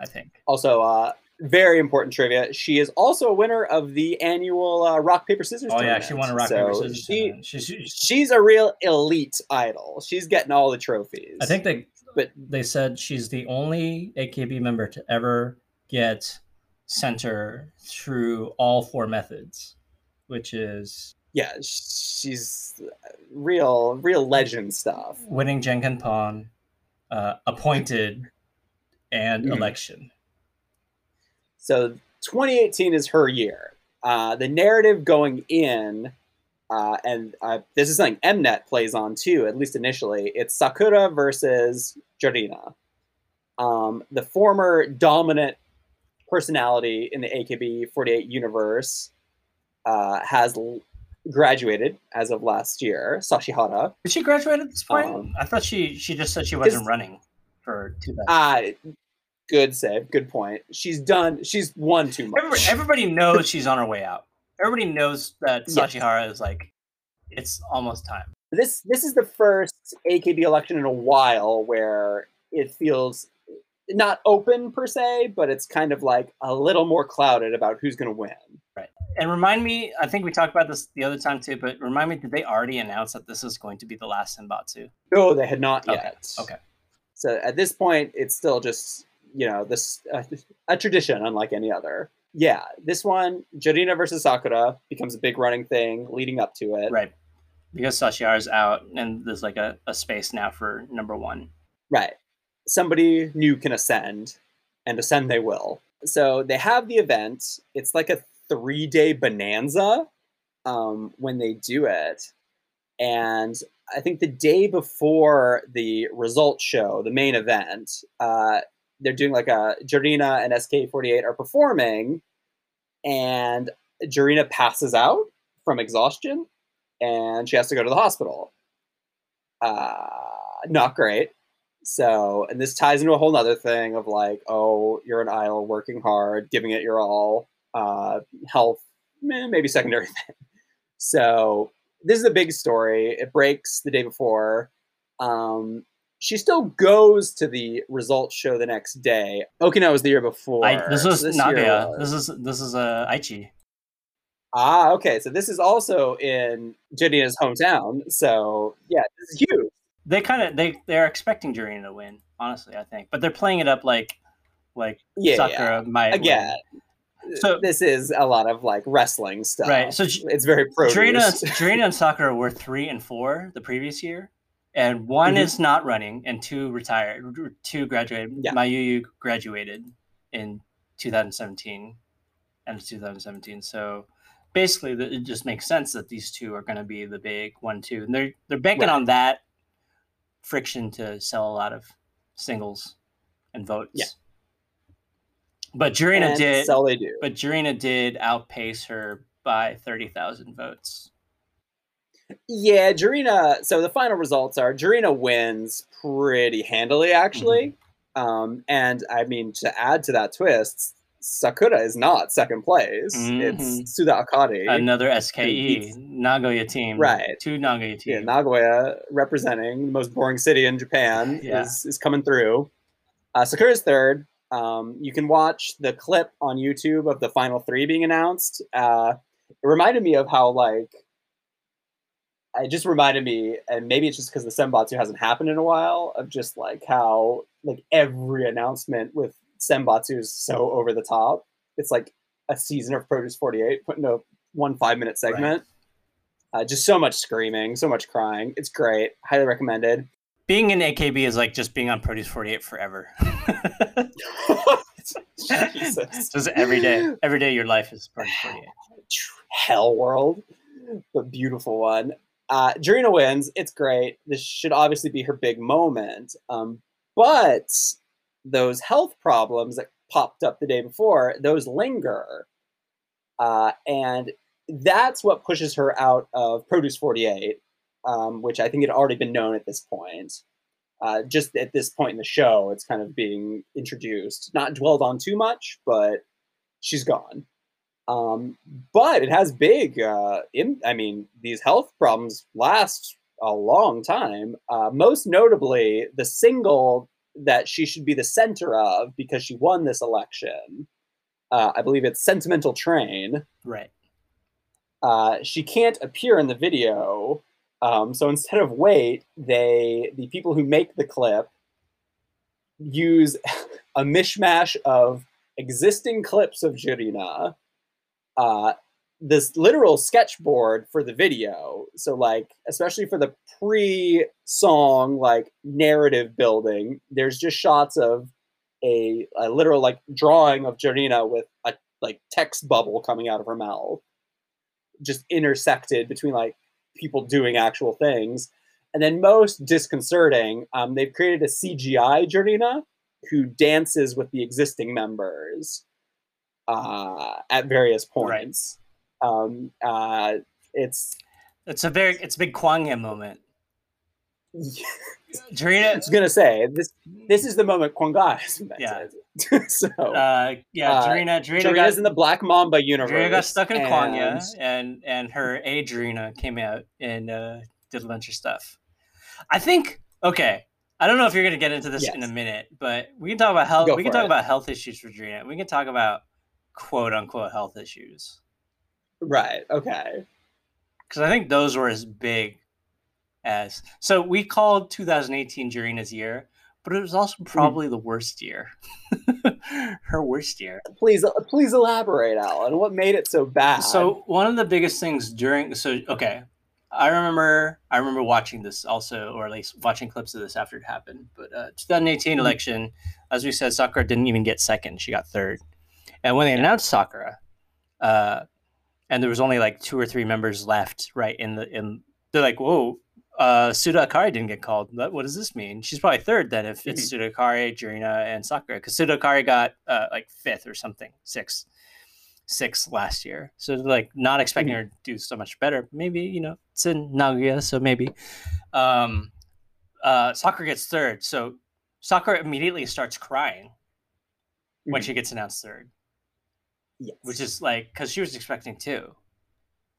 [SPEAKER 1] I think.
[SPEAKER 2] Also, uh, very important trivia. She is also a winner of the annual uh, rock paper scissors.
[SPEAKER 1] Oh tournament. yeah, she won a rock so paper scissors. She,
[SPEAKER 2] she's, she's a real elite idol. She's getting all the trophies.
[SPEAKER 1] I think they but they said she's the only AKB member to ever get center through all four methods, which is
[SPEAKER 2] yeah, she's real real legend stuff.
[SPEAKER 1] Winning Jankenpon, uh, appointed, and mm. election.
[SPEAKER 2] So 2018 is her year. Uh, the narrative going in, uh, and uh, this is something Mnet plays on too, at least initially. It's Sakura versus Jurina. Um, the former dominant personality in the AKB48 universe uh, has l- graduated as of last year. Sashihara.
[SPEAKER 1] Did she graduate at this point? Um, I thought she she just said she wasn't running for 2000.
[SPEAKER 2] Uh, Good save. Good point. She's done. She's won too much.
[SPEAKER 1] Everybody, everybody knows [LAUGHS] she's on her way out. Everybody knows that Sashihara is like, it's almost time.
[SPEAKER 2] This this is the first AKB election in a while where it feels not open per se, but it's kind of like a little more clouded about who's going to win.
[SPEAKER 1] Right. And remind me, I think we talked about this the other time too, but remind me, did they already announce that this is going to be the last Senbatsu?
[SPEAKER 2] No, they had not yet.
[SPEAKER 1] Okay.
[SPEAKER 2] So at this point, it's still just you know this uh, a tradition unlike any other. Yeah, this one Jurina versus Sakura becomes a big running thing leading up to it.
[SPEAKER 1] Right, because Sashihara's out, and there's like a, a space now for number one.
[SPEAKER 2] Right, somebody new can ascend, and ascend they will. So they have the event. It's like a three day bonanza um, when they do it, and I think the day before the results show, the main event, uh, they're doing like a Jurina and SKE48 are performing, and Jurina passes out from exhaustion, and she has to go to the hospital. Uh, not great. So, and this ties into a whole other thing of like, oh, you're an idol, working hard, giving it your all, uh, health, maybe secondary thing. [LAUGHS] So, this is a big story. It breaks the day before. Um, she still goes to the results show the next day. Okinawa was the year before.
[SPEAKER 1] I, this was this Nagoya. Was. This is this is uh, Aichi.
[SPEAKER 2] Ah, okay. So this is also in Jurina's hometown. So yeah, this is huge.
[SPEAKER 1] They kind of they they're expecting Jurina to win, honestly. I think, but they're playing it up like like yeah, Sakura yeah. might again.
[SPEAKER 2] Win. So this is a lot of like wrestling stuff,
[SPEAKER 1] right? So
[SPEAKER 2] it's very pro.
[SPEAKER 1] Jurina, Jurina and [LAUGHS] Sakura were three and four the previous year, and one mm-hmm. is not running, and two retired. Two graduated. Yeah. Mayuyu graduated in 2017, end of 2017. So basically, it just makes sense that these two are going to be the big one, two, and they're they're banking right. on that friction to sell a lot of singles and votes.
[SPEAKER 2] Yeah.
[SPEAKER 1] But Jurina did.
[SPEAKER 2] So they do.
[SPEAKER 1] But Jurina did outpace her by thirty thousand votes.
[SPEAKER 2] Yeah, Jurina. So the final results are Jurina wins pretty handily, actually. Mm-hmm. Um, and I mean, to add to that twist, Sakura is not second place. Mm-hmm. It's Suda Akari.
[SPEAKER 1] Another SKE, Nagoya team.
[SPEAKER 2] Right.
[SPEAKER 1] Two Nagoya team.
[SPEAKER 2] Yeah, Nagoya representing the most boring city in Japan [SIGHS] yeah. is, is coming through. Uh, Sakura's third. Um, you can watch the clip on YouTube of the final three being announced. Uh, it reminded me of how, like, it just reminded me, and maybe it's just because the Senbatsu hasn't happened in a while, of just like how like every announcement with Senbatsu is so over the top. It's like a season of Produce 48 put into one five minute segment. Right. Uh, just so much screaming, so much crying. It's great. Highly recommended.
[SPEAKER 1] Being in AKB is like just being on Produce 48 forever. [LAUGHS] Just every day. Every day your life is Produce 48.
[SPEAKER 2] Hell world, but beautiful one uh, wins. It's great. This should obviously be her big moment. Um, but those health problems that popped up the day before, those linger. Uh, and that's what pushes her out of Produce 48. um, which I think had already been known at this point. Uh, just at this point in the show, it's kind of being introduced, not dwelled on too much, but she's gone. Um, but it has big, uh, in, I mean, these health problems last a long time. Uh, most notably, the single that she should be the center of because she won this election. Uh, I believe it's Sentimental Train.
[SPEAKER 1] Right.
[SPEAKER 2] Uh, she can't appear in the video. Um, so instead of wait, they the people who make the clip use [LAUGHS] a mishmash of existing clips of Jurina, uh, this literal sketchboard for the video. So like, especially for the pre-song like narrative building, there's just shots of a, a literal like drawing of Jurina with a like text bubble coming out of her mouth, just intersected between like people doing actual things. And then most disconcerting, um, they've created a CGI Jurina who dances with the existing members uh, at various points. Right. Um, uh, it's
[SPEAKER 1] it's a very it's a big Kwangya moment. [LAUGHS] Jurina,
[SPEAKER 2] I was gonna say this. This is the moment Kwangya has
[SPEAKER 1] Yeah. [LAUGHS]
[SPEAKER 2] so
[SPEAKER 1] uh, yeah, Jurina, Jurina
[SPEAKER 2] Jurina's
[SPEAKER 1] got,
[SPEAKER 2] in the Black Mamba universe.
[SPEAKER 1] Jurina got stuck in
[SPEAKER 2] and...
[SPEAKER 1] Kwangya, and and her A Jurina came out and uh, did a bunch of stuff. I think okay. I don't know if you're gonna get into this yes. in a minute, but we can talk about health. Go we can talk it. about health issues for Jurina. We can talk about quote unquote health issues.
[SPEAKER 2] Right. Okay.
[SPEAKER 1] Because I think those were as big as. So we called 2018 Jurina's year, but it was also hmm. probably mm. the worst year. [LAUGHS] Her worst year.
[SPEAKER 2] Please, please elaborate, Alan. What made it so bad?
[SPEAKER 1] So one of the biggest things during. So okay, I remember I remember watching this also, or at least watching clips of this after it happened. But uh, 2018 mm. election, as we said, Sakura didn't even get second; she got third. And when they announced Sakura, uh, and there was only like two or three members left, right in the in, they're like, "Whoa, uh, Suda Akari didn't get called. What, what, does this mean? She's probably third then if it's mm-hmm. Suda Akari, Jurina, and Sakura, because Suda Akari got uh, like fifth or something, sixth, sixth last year. So like not expecting mm-hmm. her to do so much better. Maybe you know it's in Nagoya, so maybe. Um, uh, Sakura gets third, so Sakura immediately starts crying mm-hmm. when she gets announced third.
[SPEAKER 2] Yes.
[SPEAKER 1] Which is like because she was expecting two,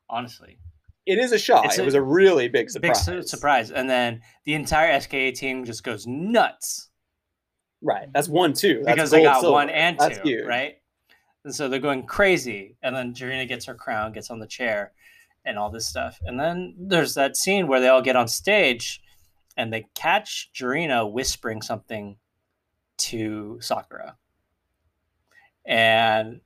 [SPEAKER 1] honestly.
[SPEAKER 2] It is a shock. It's it was a really big surprise.
[SPEAKER 1] Big surprise, and then the entire SKE team just goes nuts.
[SPEAKER 2] Right, that's one two.
[SPEAKER 1] That's because they got silver. one and two, right? And so they're going crazy, and then Jurina gets her crown, gets on the chair, and all this stuff. And then there's that scene where they all get on stage, and they catch Jurina whispering something to Sakura, and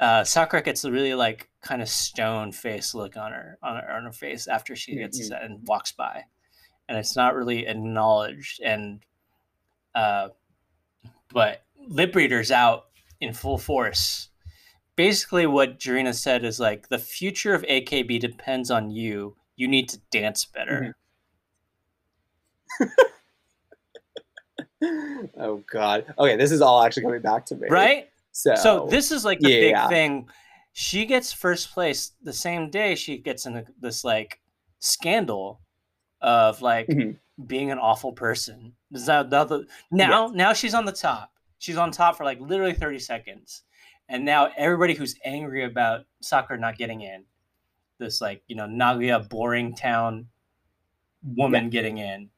[SPEAKER 1] uh, Sakura gets a really like kind of stone face look on her on her, on her face after she gets mm-hmm. and walks by, and it's not really acknowledged. And uh, but lip readers out in full force. Basically, what Jurina said is like the future of AKB depends on you. You need to dance better.
[SPEAKER 2] Mm-hmm. [LAUGHS] [LAUGHS] oh God. Okay, this is all actually coming back to me.
[SPEAKER 1] Right? So, so this is like the yeah, big thing. She gets first place the same day she gets in this like scandal of like mm-hmm. being an awful person. Is that the, now? Yes. Now she's on the top. She's on top for like literally thirty seconds, and now everybody who's angry about Sakura not getting in, this like you know Nagoya boring town woman yeah. getting in,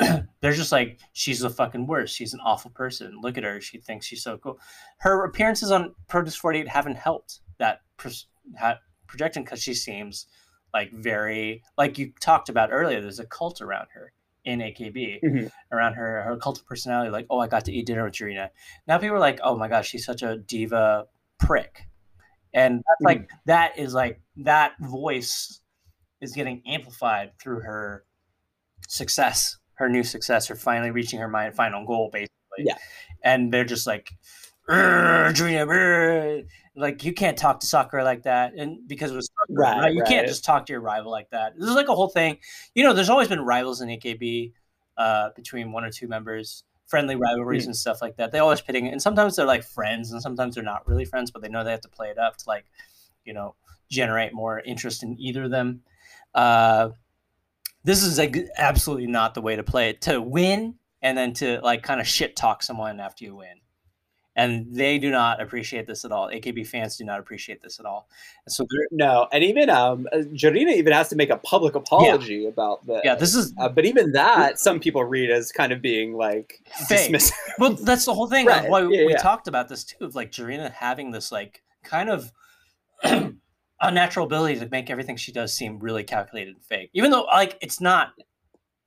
[SPEAKER 1] [CLEARS THROAT] they're just like she's the fucking worst. She's an awful person. Look at her. She thinks she's so cool. Her appearances on Produce 48 haven't helped that pro- projection because she seems like very like you talked about earlier. There's a cult around her in AKB mm-hmm. around her her cult of personality. Like, oh, I got to eat dinner with Jurina. Now people are like, oh my gosh, she's such a diva prick, and that's mm-hmm. like that is like that voice is getting amplified through her success her new successor finally reaching her final goal, basically.
[SPEAKER 2] Yeah.
[SPEAKER 1] And they're just like, Dream, like you can't talk to Sakura like that, and because it was Sakura, right, right? you right. can't just talk to your rival like that. This is like a whole thing. You know, there's always been rivals in AKB uh, between one or two members, friendly rivalries mm. and stuff like that. They always pitting, and sometimes they're like friends, and sometimes they're not really friends, but they know they have to play it up to like, you know, generate more interest in either of them. Uh, this is like absolutely not the way to play it. To win and then to like kind of shit talk someone after you win and they do not appreciate this at all. AKB fans do not appreciate this at all.
[SPEAKER 2] And so no, and even um, Jurina even has to make a public apology
[SPEAKER 1] yeah.
[SPEAKER 2] about the.
[SPEAKER 1] Yeah, this is.
[SPEAKER 2] Uh, but even that, some people read as kind of being like
[SPEAKER 1] fake. well, that's the whole thing. [LAUGHS] right. Why yeah, we yeah. talked about this too, of like Jurina having this like kind of. [CLEARS THROAT] unnatural ability to make everything she does seem really calculated and fake even though like it's not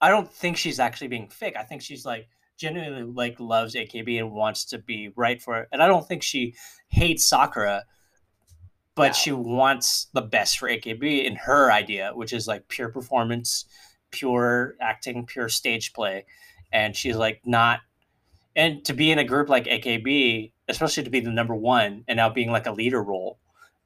[SPEAKER 1] i don't think she's actually being fake i think she's like genuinely like loves AKB and wants to be right for it. And I don't think she hates Sakura, but she wants the best for AKB in her idea, which is like pure performance, pure acting, pure stage play. And she's like not and to be in a group like AKB, especially to be the number one and now being like a leader role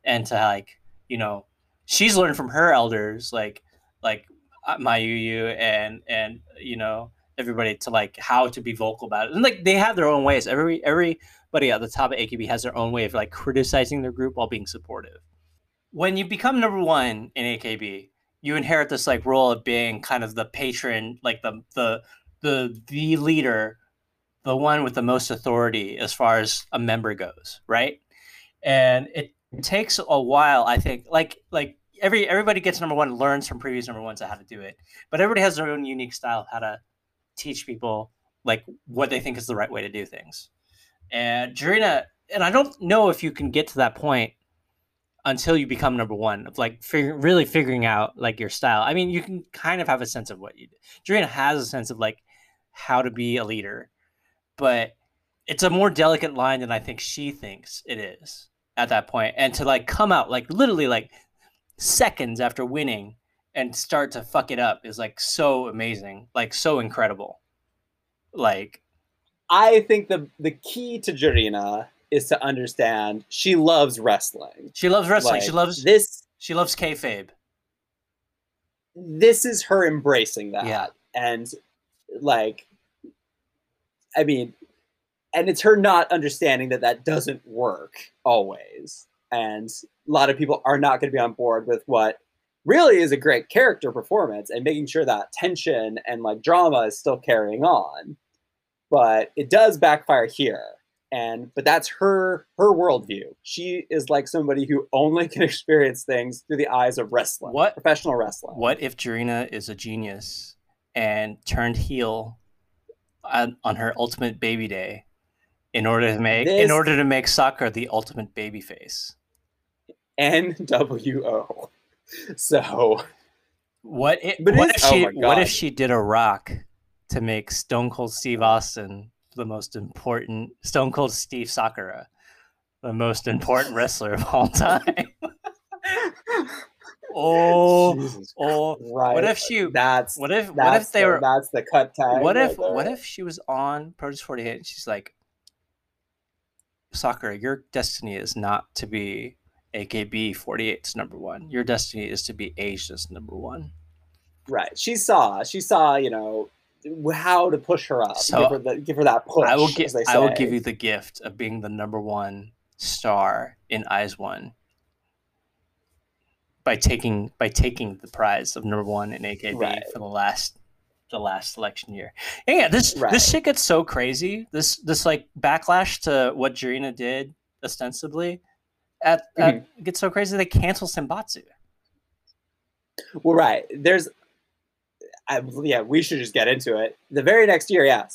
[SPEAKER 1] and to like, you know, she's learned from her elders like like uh, Mayuyu and and you know everybody to like how to be vocal about it. And like they have their own ways. Every everybody at the top of AKB has their own way of like criticizing their group while being supportive. When you become number one in AKB, you inherit this like role of being kind of the patron, like the the the the leader, the one with the most authority as far as a member goes, right? And it takes a while, I think. Like like every everybody gets number one, learns from previous number ones on how to do it, but everybody has their own unique style of how to teach people like what they think is the right way to do things. And Jurina, and I don't know if you can get to that point until you become number one of like really figuring out like your style. I mean, you can kind of have a sense of what you do. Jurina has a sense of like how to be a leader, but it's a more delicate line than I think she thinks it is at that. And to like come out like literally like seconds after winning and start to fuck it up is like so amazing, like so incredible. Like
[SPEAKER 2] I think the the key to Jurina is to understand she loves wrestling.
[SPEAKER 1] She loves wrestling. Like, she loves this. She loves kayfabe.
[SPEAKER 2] This is her embracing that.
[SPEAKER 1] Yeah.
[SPEAKER 2] And like, I mean, and it's her not understanding that that doesn't work always. And a lot of people are not going to be on board with what really is a great character performance and making sure that tension and like drama is still carrying on. But it does backfire here. And but that's her her worldview. She is like somebody who only [LAUGHS] can experience things through the eyes of wrestling,
[SPEAKER 1] what
[SPEAKER 2] professional wrestling.
[SPEAKER 1] What if Jurina is a genius and turned heel on, on her ultimate baby day in order to make this... in order to make Sakura the ultimate baby face?
[SPEAKER 2] NWO. So,
[SPEAKER 1] what? It, what if she? Oh what if she did a rock to make Stone Cold Steve Austin the most important Stone Cold Steve Sakura, uh, the most important wrestler of all time? [LAUGHS] oh, Jesus oh! Christ. What if she?
[SPEAKER 2] That's
[SPEAKER 1] what if?
[SPEAKER 2] That's
[SPEAKER 1] what if they
[SPEAKER 2] the,
[SPEAKER 1] were?
[SPEAKER 2] That's the cut time.
[SPEAKER 1] What if? Right what if she was on Produce Forty Eight and she's like, Sakura, your destiny is not to be AKB 48's number one. Your destiny is to be Asia's number one.
[SPEAKER 2] Right. She saw. She saw. You know how to push her up. So give her, the, give her that push.
[SPEAKER 1] I will give. I will give you the gift of being the number one star in IZ*ONE by taking by taking the prize of number one in AKB right. for the last the last election year. And yeah, this right. this shit gets so crazy. This this like backlash to what Jurina did ostensibly at, at mm-hmm. gets so crazy they cancel Senbatsu.
[SPEAKER 2] Well, right. There's, I, yeah, we should just get into it. The very next year, yeah,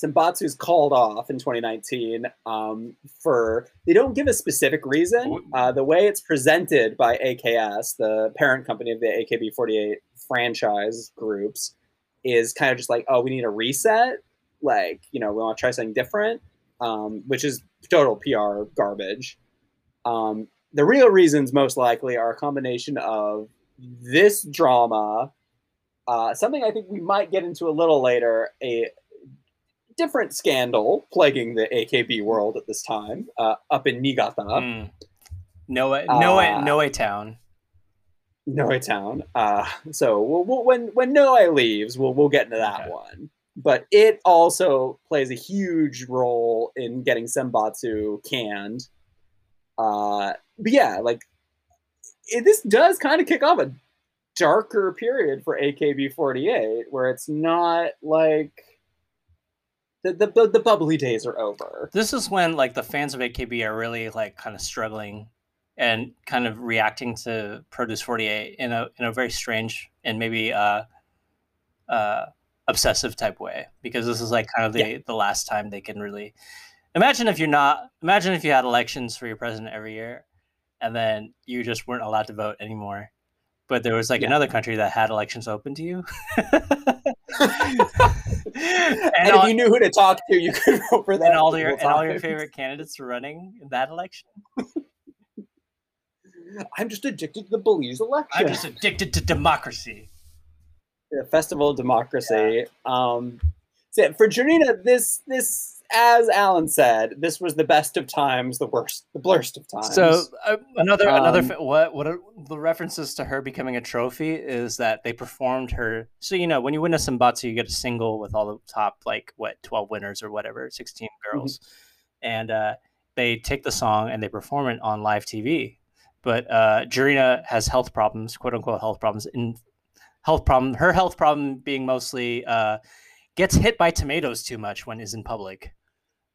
[SPEAKER 2] is called off in 2019 um, for they don't give a specific reason. Uh, the way it's presented by AKS, the parent company of the AKB48 franchise groups, is kind of just like, oh, we need a reset. Like, you know, we want to try something different, um, which is total PR garbage. Um, the real reasons most likely are a combination of this drama, uh, something I think we might get into a little later, a different scandal plaguing the AKB world at this time, uh, up in Niigata. Mm.
[SPEAKER 1] Noe, Noe, uh, Noe Town.
[SPEAKER 2] Noe Town. Uh, so we'll, we'll, when when Noe leaves, we'll we'll get into that okay. one. But it also plays a huge role in getting Senbatsu canned. Uh, but yeah, like it, this does kind of kick off a darker period for AKB48 where it's not like the, the the bubbly days are over.
[SPEAKER 1] This is when like the fans of AKB are really like kind of struggling and kind of reacting to Produce 48 in a in a very strange and maybe uh uh obsessive type way because this is like kind of the yeah. the last time they can really imagine if you're not imagine if you had elections for your president every year and then you just weren't allowed to vote anymore but there was like yeah. another country that had elections open to you [LAUGHS]
[SPEAKER 2] and, and all, if you knew who to talk to, you could [LAUGHS] vote for them.
[SPEAKER 1] And all your and all your favorite candidates running in that election. [LAUGHS]
[SPEAKER 2] I'm just addicted to the Belize election.
[SPEAKER 1] I'm just addicted to democracy.
[SPEAKER 2] The Festival of Democracy. Yeah. Um, so for Jurina, this this as Alan said, this was the best of times, the worst, the blurst of times.
[SPEAKER 1] So uh, another um, another what what are the references to her becoming a trophy is that they performed her. So you know when you win a Senbatsu, you get a single with all the top like what twelve winners or whatever, sixteen girls, mm-hmm. and uh, they take the song and they perform it on live TV. But uh, Jurina has health problems, quote unquote health problems. In health problem, her health problem being mostly uh, gets hit by tomatoes too much when is in public.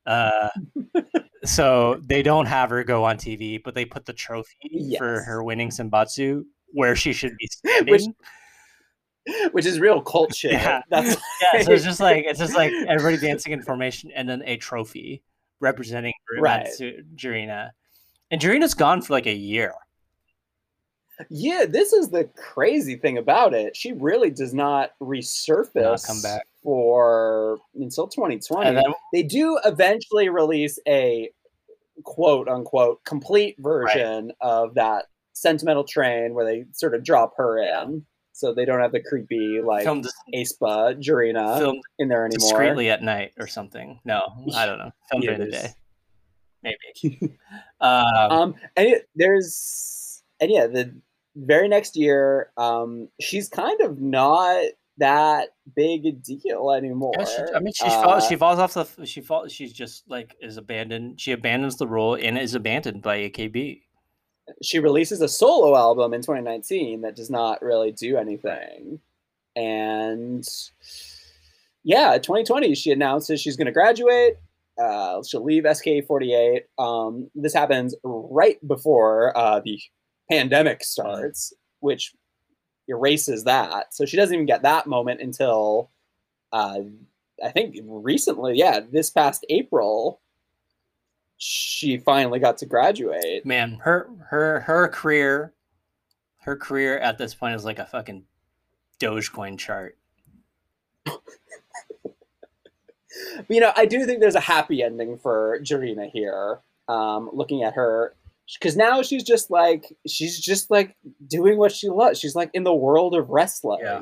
[SPEAKER 1] Uh, [LAUGHS] so they don't have her go on TV, but they put the trophy yes. for her winning Senbatsu where she should be [LAUGHS] standing.
[SPEAKER 2] Which, which is real cult [LAUGHS] shit.
[SPEAKER 1] Yeah. That's yeah. So it's just like it's just like everybody dancing in formation and then a trophy representing right. Jurina. And Jurina's gone for like a year.
[SPEAKER 2] Yeah, this is the crazy thing about it. She really does not resurface not
[SPEAKER 1] come back
[SPEAKER 2] for until 2020. Then, they do eventually release a quote unquote complete version right. of that sentimental train where they sort of drop her in. So they don't have the creepy like filmed, aespa Jurina in there anymore.
[SPEAKER 1] Discreetly at night or something. No, I don't know. Filmed during the day. Maybe. [LAUGHS] um,
[SPEAKER 2] um and it, there's and yeah, the very next year, um, she's kind of not that big a deal anymore. Yeah,
[SPEAKER 1] she, I mean, she uh, falls. She falls off the. She falls. She's just like is abandoned. She abandons the role and is abandoned by AKB.
[SPEAKER 2] She releases a solo album in 2019 that does not really do anything, and yeah, 2020 she announces she's going to graduate. Uh, she'll leave SKE48. Um, this happens right before uh, the pandemic starts, which erases that. So she doesn't even get that moment until uh, I think recently, yeah, this past April, she finally got to graduate.
[SPEAKER 1] Man, her her her career, her career at this point is like a fucking Dogecoin chart. [LAUGHS]
[SPEAKER 2] you know, I do think there's a happy ending for Jurina here. Um, looking at her because now she's just like she's just like doing what she loves. She's like in the world of wrestling. Yeah.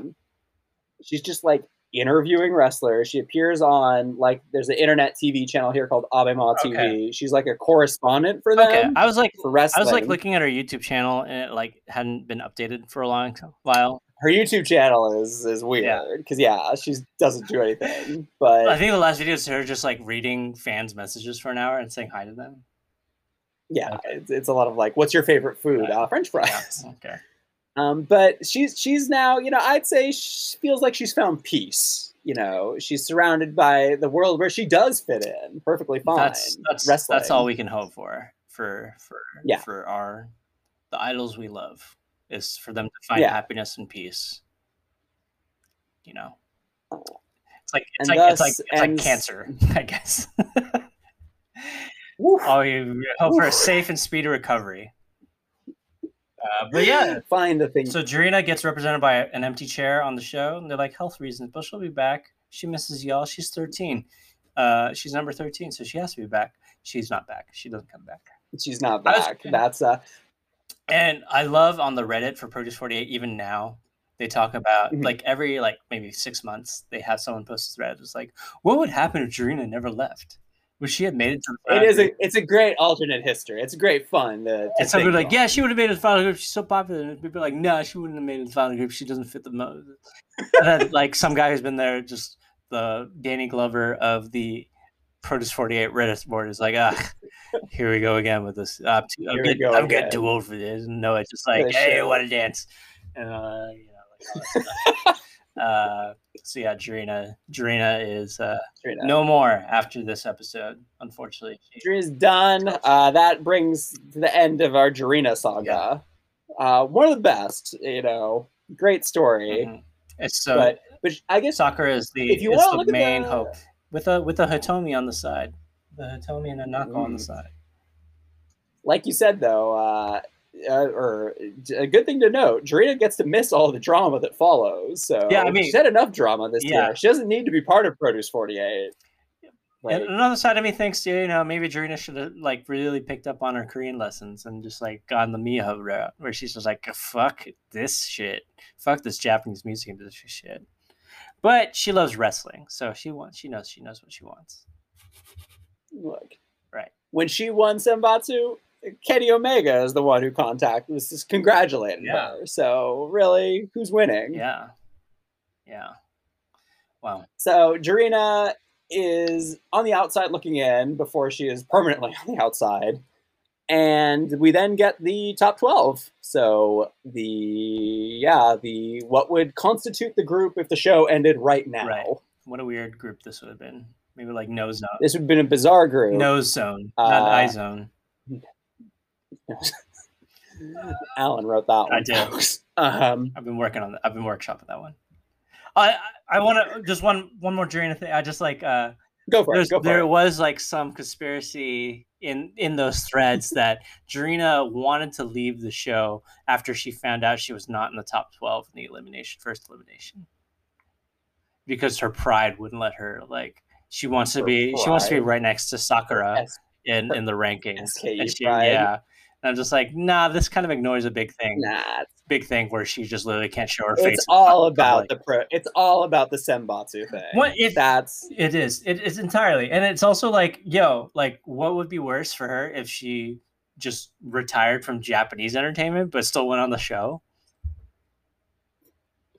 [SPEAKER 2] She's just like interviewing wrestlers. She appears on like there's an internet TV channel here called Abema TV. Okay. She's like a correspondent for them. Okay,
[SPEAKER 1] I was like for wrestling. I was like looking at her YouTube channel and it like hadn't been updated for a long while.
[SPEAKER 2] Her YouTube channel is is weird because yeah. yeah, she doesn't do anything. But
[SPEAKER 1] I think the last video is her just like reading fans' messages for an hour and saying hi to them.
[SPEAKER 2] Yeah, okay. it's, it's, a lot of like, what's your favorite food? Uh, French fries.
[SPEAKER 1] Yeah. [LAUGHS] Okay.
[SPEAKER 2] Um, but she's she's now, you know, I'd say she feels like she's found peace. You know, she's surrounded by the world where she does fit in perfectly fine.
[SPEAKER 1] That's that's, that's all we can hope for for for yeah. for our the idols we love is for them to find yeah. happiness and peace. You know, it's like it's and like it's like it's like cancer, [LAUGHS] I guess. Oh, [LAUGHS] you hope for a safe and speedy recovery. Uh, but yeah,
[SPEAKER 2] find the thing.
[SPEAKER 1] So Jurina gets represented by an empty chair on the show, and they're like health reasons, but she'll be back. She misses y'all. She's thirteen. Uh, she's number thirteen, so she has to be back. She's not back. She doesn't come back.
[SPEAKER 2] She's not back. Was, That's uh.
[SPEAKER 1] And I love on the Reddit for Produce Forty Eight. Even now, they talk about mm-hmm. like every like maybe six months they have someone post a thread. It's like, what would happen if Jurina never left? Would she have made it to
[SPEAKER 2] the It is a it's a great alternate history. It's great fun. To, to
[SPEAKER 1] and some people like, yeah, she would have made it to the final group. She's so popular. And people are like, no, she wouldn't have made it to the final group. She doesn't fit the mode. and then like some guy who's been there, just the Danny Glover of the Produce 48 Reddit board is like, ah, here we go again with this. I'm, too, I'm, getting, I'm getting, too old for this. No, it's just like, hey, what a dance. And, uh, you know, like [LAUGHS] uh, so yeah, Jurina, Jurina is uh, no more after this episode. Unfortunately,
[SPEAKER 2] Jurina's done. Uh, that brings to the end of our Jurina saga. Yeah. Uh, one of the best, you know, great story. Mm-hmm.
[SPEAKER 1] It's so,
[SPEAKER 2] but, but I guess
[SPEAKER 1] Sakura is the if you want the main the... hope with a with a Hitomi on the side, the Hitomi and a Nako mm. on the mm. side.
[SPEAKER 2] Like you said, though, uh, uh, or a good thing to note, Jurina gets to miss all the drama that follows. So
[SPEAKER 1] yeah, I mean,
[SPEAKER 2] she's had enough drama this yeah. year. She doesn't need to be part of Produce Forty Eight.
[SPEAKER 1] Like, and another side of me thinks, you know, maybe Jurina should have like really picked up on her Korean lessons and just like gone the Miho route, where she's just like, "Fuck this shit, fuck this Japanese music industry shit." But she loves wrestling, so she wants. She knows. She knows what she wants.
[SPEAKER 2] Look,
[SPEAKER 1] right
[SPEAKER 2] when she won Senbatsu, Kenny Omega is the one who contacted was just congratulating yeah. her. So really, who's winning?
[SPEAKER 1] Yeah. Yeah. Wow.
[SPEAKER 2] So Jurina is on the outside looking in before she is permanently [LAUGHS] on the outside. And we then get the top 12. So the yeah, the what would constitute the group if the show ended right now. Right.
[SPEAKER 1] What a weird group this would have been. Maybe like nose zone.
[SPEAKER 2] This would have been a bizarre group.
[SPEAKER 1] Nose zone, not uh, eye zone. [LAUGHS]
[SPEAKER 2] Alan wrote that one.
[SPEAKER 1] I did. Um, I've been working on that. I've been workshopping that one. I I, want to just one one more Jurina thing. I just like uh,
[SPEAKER 2] go for it. Go for
[SPEAKER 1] there
[SPEAKER 2] it.
[SPEAKER 1] was like some conspiracy in in those threads that Jurina wanted to leave the show after she found out she was not in the top twelve in the elimination first elimination because her pride wouldn't let her like she wants to be pride. she wants to be right next to Sakura in in the rankings.
[SPEAKER 2] SKU she, yeah.
[SPEAKER 1] And I'm just like, nah, this kind of ignores a big thing.
[SPEAKER 2] Nah,
[SPEAKER 1] big thing where she just literally can't show her
[SPEAKER 2] it's
[SPEAKER 1] face.
[SPEAKER 2] It's all about the pro. It's all about the Senbatsu thing.
[SPEAKER 1] What
[SPEAKER 2] if that's
[SPEAKER 1] it is. It is entirely, and it's also like, yo, like, what would be worse for her if she just retired from Japanese entertainment but still went on the show?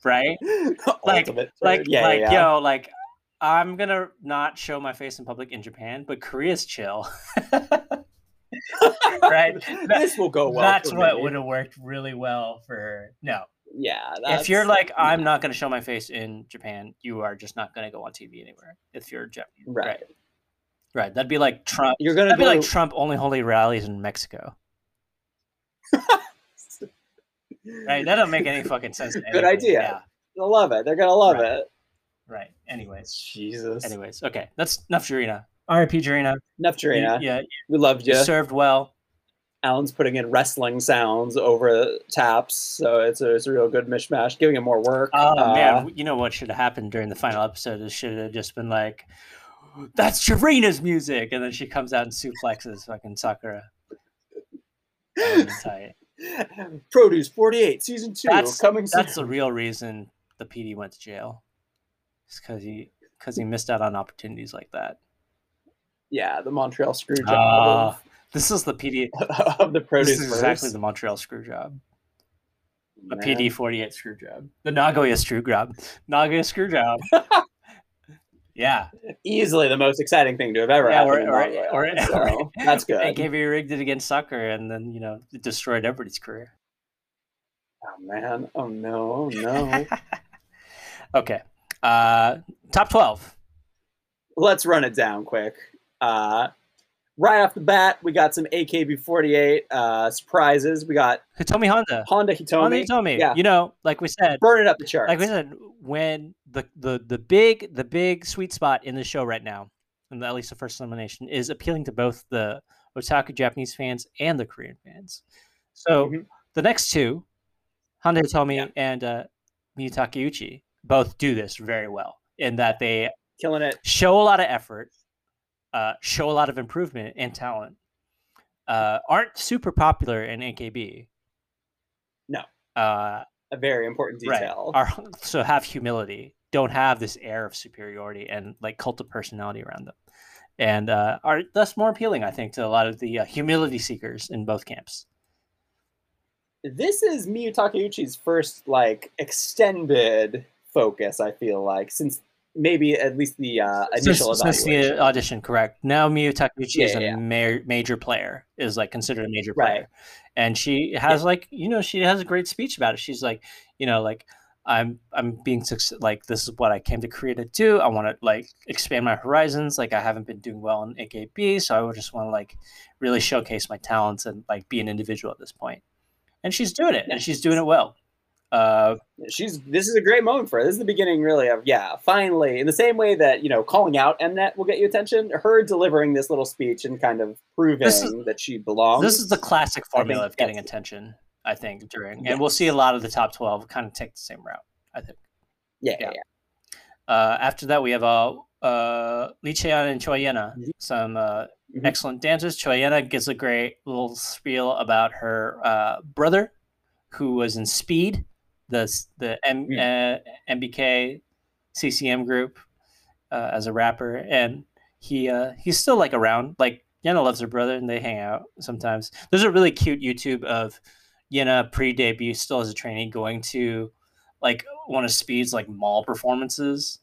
[SPEAKER 1] Right? [LAUGHS] like, like, yeah, like, yeah. yo, like, I'm gonna not show my face in public in Japan, but Korea's chill. [LAUGHS] [LAUGHS] right?
[SPEAKER 2] This will go well.
[SPEAKER 1] That's what would have worked really well for her. No.
[SPEAKER 2] Yeah.
[SPEAKER 1] If you're like, I'm not going to show my face in Japan, you are just not going to go on TV anywhere. If you're Japanese, right. right? Right. That'd be like Trump. You're gonna go... be like Trump only holding rallies in Mexico. right. That don't make any fucking sense. [LAUGHS]
[SPEAKER 2] Good idea. Yeah. They'll love it. They're gonna love
[SPEAKER 1] right.
[SPEAKER 2] it.
[SPEAKER 1] Right. Anyways.
[SPEAKER 2] Jesus.
[SPEAKER 1] Anyways. Okay. That's enough Jurina. R.I.P. Jurina.
[SPEAKER 2] Enough Jurina.
[SPEAKER 1] Yeah,
[SPEAKER 2] we loved you. you.
[SPEAKER 1] Served well.
[SPEAKER 2] Alan's putting in wrestling sounds over taps, so it's a, it's a real good mishmash, giving him more work.
[SPEAKER 1] Oh uh, man, you know what should have happened during the final episode? It should have just been like, "That's Jurina's music," and then she comes out and suplexes fucking Sakura. [LAUGHS]
[SPEAKER 2] Produce forty eight, season two,
[SPEAKER 1] that's,
[SPEAKER 2] coming.
[SPEAKER 1] That's soon. the real reason the PD went to jail. It's because he because he missed out on opportunities like that.
[SPEAKER 2] Yeah, the Montreal screw job. Uh,
[SPEAKER 1] this is the PD [LAUGHS]
[SPEAKER 2] of the produce.
[SPEAKER 1] This is exactly the Montreal screw job. A PD forty eight screw job. The Nagoya screw job. Nagoya screw job. [LAUGHS] yeah,
[SPEAKER 2] easily the most exciting thing to have ever yeah, happened. Or, or, or, so, [LAUGHS] or that's good.
[SPEAKER 1] AKB rigged it against Sakura, and then you know it destroyed everybody's career.
[SPEAKER 2] Oh man! Oh no! Oh no!
[SPEAKER 1] okay, uh, top twelve.
[SPEAKER 2] Let's run it down quick. Uh, right off the bat, we got some AKB48 uh, surprises. We got
[SPEAKER 1] Hitomi Honda.
[SPEAKER 2] Honda Hitomi.
[SPEAKER 1] Honda Hitomi. Yeah. You know, like we said,
[SPEAKER 2] burning up the charts.
[SPEAKER 1] Like we said, when the the the big the big sweet spot in the show right now, and at least the first elimination, is appealing to both the otaku Japanese fans and the Korean fans. So mm-hmm. the next two, Honda Hitomi yeah. and uh, Miyu Takeuchi, both do this very well in that they
[SPEAKER 2] killing it,
[SPEAKER 1] show a lot of effort uh, show a lot of improvement and talent uh, aren't super popular in AKB.
[SPEAKER 2] No.
[SPEAKER 1] Uh,
[SPEAKER 2] a very important detail.
[SPEAKER 1] Right. Are, so have humility. Don't have this air of superiority and like cult of personality around them, and uh, are thus more appealing, I think, to a lot of the uh, humility seekers in both camps.
[SPEAKER 2] This is Miyu Takeuchi's first like extended focus. I feel like since maybe at least the uh, initial since,
[SPEAKER 1] since the audition, correct? Now Miyu Takeuchi yeah, is a yeah. ma- major player, is like considered a major player, right. and she has yeah. like you know she has a great speech about it. She's like you know like I'm I'm being like this is what I came to Korea to do. I want to like expand my horizons. Like I haven't been doing well in AKB, so I would just want to like really showcase my talents and like be an individual at this point. And she's doing it, and she's doing it well. Uh,
[SPEAKER 2] she's this is a great moment for her. This is the beginning, really, of yeah, finally. In the same way that you know, calling out Mnet will get you attention. Her delivering this little speech and kind of proving is, that she belongs.
[SPEAKER 1] This is the classic formula of getting attention. I think during, and we'll see a lot of the top twelve kind of take the same route. I think.
[SPEAKER 2] Yeah, yeah. yeah.
[SPEAKER 1] Uh, after that, we have uh, uh, Lee Chaeyeon and Choi Yena, mm-hmm. some uh, mm-hmm. excellent dancers. Choi Yena gives a great little spiel about her uh, brother, who was in Speed, the the M, mm-hmm. uh, MBK CCM group, uh, as a rapper, and he uh, he's still like around. Like Yena loves her brother, and they hang out sometimes. There's a really cute YouTube of Yena pre-debut, still as a trainee, going to like one of Speed's like mall performances,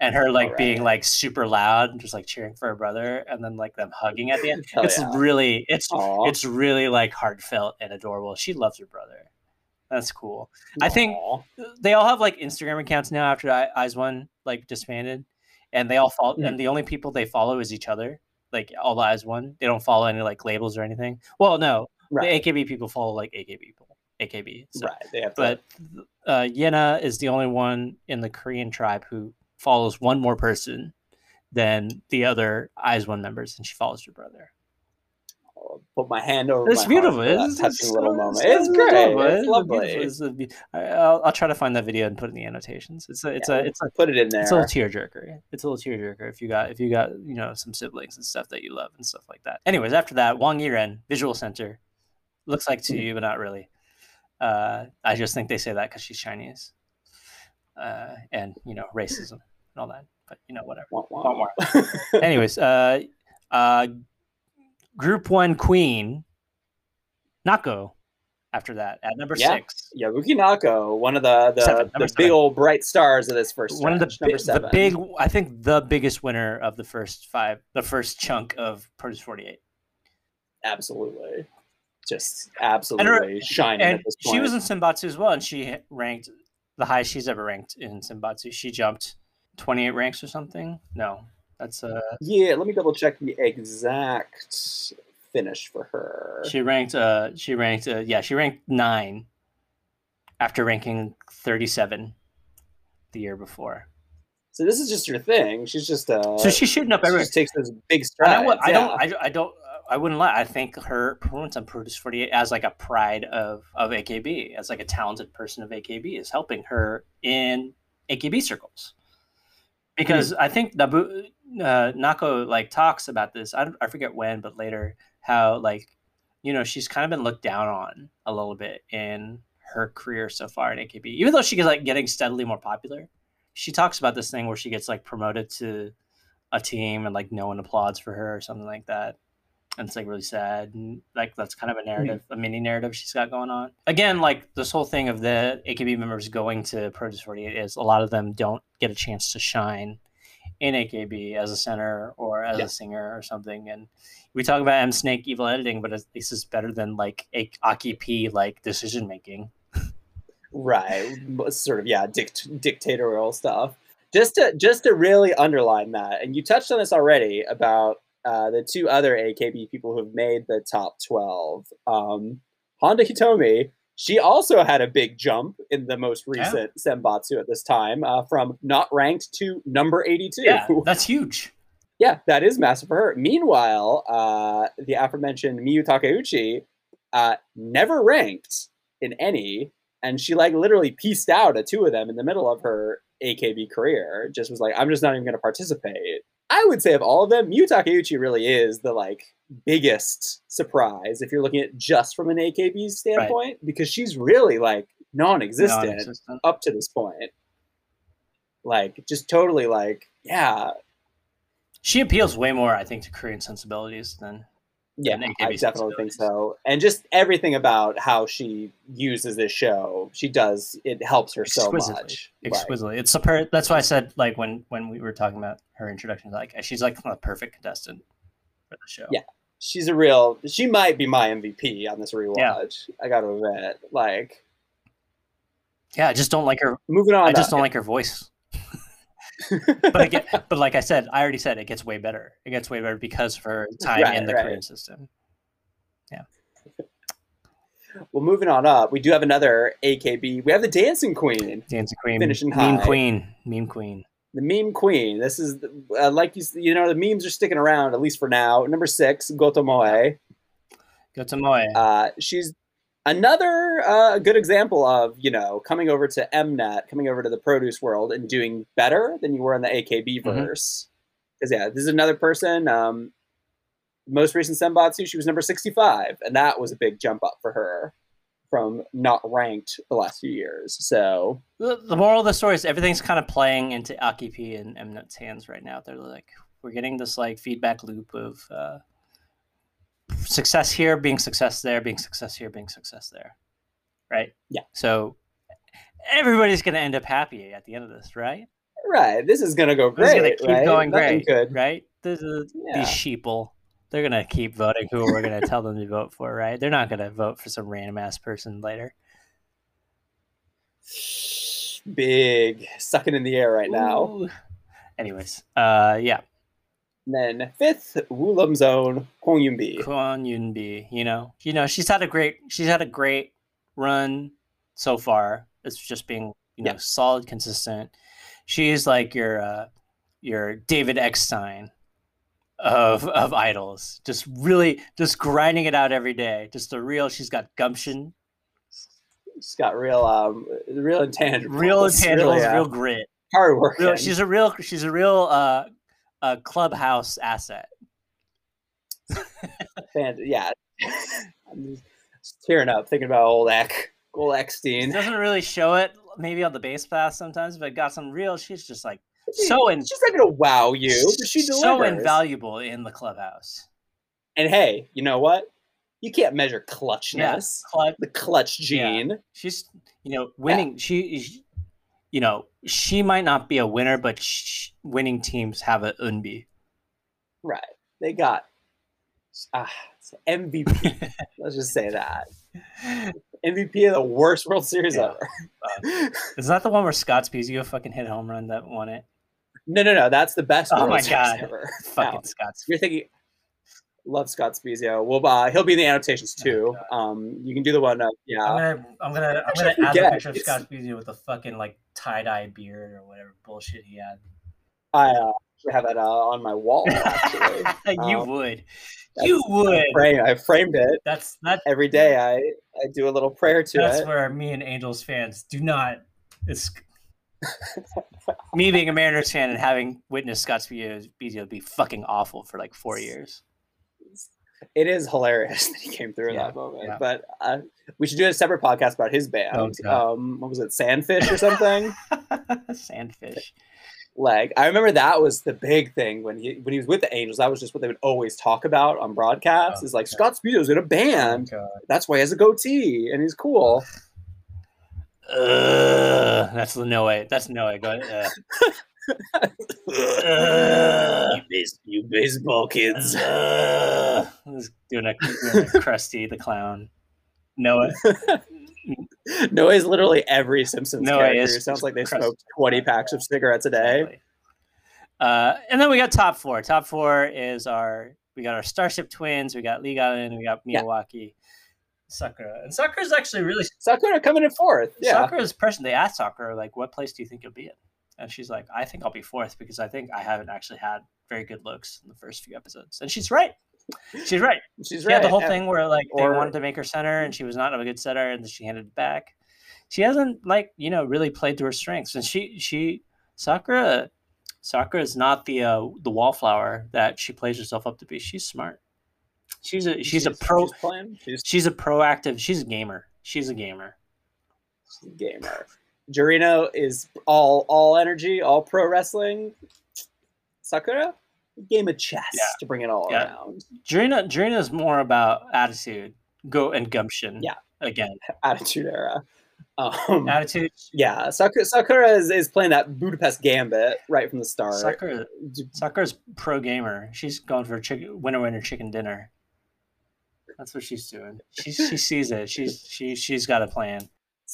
[SPEAKER 1] and her like right. being like super loud and just like cheering for her brother, and then like them hugging at the end. Hell it's yeah. really it's Aww. it's really like heartfelt and adorable. She loves her brother. That's cool. Aww. I think they all have like Instagram accounts now after I- One like disbanded, and they all follow. Mm-hmm. And the only people they follow is each other. Like all the One, they don't follow any like labels or anything. Well, no, Right. The AKB people follow like AKB people. AKB.
[SPEAKER 2] So. Right. They have
[SPEAKER 1] but uh, Yena is the only one in the Korean tribe who follows one more person than the other IZ*ONE members, and she follows her brother.
[SPEAKER 2] Put my hand over.
[SPEAKER 1] It's beautiful. It's, touching
[SPEAKER 2] little moment. It's, it's great. It's, lovely.
[SPEAKER 1] It's a, I'll, I'll, try to find that video and put it in the annotations. It's a, it's yeah, a, it's a,
[SPEAKER 2] put it in there.
[SPEAKER 1] It's a little tearjerker. It's a little tearjerker if you got, if you got, you know, some siblings and stuff that you love and stuff like that. Anyways, after that, Wang Yiren, Visual Center, Looks like to mm-hmm. you, but not really. Uh, I just think they say that because she's Chinese, uh, and you know racism and all that. But you know whatever. Anyways, uh, uh, Group One Queen, Nako. After that, at number
[SPEAKER 2] yeah.
[SPEAKER 1] six,
[SPEAKER 2] yeah, Yuki Nako, one of the the, seven, the big old bright stars of this first.
[SPEAKER 1] One of the, number seven. the big, I think, the biggest winner of the first five, the first chunk of Produce Forty Eight.
[SPEAKER 2] Absolutely just absolutely her, shining
[SPEAKER 1] and
[SPEAKER 2] at this point.
[SPEAKER 1] She was in Senbatsu as well, and she ranked the highest she's ever ranked in Senbatsu. She jumped 28 ranks or something. No, that's uh
[SPEAKER 2] yeah. Let me double check the exact finish for her.
[SPEAKER 1] She ranked uh she ranked uh, yeah she ranked nine after ranking 37 the year before.
[SPEAKER 2] So this is just her thing. She's just uh.
[SPEAKER 1] So she's shooting up.
[SPEAKER 2] She takes those big strides.
[SPEAKER 1] I don't. I, don't I, I don't. I wouldn't lie. I think her performance on Produce 48 as like a pride of, of AKB, as like a talented person of AKB, is helping her in AKB circles. Because mm-hmm. I think Nabu, uh, Nako like talks about this. I, I forget when, but later, how like, you know, she's kind of been looked down on a little bit in her career so far in AKB, even though she is like getting steadily more popular. She talks about this thing where she gets like promoted to a team and like no one applauds for her or something like that and it's like really sad and like that's kind of a mm-hmm. narrative mm-hmm. a mini narrative she's got going on again like this whole thing of the akb members going to produce 48 is a lot of them don't get a chance to shine in akb as a center or as yeah. a singer or something and we talk about Mnet evil editing but at least it's better than like a Akipi like decision making
[SPEAKER 2] right sort of yeah dict- dictatorial stuff just to just to really underline that and you touched on this already about uh, the two other AKB people who have made the top 12. Um, Honda Hitomi, she also had a big jump in the most recent yeah. Senbatsu at this time uh, from not ranked to number 82.
[SPEAKER 1] Yeah, that's huge.
[SPEAKER 2] Yeah, that is massive for her. Meanwhile, uh, the aforementioned Miyu Takeuchi uh, never ranked in any, and she like literally pieced out a two of them in the middle of her AKB career. Just was like, I'm just not even going to participate. I would say of all of them, Miyu Takeuchi really is the like biggest surprise if you're looking at just from an AKB standpoint, right. because she's really like non-existent, non-existent up to this point. Like just totally like, yeah.
[SPEAKER 1] She appeals way more, I think, to Korean sensibilities than
[SPEAKER 2] yeah, I definitely think so. And just everything about how she uses this show, she does it helps her so much.
[SPEAKER 1] Exquisitely, right. it's that's why I said like when when we were talking about her introduction, like uh, she's like a perfect contestant for the show.
[SPEAKER 2] Yeah, she's a real. She might be my MVP on this rewatch. Yeah. I got to admit, like
[SPEAKER 1] Yeah, I just don't like her.
[SPEAKER 2] Moving on.
[SPEAKER 1] I just don't like her voice. But again, [LAUGHS] but like I said, I already said it gets way better. It gets way better because of her time right, in the right. Korean system. Yeah. [LAUGHS]
[SPEAKER 2] Well, moving on up, we do have another AKB. We have the Dancing Queen.
[SPEAKER 1] Dancing Queen. Finishing high. Meme Queen. Meme Queen.
[SPEAKER 2] The meme queen. This is uh, like you, you know the memes are sticking around at least for now. Number six, Goto Moe.
[SPEAKER 1] Gotomoe.
[SPEAKER 2] Uh, she's another uh, good example of you know coming over to Mnet, coming over to the produce world, and doing better than you were in the AKB mm-hmm. verse. Because mm-hmm. yeah, this is another person. Um, most recent Senbatsu, she was number sixty-five, and that was a big jump up for her from not ranked the last few years. So
[SPEAKER 1] the, the moral of the story is everything's kind of playing into Akipi and Mnet's hands right now. They're like we're getting this like feedback loop of uh, success here, being success there, being success here, being success there. Right?
[SPEAKER 2] Yeah.
[SPEAKER 1] So everybody's going to end up happy at the end of this, right?
[SPEAKER 2] Right. This is going to go great. This is going to keep right?
[SPEAKER 1] going Nothing great. Good. Right? This is yeah. these sheeple they're gonna keep voting who we're gonna tell them to vote for, right? They're not gonna vote for some random ass person later.
[SPEAKER 2] Big sucking in the air right now. Ooh.
[SPEAKER 1] Anyways, uh, yeah.
[SPEAKER 2] And then fifth, Woollim's own Kwon Eunbi.
[SPEAKER 1] Kwon Eunbi, you know, you know, she's had a great, she's had a great run so far. It's just being, you know, yeah. solid, consistent. She's like your, uh, your David Eckstein of of idols. Just really just grinding it out every day. Just a real she's got gumption.
[SPEAKER 2] She's got real um real intangibles.
[SPEAKER 1] Real intangibles, really, uh, real grit.
[SPEAKER 2] Hard work.
[SPEAKER 1] she's a real she's a real uh a clubhouse asset. [LAUGHS]
[SPEAKER 2] yeah. I'm just tearing up thinking about old Eck. Old Eckstein.
[SPEAKER 1] Doesn't really show it maybe on the base pass sometimes, but got some real she's just like so in,
[SPEAKER 2] she's not gonna wow you, but she delivers.
[SPEAKER 1] So invaluable in the clubhouse.
[SPEAKER 2] And hey, you know what? You can't measure clutchness. Yeah, clutch, the clutch gene. Yeah.
[SPEAKER 1] She's, you know, winning. Yeah. She, you know, she might not be a winner, but sh- winning teams have a unbi.
[SPEAKER 2] Right. They got ah, MVP. [LAUGHS] Let's just say that. MVP of the worst World Series yeah. ever.
[SPEAKER 1] Uh, is that the one where Scott Spiezio fucking hit home run that won it?
[SPEAKER 2] No, no, no. That's the best.
[SPEAKER 1] Oh my god, ever. [LAUGHS] fucking Scott.
[SPEAKER 2] You're thinking. Love Scott Spiezio. Well, uh, he'll be in the annotations oh too. Oh um, you can do the one. Uh, yeah,
[SPEAKER 1] I'm gonna, I'm gonna, I'm gonna add a picture of Scott Spiezio with a fucking like tie dye beard or whatever bullshit he had.
[SPEAKER 2] I uh, have that uh, on my wall. Actually, [LAUGHS]
[SPEAKER 1] you um, would, you would. I,
[SPEAKER 2] frame, I framed it.
[SPEAKER 1] That's not
[SPEAKER 2] every day. I I do a little prayer to
[SPEAKER 1] that's
[SPEAKER 2] it.
[SPEAKER 1] That's where me and Angels fans do not. It's [LAUGHS] me being a Mariners fan and having witnessed Scott Spiezio be fucking awful for like four years.
[SPEAKER 2] It is hilarious [LAUGHS] that he came through in yeah, that moment. Yeah. But uh, we should do a separate podcast about his band. Oh, um, what was it, Sandfish or something? [LAUGHS]
[SPEAKER 1] Sandfish.
[SPEAKER 2] Like I remember that was the big thing when he when he was with the Angels. That was just what they would always talk about on broadcasts. Oh, is like God. Scott Spiezio's in a band. Oh, That's why he has a goatee and he's cool.
[SPEAKER 1] Uh, that's the no way. That's no way. Go ahead. Uh. [LAUGHS]
[SPEAKER 2] uh, you, [LAUGHS] base, you, baseball kids. [LAUGHS]
[SPEAKER 1] Uh, doing a, doing a Krusty the clown. Noah. [LAUGHS]
[SPEAKER 2] Noah is literally every Simpsons Noah character. Is, it sounds like they smoked 20 packs of cigarettes a day. Exactly.
[SPEAKER 1] Uh, and then we got top four. Top four is our we got our Starship Twins, we got Lee Gaun, we got Miyawaki. Sakura. And Sakura is actually really
[SPEAKER 2] Sakura coming in fourth. Yeah.
[SPEAKER 1] Sakura's person. They asked Sakura like, "What place do you think you'll be in?" And she's like, "I think I'll be fourth because I think I haven't actually had very good looks in the first few episodes." And she's right. She's right. [LAUGHS]
[SPEAKER 2] she's
[SPEAKER 1] she
[SPEAKER 2] right.
[SPEAKER 1] had the whole thing where like or... they wanted to make her center, and she was not a good center and then she handed it back. She hasn't like you know really played to her strengths, and she she Sakura Sakura is not the uh, the wallflower that she plays herself up to be. She's smart. She's a she's, she's a pro. She's, she's, she's, a proactive. She's a gamer. She's a gamer.
[SPEAKER 2] She's a gamer. Jurina is all all energy, all pro wrestling. Sakura, game of chess yeah. to bring it all yeah. around.
[SPEAKER 1] Jurina Jurina is more about attitude, go and gumption.
[SPEAKER 2] Yeah,
[SPEAKER 1] again, [LAUGHS]
[SPEAKER 2] attitude era. Um,
[SPEAKER 1] attitude.
[SPEAKER 2] Yeah, Sakura, Sakura is, is playing that Budapest Gambit right from the start.
[SPEAKER 1] Sakura, Sakura's pro gamer. She's going for chicken, winner winner chicken dinner. That's what she's doing. She she sees it. She's she she's got a plan.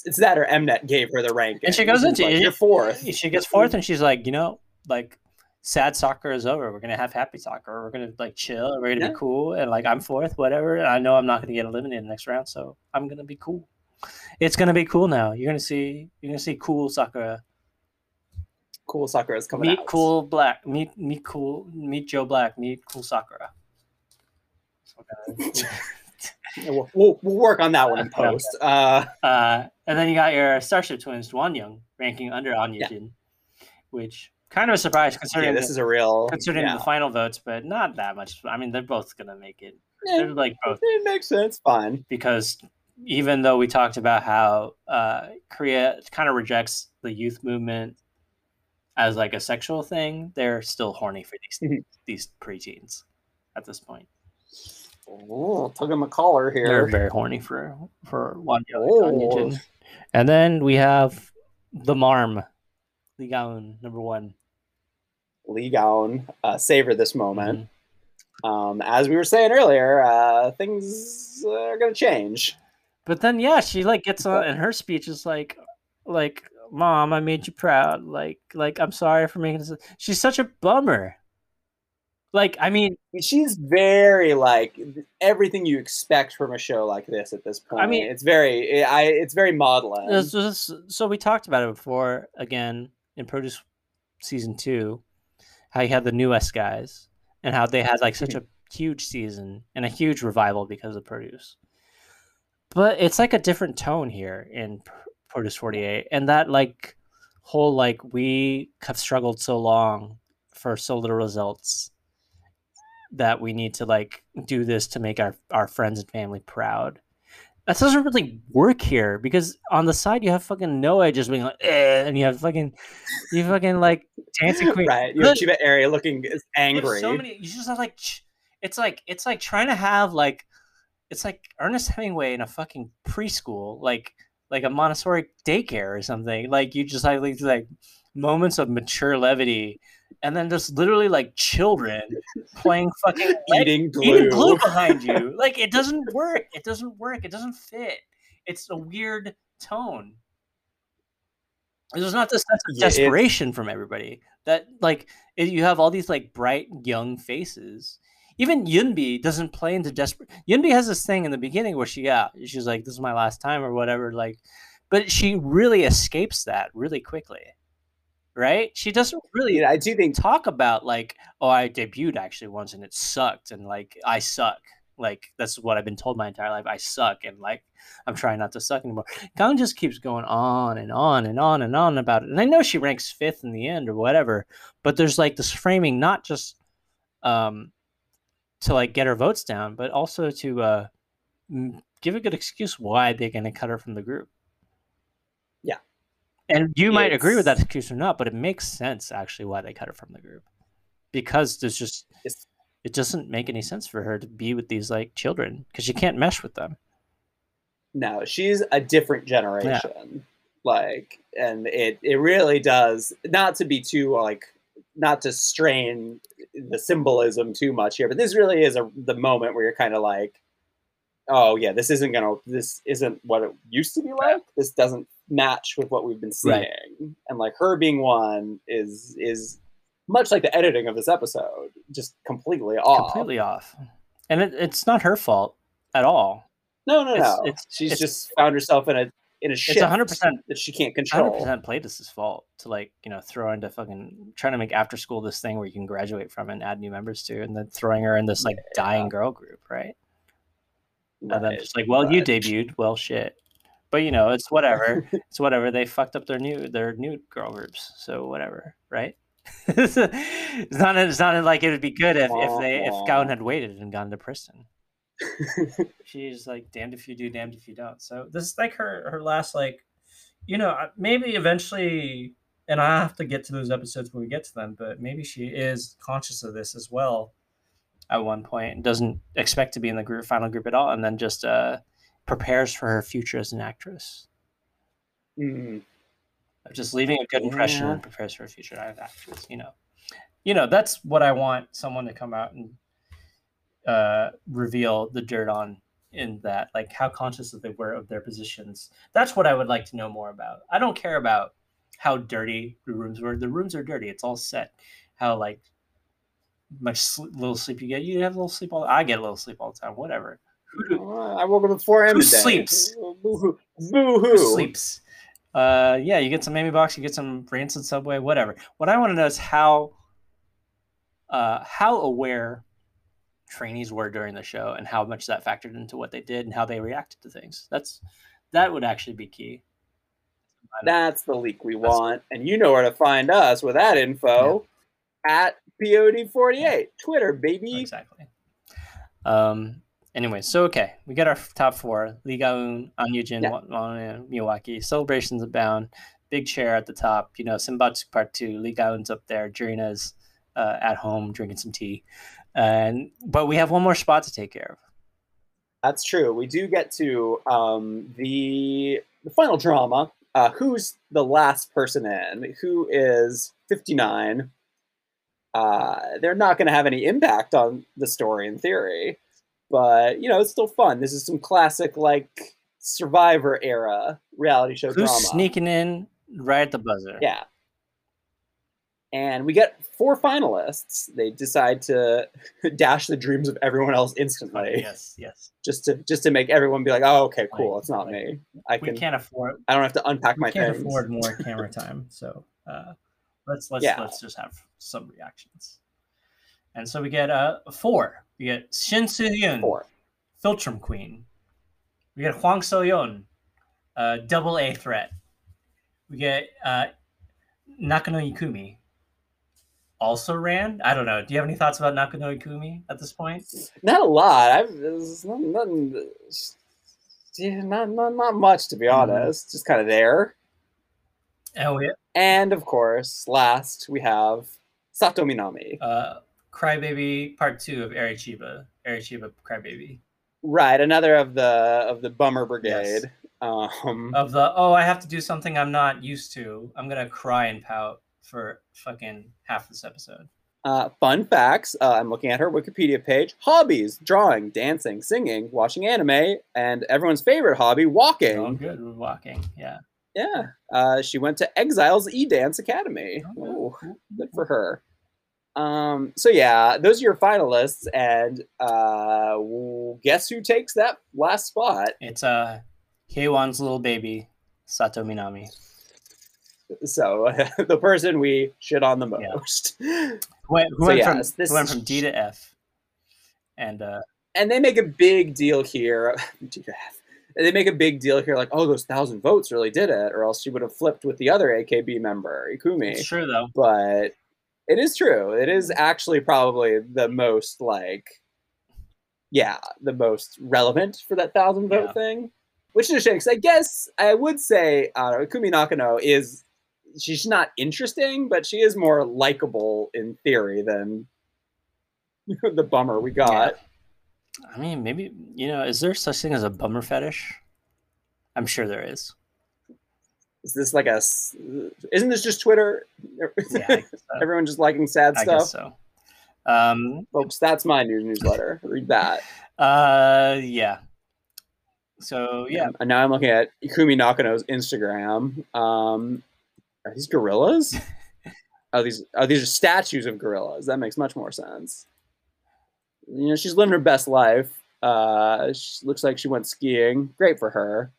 [SPEAKER 2] It's that or Mnet gave her the rank.
[SPEAKER 1] And she goes into
[SPEAKER 2] like, you're fourth.
[SPEAKER 1] She gets fourth, and she's like, you know, like sad Sakura is over. We're gonna have happy Sakura. We're gonna like chill. We're gonna yeah. be cool. And like I'm fourth, whatever. And I know I'm not gonna get eliminated next round, so I'm gonna be cool. It's gonna be cool now. You're gonna see. You're gonna see cool Sakura.
[SPEAKER 2] Cool Sakura is coming
[SPEAKER 1] meet
[SPEAKER 2] out.
[SPEAKER 1] cool black. Meet meet cool. Meet Joe Black. Meet cool Sakura. [LAUGHS]
[SPEAKER 2] we'll, we'll, we'll, work on that one in [LAUGHS] post. Uh,
[SPEAKER 1] uh, and then you got your Starship Twins, Wonyoung, ranking under Anya yeah. which kind of a surprise considering
[SPEAKER 2] yeah, this the, is a real
[SPEAKER 1] considering
[SPEAKER 2] yeah.
[SPEAKER 1] the final votes, but not that much. I mean, they're both gonna make it. They're like both.
[SPEAKER 2] It makes sense. Fine.
[SPEAKER 1] Because even though we talked about how uh, Korea kind of rejects the youth movement as like a sexual thing, they're still horny for these mm-hmm. these preteens at this point.
[SPEAKER 2] Oh, tugging my collar here.
[SPEAKER 1] They're very horny for for one oh. And then we have the Marm, Lee Gaun, number one.
[SPEAKER 2] Lee Gaun, uh, savor this moment. Mm-hmm. Um, as we were saying earlier, uh, things are gonna change.
[SPEAKER 1] But then, yeah, she like gets on, and her speech is like, like, "Mom, I made you proud. Like, like, I'm sorry for making this." She's such a bummer. Like, I mean,
[SPEAKER 2] she's very like everything you expect from a show like this at this point. I mean, it's very, I, it's very modeling.
[SPEAKER 1] So we talked about it before. Again, in Produce season two, how you had the newest guys and how they had like such a [LAUGHS] huge season and a huge revival because of Produce. But it's like a different tone here in Produce 48, and that like whole like we have struggled so long for so little results that we need to like do this to make our, our friends and family proud. That doesn't really work here because on the side you have fucking Noah just being like, eh, and you have fucking, you fucking like dancing [LAUGHS] queen,
[SPEAKER 2] right? You have Chiba Area looking angry.
[SPEAKER 1] So many, you just have like, it's like it's like trying to have like, it's like Ernest Hemingway in a fucking preschool, like like a Montessori daycare or something. Like you just like like moments of mature levity and then just literally like children [LAUGHS] playing fucking [LAUGHS]
[SPEAKER 2] eating glue.
[SPEAKER 1] eating glue behind you. Like it doesn't work. It doesn't work. It doesn't fit. It's a weird tone. There's not this sense of yeah, desperation it, from everybody. That like it, you have all these like bright young faces. Even Yunbi doesn't play into desperate. Yunbi has this thing in the beginning where she yeah she's like this is my last time or whatever like, but she really escapes that really quickly right? She doesn't really.
[SPEAKER 2] I do think
[SPEAKER 1] talk about like, oh, I debuted actually once and it sucked, and like I suck. Like that's what I've been told my entire life. I suck, and like I'm trying not to suck anymore. Kang just keeps going on and on and on and on about it. And I know she ranks fifth in the end or whatever, but there's like this framing, not just um to like get her votes down, but also to uh give a good excuse why they're going to cut her from the group. And you might agree with that excuse or not, but it makes sense actually why they cut her from the group. Because there's just it doesn't make any sense for her to be with these like children because she can't mesh with them.
[SPEAKER 2] No, she's a different generation. Yeah. Like and it it really does not to be too like not to strain the symbolism too much here, but this really is a the moment where you're kind of like oh yeah, this isn't gonna this isn't what it used to be like. This doesn't match with what we've been seeing. Right. And like her being one is is much like the editing of this episode, just completely off.
[SPEAKER 1] Completely off. And it, it's not her fault at all.
[SPEAKER 2] No, no, it's, no. It's, She's it's, just found herself in a in a shit. It's 100
[SPEAKER 1] percent
[SPEAKER 2] that she can't control.
[SPEAKER 1] 100 percent this fault to like you know throw into fucking trying to make after school this thing where you can graduate from and add new members to, and then throwing her in this like yeah. dying girl group, right? Right. And then just like, well, right. you debuted. Well, shit. But you know, it's whatever. [LAUGHS] it's whatever. They fucked up their new their new girl groups, so whatever, right? [LAUGHS] it's not. It's not like it would be good if, if they if Gaun had waited and gone to Pristin. [LAUGHS] She's like damned if you do, damned if you don't. So this is like her her last like, you know, maybe eventually, and I have to get to those episodes when we get to them. But maybe she is conscious of this as well at one point and doesn't expect to be in the group final group at all, and then just uh, prepares for her future as an actress.
[SPEAKER 2] Mm.
[SPEAKER 1] Just leaving a good impression yeah. and prepares for a future as an actress. You know, you know that's what I want someone to come out and uh, reveal the dirt on in that, like how conscious that they were of their positions. That's what I would like to know more about. I don't care about how dirty the rooms were. The rooms are dirty. It's all set. How like much little sleep you get. You have a little sleep all. I get a little sleep all the time. Whatever.
[SPEAKER 2] I woke up at four a.m.
[SPEAKER 1] Who
[SPEAKER 2] today.
[SPEAKER 1] sleeps?
[SPEAKER 2] Boo hoo.
[SPEAKER 1] Who sleeps? Uh, yeah, you get some Amy box, you get some rancid Subway, whatever. What I want to know is how, uh, how aware trainees were during the show and how much that factored into what they did and how they reacted to things. That's that would actually be key.
[SPEAKER 2] That's the leak we want, and you know where to find us with that info yeah. at POD48 Twitter, baby.
[SPEAKER 1] Exactly. Um, anyway, so okay, we got our top four: Lee Gaun, Anyujin, yeah. Miyawaki. Celebrations abound. Big chair at the top. You know, Senbatsu Part Two. Lee Gaun's up there. Jurina's uh, at home drinking some tea, and but we have one more spot to take care of.
[SPEAKER 2] That's true. We do get to um, the the final drama. Uh, who's the last person in? Who is fifty nine? Uh, they're not going to have any impact on the story in theory but you know it's still fun. This is some classic like Survivor era reality show
[SPEAKER 1] Who's
[SPEAKER 2] drama.
[SPEAKER 1] sneaking in right at the buzzer?
[SPEAKER 2] Yeah. And we get four finalists. They decide to [LAUGHS] dash the dreams of everyone else instantly.
[SPEAKER 1] Yes, yes.
[SPEAKER 2] Just to just to make everyone be like, "Oh, okay, cool. Like, it's not
[SPEAKER 1] like,
[SPEAKER 2] me. I
[SPEAKER 1] can. We can't afford.
[SPEAKER 2] I don't have to unpack my.
[SPEAKER 1] Can't
[SPEAKER 2] things.
[SPEAKER 1] afford more [LAUGHS] camera time, so uh, let's let's yeah. let's just have some reactions. And so we get uh four. We get Shin Soo Hyun, Philtrum Queen. We get Hwang So Yeon, uh, double A threat. We get uh, Nakano Ikumi. Also ran. I don't know. Do you have any thoughts about Nakano Ikumi at this point?
[SPEAKER 2] Not a lot. I've there's nothing. Yeah, not, not not much to be mm-hmm. honest. Mm. Just kind of there.
[SPEAKER 1] Oh yeah.
[SPEAKER 2] And of course, last we have Sato Minami.
[SPEAKER 1] Uh, Crybaby Part Two of Arechiba. Arechiba Crybaby.
[SPEAKER 2] Right, another of the of the bummer brigade. Yes. Um,
[SPEAKER 1] of the oh, I have to do something I'm not used to. I'm gonna cry and pout for fucking half this episode.
[SPEAKER 2] Uh, fun facts. Uh, I'm looking at her Wikipedia page. Hobbies: drawing, dancing, singing, watching anime, and everyone's favorite hobby: walking.
[SPEAKER 1] Oh, good, walking. Yeah.
[SPEAKER 2] Yeah. Uh, she went to Exiles E Dance Academy. Oh, Ooh, good for her. Um, so yeah, those are your finalists, and uh, guess who takes that last spot?
[SPEAKER 1] It's uh, Hyeon's little baby, Sato Minami.
[SPEAKER 2] So uh, [LAUGHS] the person we shit on the most.
[SPEAKER 1] Yeah. Went, who so, went from this who went from D to F, and uh,
[SPEAKER 2] and they make a big deal here. [LAUGHS] D to F. They make a big deal here, like, oh, those thousand votes really did it, or else she would have flipped with the other AKB member, Ikumi.
[SPEAKER 1] It's true though.
[SPEAKER 2] But it is true. It is actually probably the most like, yeah, the most relevant for that thousand vote yeah. thing. Which is a shame because I guess I would say uh, Kumi Nakano is she's not interesting, but she is more likable in theory than [LAUGHS] the bummer we got.
[SPEAKER 1] Yeah. I mean, maybe you know, is there such thing as a bummer fetish? I'm sure there is.
[SPEAKER 2] Is this like a? Isn't this just Twitter? Yeah, so. [LAUGHS] Everyone just liking sad
[SPEAKER 1] I
[SPEAKER 2] stuff.
[SPEAKER 1] so, um,
[SPEAKER 2] folks, that's my new newsletter. Read that.
[SPEAKER 1] Uh, yeah. So yeah.
[SPEAKER 2] And now I'm looking at Ikumi Nakano's Instagram. Um, are these gorillas? [LAUGHS] oh, these are these are statues of gorillas. That makes much more sense. You know, she's living her best life. Uh, she looks like she went skiing. Great for her.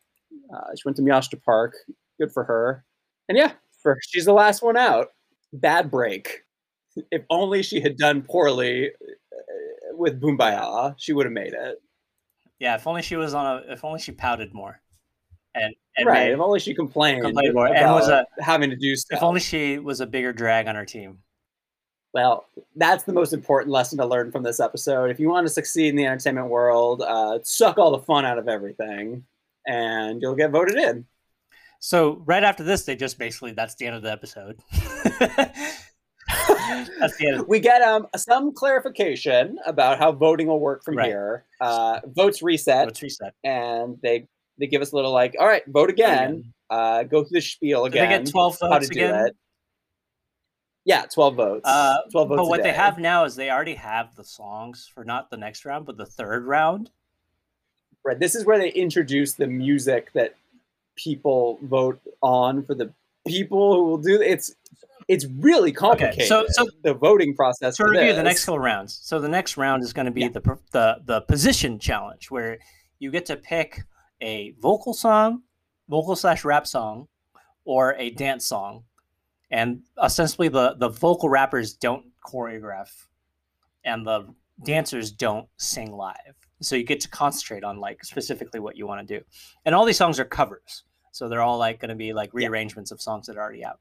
[SPEAKER 2] Uh, she went to Miyashita Park. Good for her. And yeah, for she's the last one out. Bad break. If only she had done poorly uh, with Boombayah, she would have made it.
[SPEAKER 1] Yeah, if only she was on a. If only she pouted more. And, and
[SPEAKER 2] right, if only she complained, complained more and was a, having to do stuff.
[SPEAKER 1] If only she was a bigger drag on her team.
[SPEAKER 2] Well, that's the most important lesson to learn from this episode. If you want to succeed in the entertainment world, uh, suck all the fun out of everything, and you'll get voted in.
[SPEAKER 1] So right after this, they just basically that's the end of the episode. [LAUGHS]
[SPEAKER 2] that's the end. We get um some clarification about how voting will work from right. here. Uh, votes reset.
[SPEAKER 1] Votes reset,
[SPEAKER 2] and they they give us a little like, all right, vote again. Uh, go through the spiel again.
[SPEAKER 1] They get twelve votes how to again? do it.
[SPEAKER 2] Yeah, twelve votes.
[SPEAKER 1] Uh,
[SPEAKER 2] twelve votes.
[SPEAKER 1] But what they have now is they already have the songs for not the next round, but the third round.
[SPEAKER 2] Right. This is where they introduce the music that people vote on for the people who will do it's it's really complicated. Okay, so, so the voting process.
[SPEAKER 1] To review this. the next couple rounds. So the next round is going to be yeah. the the the position challenge, where you get to pick a vocal song, vocal slash rap song, or a dance song, and ostensibly the the vocal rappers don't choreograph, and the dancers don't sing live. So you get to concentrate on like specifically what you want to do, and all these songs are covers. So they're all like going to be like rearrangements yeah. of songs that are already out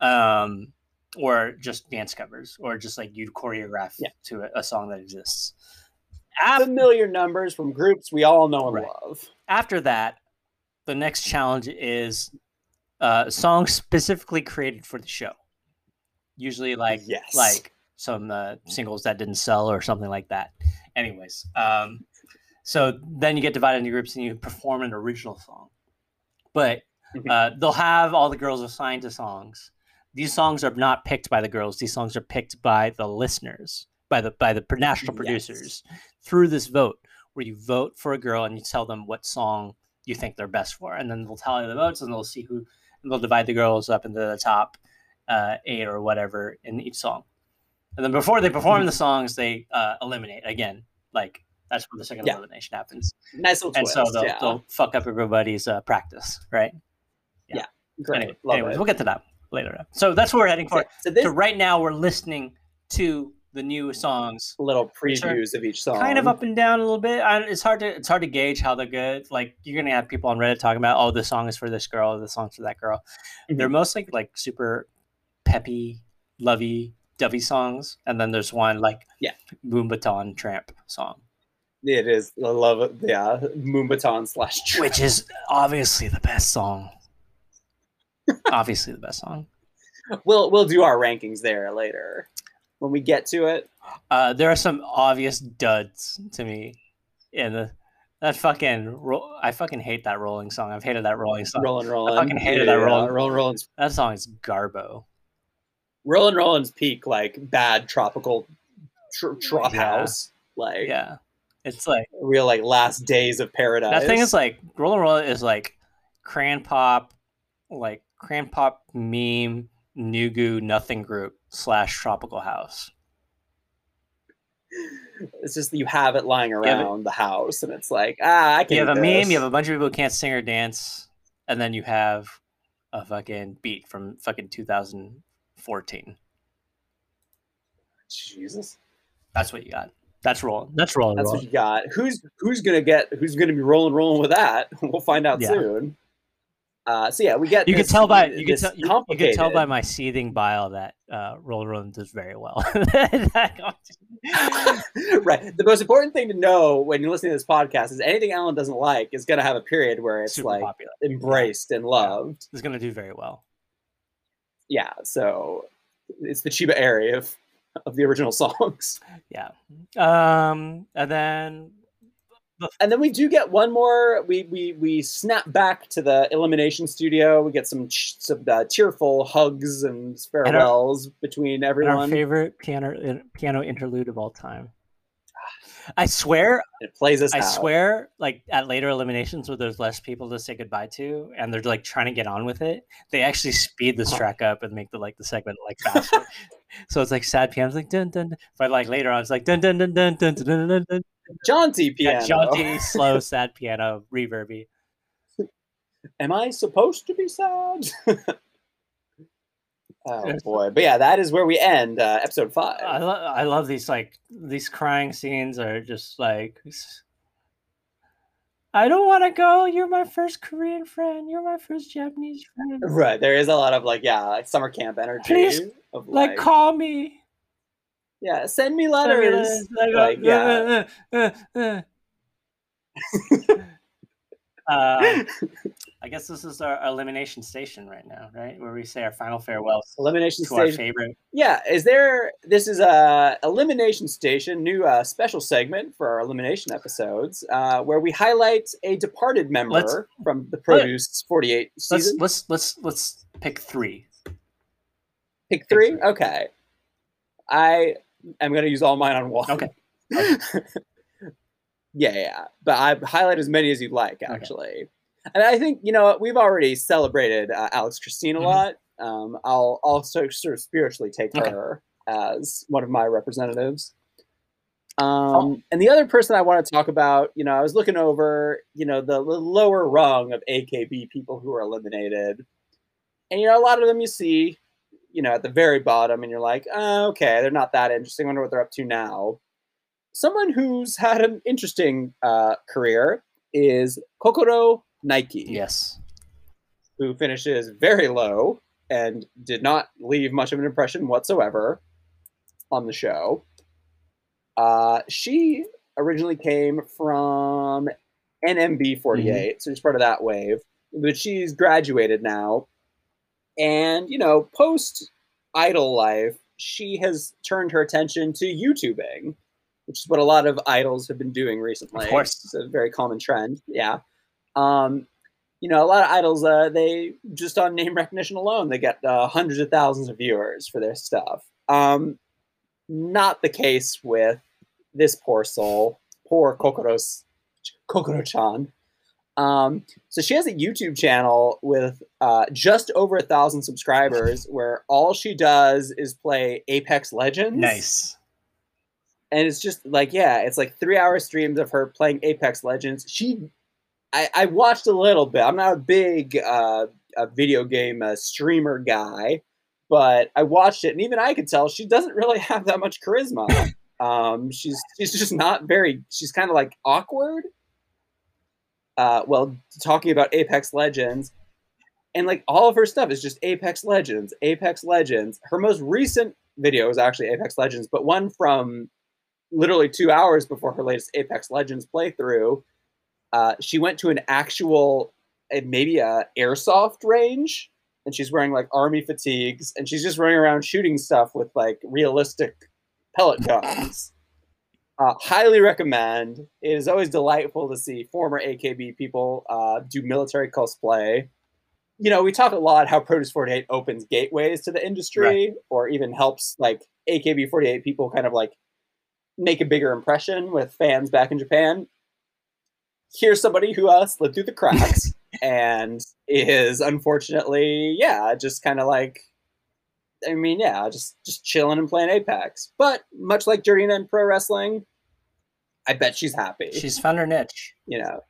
[SPEAKER 1] um, or just dance covers, or just like you'd choreograph yeah. to a, a, song that exists.
[SPEAKER 2] After, Familiar numbers from groups we all know and right. love.
[SPEAKER 1] After that, the next challenge is uh, songs specifically created for the show. Usually, like yes. like some uh, singles that didn't sell or something like that. Anyways, um, so then you get divided into groups and you perform an original song. But mm-hmm. uh, they'll have all the girls assigned to songs, these songs are not picked by the girls. These songs are picked by the listeners, by the by the national producers yes. through this vote, where you vote for a girl and you tell them what song you think they're best for, and then they'll tally the votes and they'll see who, and they'll divide the girls up into the top uh, eight or whatever in each song, and then before they perform the songs, they uh, eliminate again. Like that's where the second yeah. elimination happens.
[SPEAKER 2] Nice little
[SPEAKER 1] and
[SPEAKER 2] twist,
[SPEAKER 1] so they'll, yeah. they'll fuck up everybody's uh, practice, right?
[SPEAKER 2] Yeah, yeah. great.
[SPEAKER 1] Anyway, anyways, it. we'll get to that later. So that's what we're heading for. So, this, so right now we're listening to the new songs.
[SPEAKER 2] Little previews of each song.
[SPEAKER 1] Kind of up and down a little bit. I, it's hard to it's hard to gauge how they're good. Like you're gonna have people on Reddit talking about, oh, this song is for this girl, the song's for that girl. Mm-hmm. They're mostly like super peppy, lovey, dovey songs, and then there's one like
[SPEAKER 2] yeah,
[SPEAKER 1] Moombahton Tramp song.
[SPEAKER 2] It is. I love it. Yeah, Moombahton slash.
[SPEAKER 1] Which is obviously the best song obviously the best song.
[SPEAKER 2] We'll we'll do our rankings there later when we get to it.
[SPEAKER 1] Uh, there are some obvious duds to me in the that fucking ro- I fucking hate that rolling song. I've hated that rolling song.
[SPEAKER 2] Rolling, rolling.
[SPEAKER 1] I fucking hated yeah, that rolling.
[SPEAKER 2] Rolling, rolling.
[SPEAKER 1] That song is garbo.
[SPEAKER 2] Rolling, rolling's peak like bad tropical tr- trop yeah. house. Like
[SPEAKER 1] yeah, it's like
[SPEAKER 2] real like last days of paradise.
[SPEAKER 1] That thing is like rolling, rolling is like crayon pop, like crayon pop meme nugu nothing group slash tropical house
[SPEAKER 2] it's just you have it lying around the house and it's like ah i can
[SPEAKER 1] you have
[SPEAKER 2] a
[SPEAKER 1] this. meme you have a bunch of people who can't sing or dance and then you have a fucking beat from fucking 2014
[SPEAKER 2] jesus
[SPEAKER 1] that's what you got that's rolling that's rolling
[SPEAKER 2] that's
[SPEAKER 1] rolling.
[SPEAKER 2] what you got who's who's gonna get who's gonna be rolling rolling with that [LAUGHS] we'll find out yeah. soon uh, so yeah, we get.
[SPEAKER 1] You this, can tell by you can tell you, you, can tell by my seething bile that uh, Roll Roll does very well. [LAUGHS] [LAUGHS] right.
[SPEAKER 2] The most important thing to know when you're listening to this podcast is anything Alan doesn't like is going to have a period where it's Super like popular. embraced yeah. and loved.
[SPEAKER 1] It's going to do very well.
[SPEAKER 2] Yeah. So it's the Chiba area of [LAUGHS] of the original songs.
[SPEAKER 1] Yeah. Um, and then
[SPEAKER 2] and then we do get one more. We we we snap back to the elimination studio. We get some some uh, tearful hugs and farewells and our, between everyone.
[SPEAKER 1] Our favorite piano piano interlude of all time. I swear
[SPEAKER 2] it plays us.
[SPEAKER 1] I
[SPEAKER 2] out.
[SPEAKER 1] swear, like at later eliminations where there's less people to say goodbye to, and they're like trying to get on with it, they actually speed this uh-huh. track up and make the like the segment like faster. so it's like sad piano, like dun dun, but like later on it's like dun dun dun dun dun dun dun dun. dun
[SPEAKER 2] jaunty piano.
[SPEAKER 1] Yeah, jaunty, [LAUGHS] slow, sad piano, reverby.
[SPEAKER 2] Am I supposed to be sad? [LAUGHS] oh boy, but yeah, that is where we end uh, episode five.
[SPEAKER 1] I, lo- I love these like these crying scenes are just like. I don't want to go. You're my first Korean friend. You're my first Japanese friend. [LAUGHS]
[SPEAKER 2] Right. There is a lot of like, yeah, like summer camp energy. Please,
[SPEAKER 1] of, like, like, call me.
[SPEAKER 2] Yeah, send me letters. Send me letters. Like, yeah. Uh, uh, [LAUGHS]
[SPEAKER 1] uh, [LAUGHS] I guess this is our elimination station right now, right? Where we say our final farewells.
[SPEAKER 2] Elimination
[SPEAKER 1] to
[SPEAKER 2] station.
[SPEAKER 1] our favorite.
[SPEAKER 2] Yeah, is there? This is a elimination station, new uh, special segment for our elimination episodes, uh, where we highlight a departed member let's, from the Produce Forty Eight season.
[SPEAKER 1] Let's let's let's let's pick three.
[SPEAKER 2] Pick three. Pick three. Okay. I I'm going to use all mine on one.
[SPEAKER 1] Okay. [LAUGHS]
[SPEAKER 2] Yeah, yeah. But I highlight as many as you'd like, actually. Okay. And I think you know we've already celebrated uh, Alex Christine a mm-hmm. lot. Um, I'll also sort of spiritually take okay. her as one of my representatives. Um. And the other person I want to talk about, you know, I was looking over, you know, the, the lower rung of AKB people who are eliminated, and you know, a lot of them you see, you know, at the very bottom, and you're like, oh, okay, they're not that interesting. I wonder what they're up to now. Someone who's had an interesting uh, career is Kokoro Naiki.
[SPEAKER 1] Yes.
[SPEAKER 2] Who finishes very low and did not leave much of an impression whatsoever on the show. Uh, she originally came from NMB 48, mm-hmm. so she's part of that wave, but she's graduated now. And, you know, post idol life, she has turned her attention to YouTubing, which is what a lot of idols have been doing recently.
[SPEAKER 1] Of course.
[SPEAKER 2] It's a very common trend. Yeah. Um, you know, a lot of idols, uh, they just on name recognition alone, they get uh, hundreds of thousands of viewers for their stuff. Um, not the case with this poor soul, poor Kokoro's Kokoro-chan. Um, so she has a YouTube channel with uh, just over a thousand subscribers, where all she does is play Apex Legends.
[SPEAKER 1] Nice.
[SPEAKER 2] And it's just like, yeah, it's like three hour streams of her playing Apex Legends. She I, I watched a little bit. I'm not a big uh, a video game uh, streamer guy, but I watched it, and even I could tell she doesn't really [LAUGHS] have that much charisma. Um, she's she's just not very. She's kind of like awkward. Uh, well, talking about Apex Legends, and like all of her stuff is just Apex Legends, Apex Legends. Her most recent video is actually Apex Legends, but one from literally two hours before her latest Apex Legends playthrough uh, she went to an actual, maybe a airsoft range, and she's wearing like army fatigues, and she's just running around shooting stuff with like realistic pellet guns. Uh, highly recommend. It is always delightful to see former AKB people uh, do military cosplay. You know, we talk a lot how Produce 48 opens gateways to the industry right. or even helps like AKB 48 people kind of like make a bigger impression with fans back in Japan here's somebody who uh, slid through the cracks [LAUGHS] and is unfortunately, yeah, just kind of like, I mean, yeah, just just chilling and playing Apex. But much like Jurina in pro wrestling, I bet she's happy.
[SPEAKER 1] She's found her niche.
[SPEAKER 2] You know,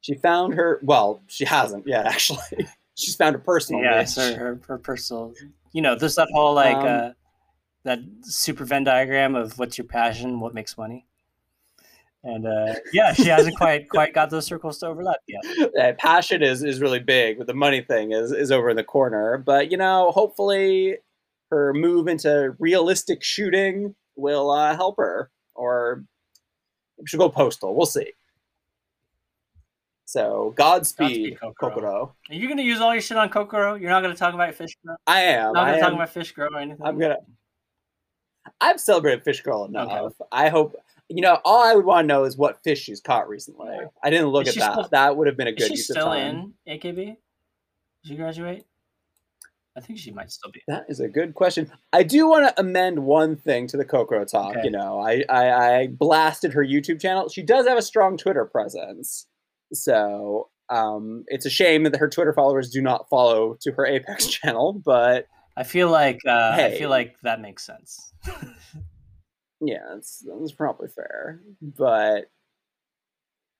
[SPEAKER 2] she found her. Well, she hasn't yet. [LAUGHS] Actually, she's found her personal.
[SPEAKER 1] Yeah,
[SPEAKER 2] niche.
[SPEAKER 1] Her, her, her personal. You know, there's that whole like um, uh, that super Venn diagram of what's your passion, what makes money and uh, yeah, she hasn't quite [LAUGHS] quite got those circles to overlap yet.
[SPEAKER 2] Yeah, passion is is really big, but the money thing is is over in the corner. But you know, hopefully, her move into realistic shooting will uh, help her, or she'll go postal. We'll see. So Godspeed, Godspeed Kokoro. Kokoro.
[SPEAKER 1] Are you gonna use all your shit on Kokoro? You're not gonna talk about Fish Girl.
[SPEAKER 2] I am.
[SPEAKER 1] Not
[SPEAKER 2] gonna
[SPEAKER 1] talk about Fish Girl or anything.
[SPEAKER 2] I'm gonna. I've celebrated Fish Girl enough. Okay. I hope you know, all I would want to know is what fish she's caught recently. I didn't look is at that. Still, that would have been a good
[SPEAKER 1] is she still in AKB? Did she graduate? I think she might still be.
[SPEAKER 2] That is a good question. I do want to amend one thing to the Kokoro talk. Okay. You know, I, I, I blasted her YouTube channel. She does have a strong Twitter presence, so um, it's a shame that her Twitter followers do not follow to her Apex [LAUGHS] channel. But
[SPEAKER 1] I feel like uh, hey. I feel like that makes sense. [LAUGHS]
[SPEAKER 2] Yeah, that's, that's probably fair. But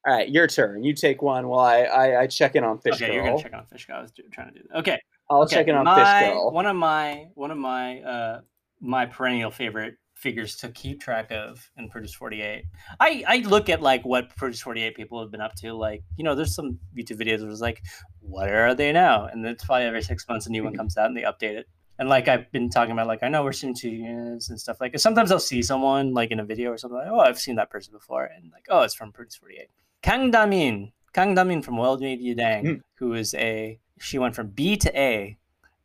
[SPEAKER 2] all right, your turn. You take one while I I, I check in on Fish Girl.
[SPEAKER 1] okay,
[SPEAKER 2] Girl.
[SPEAKER 1] you're gonna check on Fish Girl. I was trying to do that. Okay,
[SPEAKER 2] I'll
[SPEAKER 1] okay.
[SPEAKER 2] check in on
[SPEAKER 1] my,
[SPEAKER 2] Fish Girl.
[SPEAKER 1] One of my one of my uh my perennial favorite figures to keep track of in Produce 48. I, I look at like what Produce 48 people have been up to. Like, you know, there's some YouTube videos where it's like, what are they now? And it's probably every six months a new one [LAUGHS] comes out and they update it and like I've been talking about, like I know we're soon two years and stuff. Like sometimes I'll see someone like in a video or something. Like, oh, I've seen that person before, and like, oh, it's from Produce Forty Eight. Kang Damin, Kang Damin from World Media Dang, mm. who is a she went from B to A,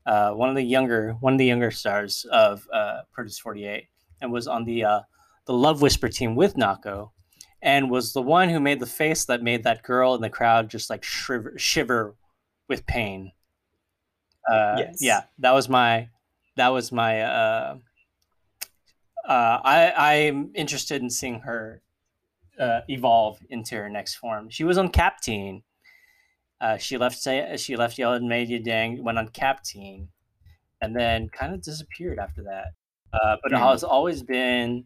[SPEAKER 1] uh, one of the younger one of the younger stars of uh, Produce Forty Eight, and was on the uh, the Love Whisper team with Nako, and was the one who made the face that made that girl in the crowd just like shiver, shiver with pain uh, yes. Yeah, that was my that was my. Uh, uh, I I'm interested in seeing her uh, evolve into her next form. She was on Cap Teen. Uh, she left say she left Yellow and Made You Dang, went on Cap Teen, and then kind of disappeared after that. Uh, but mm. it has always been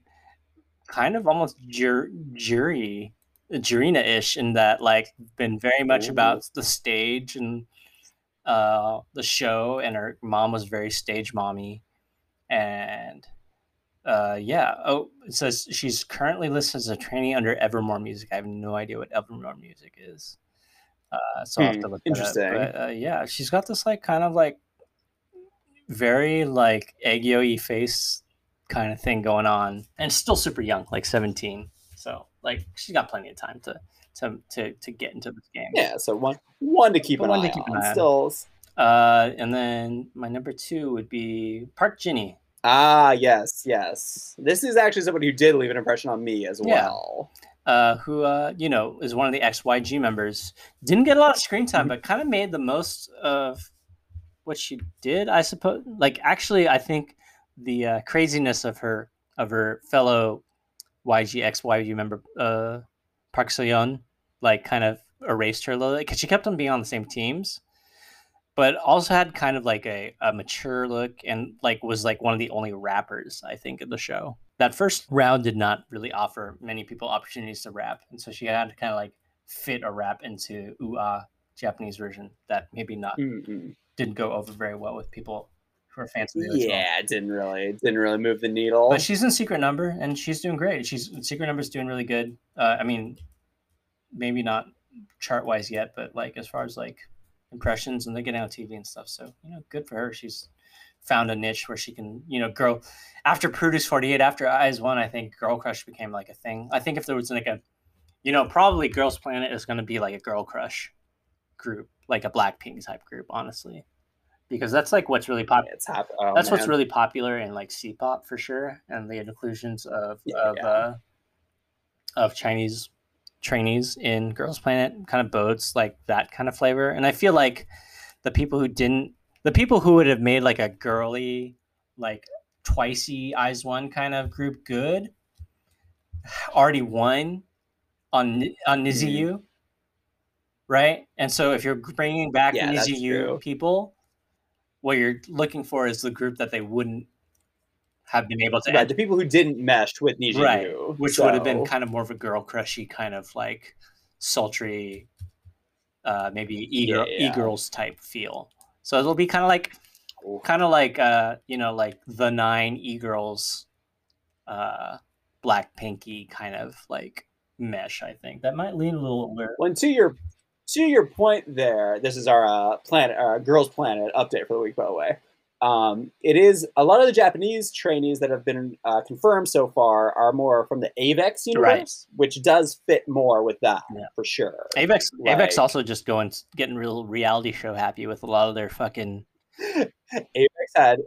[SPEAKER 1] kind of almost jur- jury Jurina ish in that like been very much Ooh. about the stage and uh, the show, and her mom was very stage mommy, and uh, yeah. Oh, it says she's currently listed as a trainee under Evermore Music. I have no idea what Evermore Music is. Uh, so I'll have to hmm, look. Interesting. But, uh, yeah, she's got this like kind of like very like aegyo face kind of thing going on, and still super young, like seventeen. So like she's got plenty of time to to to, to get into this game.
[SPEAKER 2] Yeah, so one one to keep an one eye to keep on. An eye Still.
[SPEAKER 1] Uh, and then my number two would be Park Jinhee.
[SPEAKER 2] Ah, yes, yes. This is actually somebody who did leave an impression on me as well.
[SPEAKER 1] Yeah. Uh, who, uh, you know, is one of the XYG members. Didn't get a lot of screen time, mm-hmm. but kind of made the most of what she did, I suppose. Like, actually, I think the uh, craziness of her of her fellow YG XYG member, uh, Park Soyeon, like, kind of erased her a little bit because she kept on being on the same teams but also had kind of like a, a mature look and like was like one of the only rappers I think in the show. That first round did not really offer many people opportunities to rap, and so she had to kind of like fit a rap into UA Japanese version that maybe not mm-hmm. didn't go over very well with people who are fans of the
[SPEAKER 2] original. Yeah, it didn't really didn't really move the needle.
[SPEAKER 1] But she's in Secret Number and she's doing great. She's Secret Number's doing really good. Uh, I mean, maybe not chart wise yet, but like as far as like impressions and they're getting on TV and stuff. So, you know, good for her. She's found a niche where she can, you know, grow. After Produce 48, after IZ*ONE, I think Girl Crush became like a thing. I think if there was like a, you know, probably Girls Planet is going to be like a Girl Crush group, like a Blackpink type group, honestly. Because that's like what's really popular. Hap- oh, that's man. what's really popular in like C-pop for sure, and the inclusions of yeah, of yeah. Uh, of Chinese trainees in Girls Planet kind of bodes like that kind of flavor. And I feel like the people who didn't, the people who would have made like a girly, like twicey IZ*ONE kind of group good, already won on on NiziU, mm-hmm. right? And so if you're bringing back yeah, NiziU people, what you're looking for is the group that they wouldn't have been able to
[SPEAKER 2] right, the people who didn't mesh with NiziU, right,
[SPEAKER 1] which so. would have been kind of more of a girl crushy kind of like sultry, uh, maybe e yeah, yeah. girls type feel. So it'll be kind of like, kind of like uh, you know, like the nine e girls, uh, black pinky kind of like mesh. I think that might lean a little weird.
[SPEAKER 2] When to your to your point there, this is our uh, planet, uh, girls planet update for the week, by the way. Um, it is a lot of the Japanese trainees that have been uh, confirmed so far are more from the Avex universe, right. which does fit more with that yeah. for sure.
[SPEAKER 1] Avex, like, Avex also just going getting real reality show happy with a lot of their fucking. [LAUGHS]
[SPEAKER 2] Avex had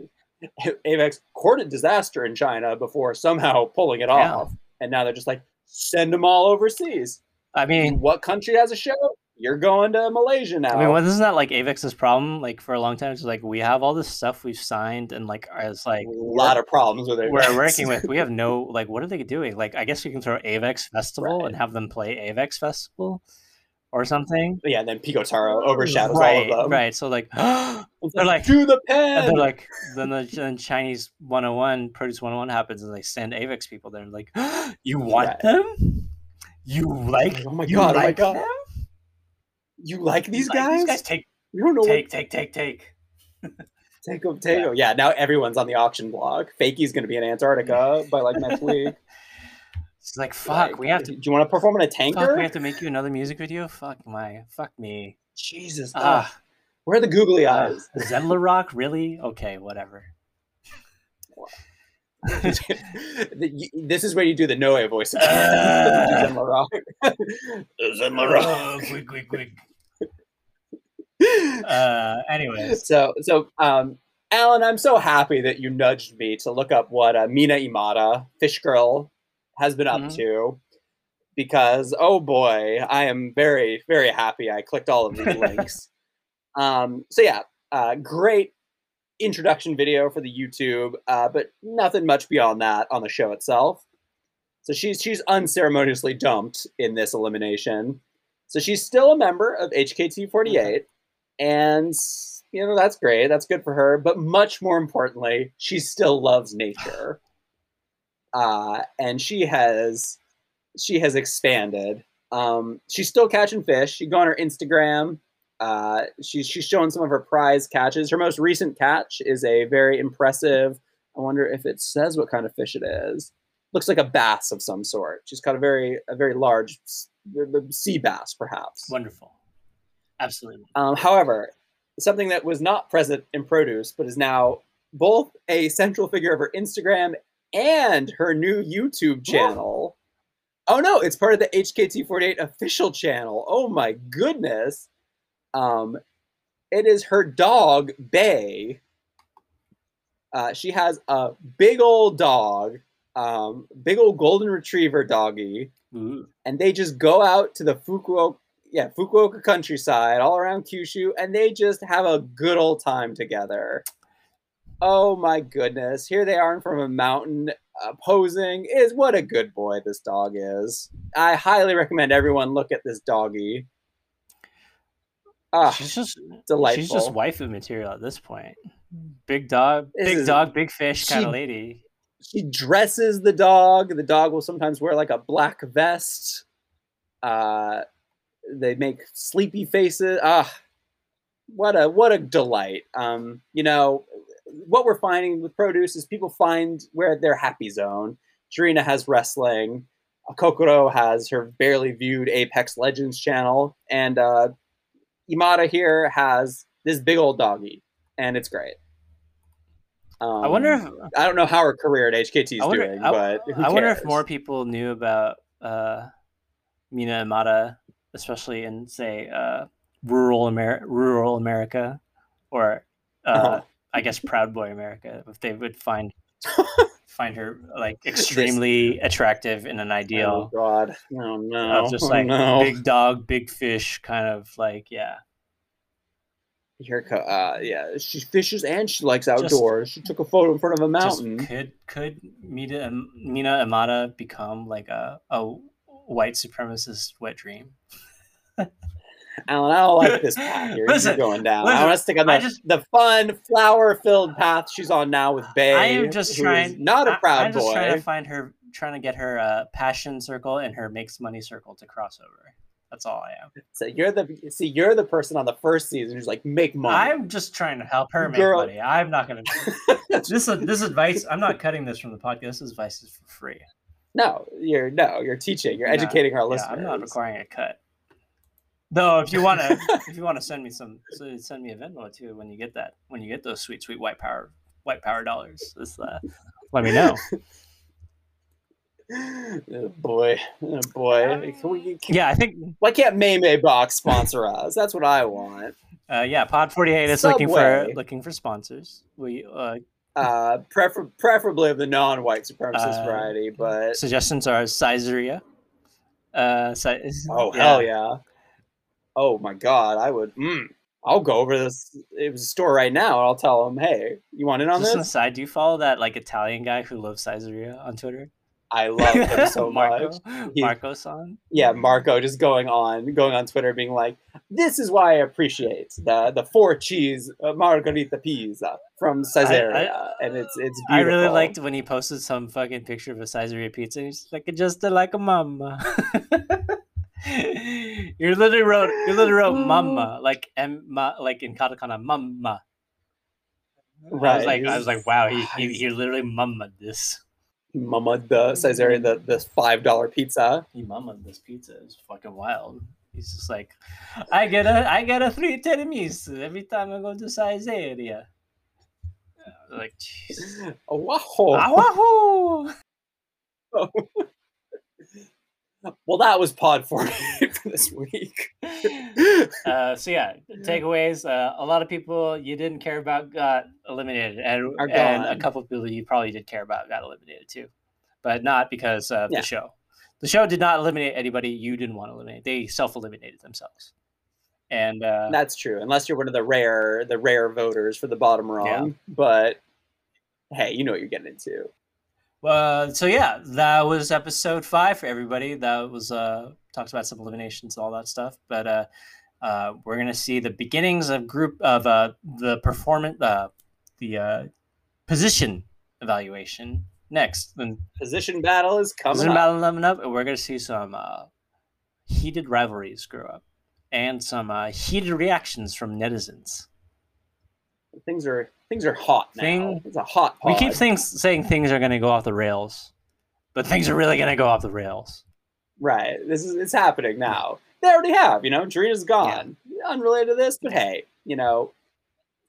[SPEAKER 2] [LAUGHS] Avex courted disaster in China before somehow pulling it yeah. off, and now they're just like send them all overseas.
[SPEAKER 1] I mean,
[SPEAKER 2] what country has a show? You're going to Malaysia now.
[SPEAKER 1] I mean, wasn't that like Avex's problem? Like for a long time, it's like we have all this stuff we've signed, and like it's like a
[SPEAKER 2] lot of problems with it.
[SPEAKER 1] We're working with. [LAUGHS] We have no like. What are they doing? Like, I guess we can throw Avex Festival right. and have them play Avex Festival or something.
[SPEAKER 2] Yeah, and then Pikotaro overshadows right, all of them.
[SPEAKER 1] Right. So [GASPS] like, they're like
[SPEAKER 2] to the pen.
[SPEAKER 1] they're like, then the then Chinese 101 Produce 101 happens, and they send Avex people there, and like, [GASPS] you want right. them? You like?
[SPEAKER 2] Oh my god! oh my god! Them? You like these like, guys? These guys
[SPEAKER 1] take. You don't know. Take, what... take, take, take.
[SPEAKER 2] take them, take them. Yeah. Now everyone's on the auction block. Fakey's going to be in Antarctica [LAUGHS] by like next week.
[SPEAKER 1] It's like fuck. Like, we have to.
[SPEAKER 2] Do you want to perform in a tanker?
[SPEAKER 1] Fuck, we have to make you another music video. Fuck my. Fuck me.
[SPEAKER 2] Jesus. Ah. Uh, where are the googly eyes?
[SPEAKER 1] Uh, Zenla Rock, really? Okay, whatever. [LAUGHS]
[SPEAKER 2] this is where you do the Noe voice. [LAUGHS] Uh, Zenla Rock.
[SPEAKER 1] Rock. Oh, quick, quick, quick. Uh, anyways,
[SPEAKER 2] so so um, Alan, I'm so happy that you nudged me to look up what uh, Mina Imada, Fish Girl, has been up mm-hmm. to. Because oh boy, I am very very happy. I clicked all of these [LAUGHS] links. Um, so yeah, uh, great introduction video for the YouTube, uh, but nothing much beyond that on the show itself. So she's she's unceremoniously dumped in this elimination. So she's still a member of HKT48, and you know that's great. That's good for her. But much more importantly, she still loves nature, [SIGHS] uh, and she has she has expanded. Um, she's still catching fish. You go on her Instagram. Uh, she's she's showing some of her prize catches. Her most recent catch is a very impressive. I wonder if it says what kind of fish it is looks like a bass of some sort. She's got a very a very large sea bass, perhaps.
[SPEAKER 1] Wonderful, absolutely.
[SPEAKER 2] Um, however, something that was not present in produce, but is now both a central figure of her Instagram and her new YouTube channel. Ooh. Oh no, it's part of the HKT48 official channel. Oh my goodness. Um, it is her dog, Bay. Uh, she has a big old dog um, big old golden retriever doggy, mm-hmm. and they just go out to the Fukuoka, yeah, Fukuoka countryside, all around Kyushu, and they just have a good old time together. Oh my goodness! Here they are from a mountain, uh, posing. Is what a good boy this dog is. I highly recommend everyone look at this doggy.
[SPEAKER 1] Ah, she's just delightful. She's just waifu material at this point. Big dog, this big dog, big fish kind of lady
[SPEAKER 2] she dresses the dog. The dog will sometimes wear like a black vest. Uh, they make sleepy faces. Ah, what a what a delight. Um, you know, what we're finding with produce is people find where their happy zone. Jurina has wrestling. Kokoro has her barely viewed Apex Legends channel, and uh, Imada here has this big old doggy, and it's great.
[SPEAKER 1] Um, I wonder if
[SPEAKER 2] I don't know how her career at HKT is wonder, doing, I, but I
[SPEAKER 1] wonder if more people knew about uh, Mina Imada, especially in say uh, rural America, rural America, or uh, uh-huh. I guess Proud Boy America, if they would find [LAUGHS] find her like extremely attractive in an ideal.
[SPEAKER 2] Oh God! Oh no!
[SPEAKER 1] Of just like
[SPEAKER 2] oh, no.
[SPEAKER 1] big dog, big fish, kind of like yeah
[SPEAKER 2] haircut. Uh, yeah, she fishes and she likes outdoors. Just, she took a photo in front of a mountain.
[SPEAKER 1] could could Mina Mina Imada become like a a white supremacist wet dream?
[SPEAKER 2] Alan, I don't like this [LAUGHS] path here. Listen, You're going down. Listen, I want to stick on the, just, the fun, flower-filled path she's on now with Bay.
[SPEAKER 1] I am just trying.
[SPEAKER 2] Not a proud I,
[SPEAKER 1] I'm
[SPEAKER 2] boy.
[SPEAKER 1] just trying to find her, trying to get her uh, passion circle and her makes money circle to cross over. That's all I am.
[SPEAKER 2] So you're the see you're the person on the first season who's like make money.
[SPEAKER 1] I'm just trying to help her make Girl. money. I'm not gonna. [LAUGHS] this this advice. I'm not cutting this from the podcast. This advice is for free.
[SPEAKER 2] No, you're no, you're teaching. You're educating our yeah, listeners.
[SPEAKER 1] I'm not requiring a cut. Though, if you want to, [LAUGHS] if you want to send me some, send me a Venmo too when you get that, when you get those sweet, sweet white power, white power dollars. Just uh, let me know. [LAUGHS]
[SPEAKER 2] oh boy, oh boy.
[SPEAKER 1] We, yeah, I think.
[SPEAKER 2] Why can't May May Box sponsor us? That's what I want.
[SPEAKER 1] Uh, yeah, Pod Forty Eight is Subway. looking for looking for sponsors. We uh,
[SPEAKER 2] uh prefer- preferably of the non-white supremacist uh, variety, but
[SPEAKER 1] suggestions are Saizeriya. Uh,
[SPEAKER 2] oh yeah. hell yeah! Oh my god, I would. Mm, I'll go over this it was a store right now and I'll tell them, hey, you want in on
[SPEAKER 1] Just
[SPEAKER 2] this?
[SPEAKER 1] On the side, do you follow that like Italian guy who loves Saizeriya on Twitter?
[SPEAKER 2] I love him [LAUGHS] so
[SPEAKER 1] Marco,
[SPEAKER 2] much.
[SPEAKER 1] Marco son.
[SPEAKER 2] Yeah, Marco just going on, going on Twitter, being like, "This is why I appreciate the the four cheese uh, margarita pizza from Saizeriya," and it's it's. Beautiful. I
[SPEAKER 1] really liked when he posted some fucking picture of a Saizeriya pizza. He's like, "Just like a mama." [LAUGHS] you literally wrote, you literally wrote "mama" like m, like in katakana, "mama." Right. I was like, I was like, wow, he he, he literally mummed this.
[SPEAKER 2] Mama uh, the Saizeriya the mm-hmm. this five dollar pizza.
[SPEAKER 1] He mama this pizza is fucking wild. He's just like, I get a I get a three tiramisu every time I go to Saizeriya. Like, jeez.
[SPEAKER 2] Wahoo! Wahoo! [LAUGHS] Oh. Well, that was Pod 48 for [LAUGHS] this week. [LAUGHS]
[SPEAKER 1] uh, so yeah, takeaways. Uh, a lot of people you didn't care about got eliminated, and and a couple of people you probably did care about got eliminated too, but not because of yeah. the show. The show did not eliminate anybody you didn't want to eliminate. They self eliminated themselves, and uh,
[SPEAKER 2] that's true. Unless you're one of the rare the rare voters for the bottom wrong, yeah. but hey, you know what you're getting into.
[SPEAKER 1] Uh, so yeah, that was episode five for everybody. That was uh talks about some eliminations, and all that stuff. But uh, uh, we're gonna see the beginnings of group of uh the performance uh the uh position evaluation next. Then
[SPEAKER 2] position battle is coming. Position
[SPEAKER 1] up. battle coming up, and we're gonna see some uh heated rivalries grow up and some uh, heated reactions from netizens.
[SPEAKER 2] Things are things are hot now. Thing, it's a hot.
[SPEAKER 1] Pod. We keep things saying things are going to go off the rails, but things are really going to go off the rails.
[SPEAKER 2] Right. This is it's happening now. They already have. You know, Jurina's gone. Yeah. Unrelated to this, but hey, you know,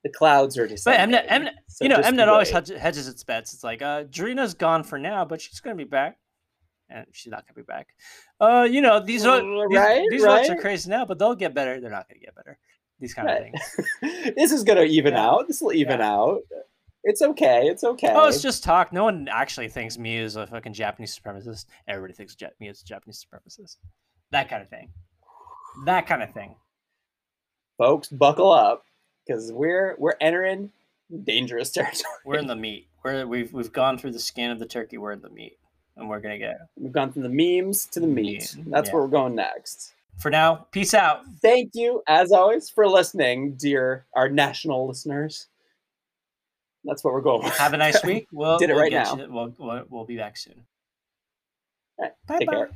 [SPEAKER 2] the clouds are descending.
[SPEAKER 1] But Mnet, Mnet so you know, Mnet always hedges its bets. It's like, uh, Jurina's gone for now, but she's going to be back and she's not gonna be back. Uh, you know these are right, these, these right? are crazy now, but they'll get better. They're not gonna get better. These kind right. of
[SPEAKER 2] things. [LAUGHS] this is gonna even yeah. out. This will even yeah. out. It's okay. It's okay.
[SPEAKER 1] Oh, it's just talk. No one actually thinks me is a fucking Japanese supremacist. Everybody thinks me is a Japanese supremacist. That kind of thing. That kind of thing.
[SPEAKER 2] Folks, buckle up because we're we're entering dangerous [LAUGHS] territory.
[SPEAKER 1] We're in the meat. We're we've we've gone through the skin of the turkey. We're in the meat and we're gonna get.
[SPEAKER 2] We've gone from the memes to the meat. That's yeah. where we're going next.
[SPEAKER 1] For now, peace out.
[SPEAKER 2] Thank you, as always, for listening, dear our national listeners. That's what we're going. With.
[SPEAKER 1] Have a nice week. [LAUGHS] We'll did it we'll right now. We'll, we'll, we'll be back soon.
[SPEAKER 2] Right, Bye take bye. care.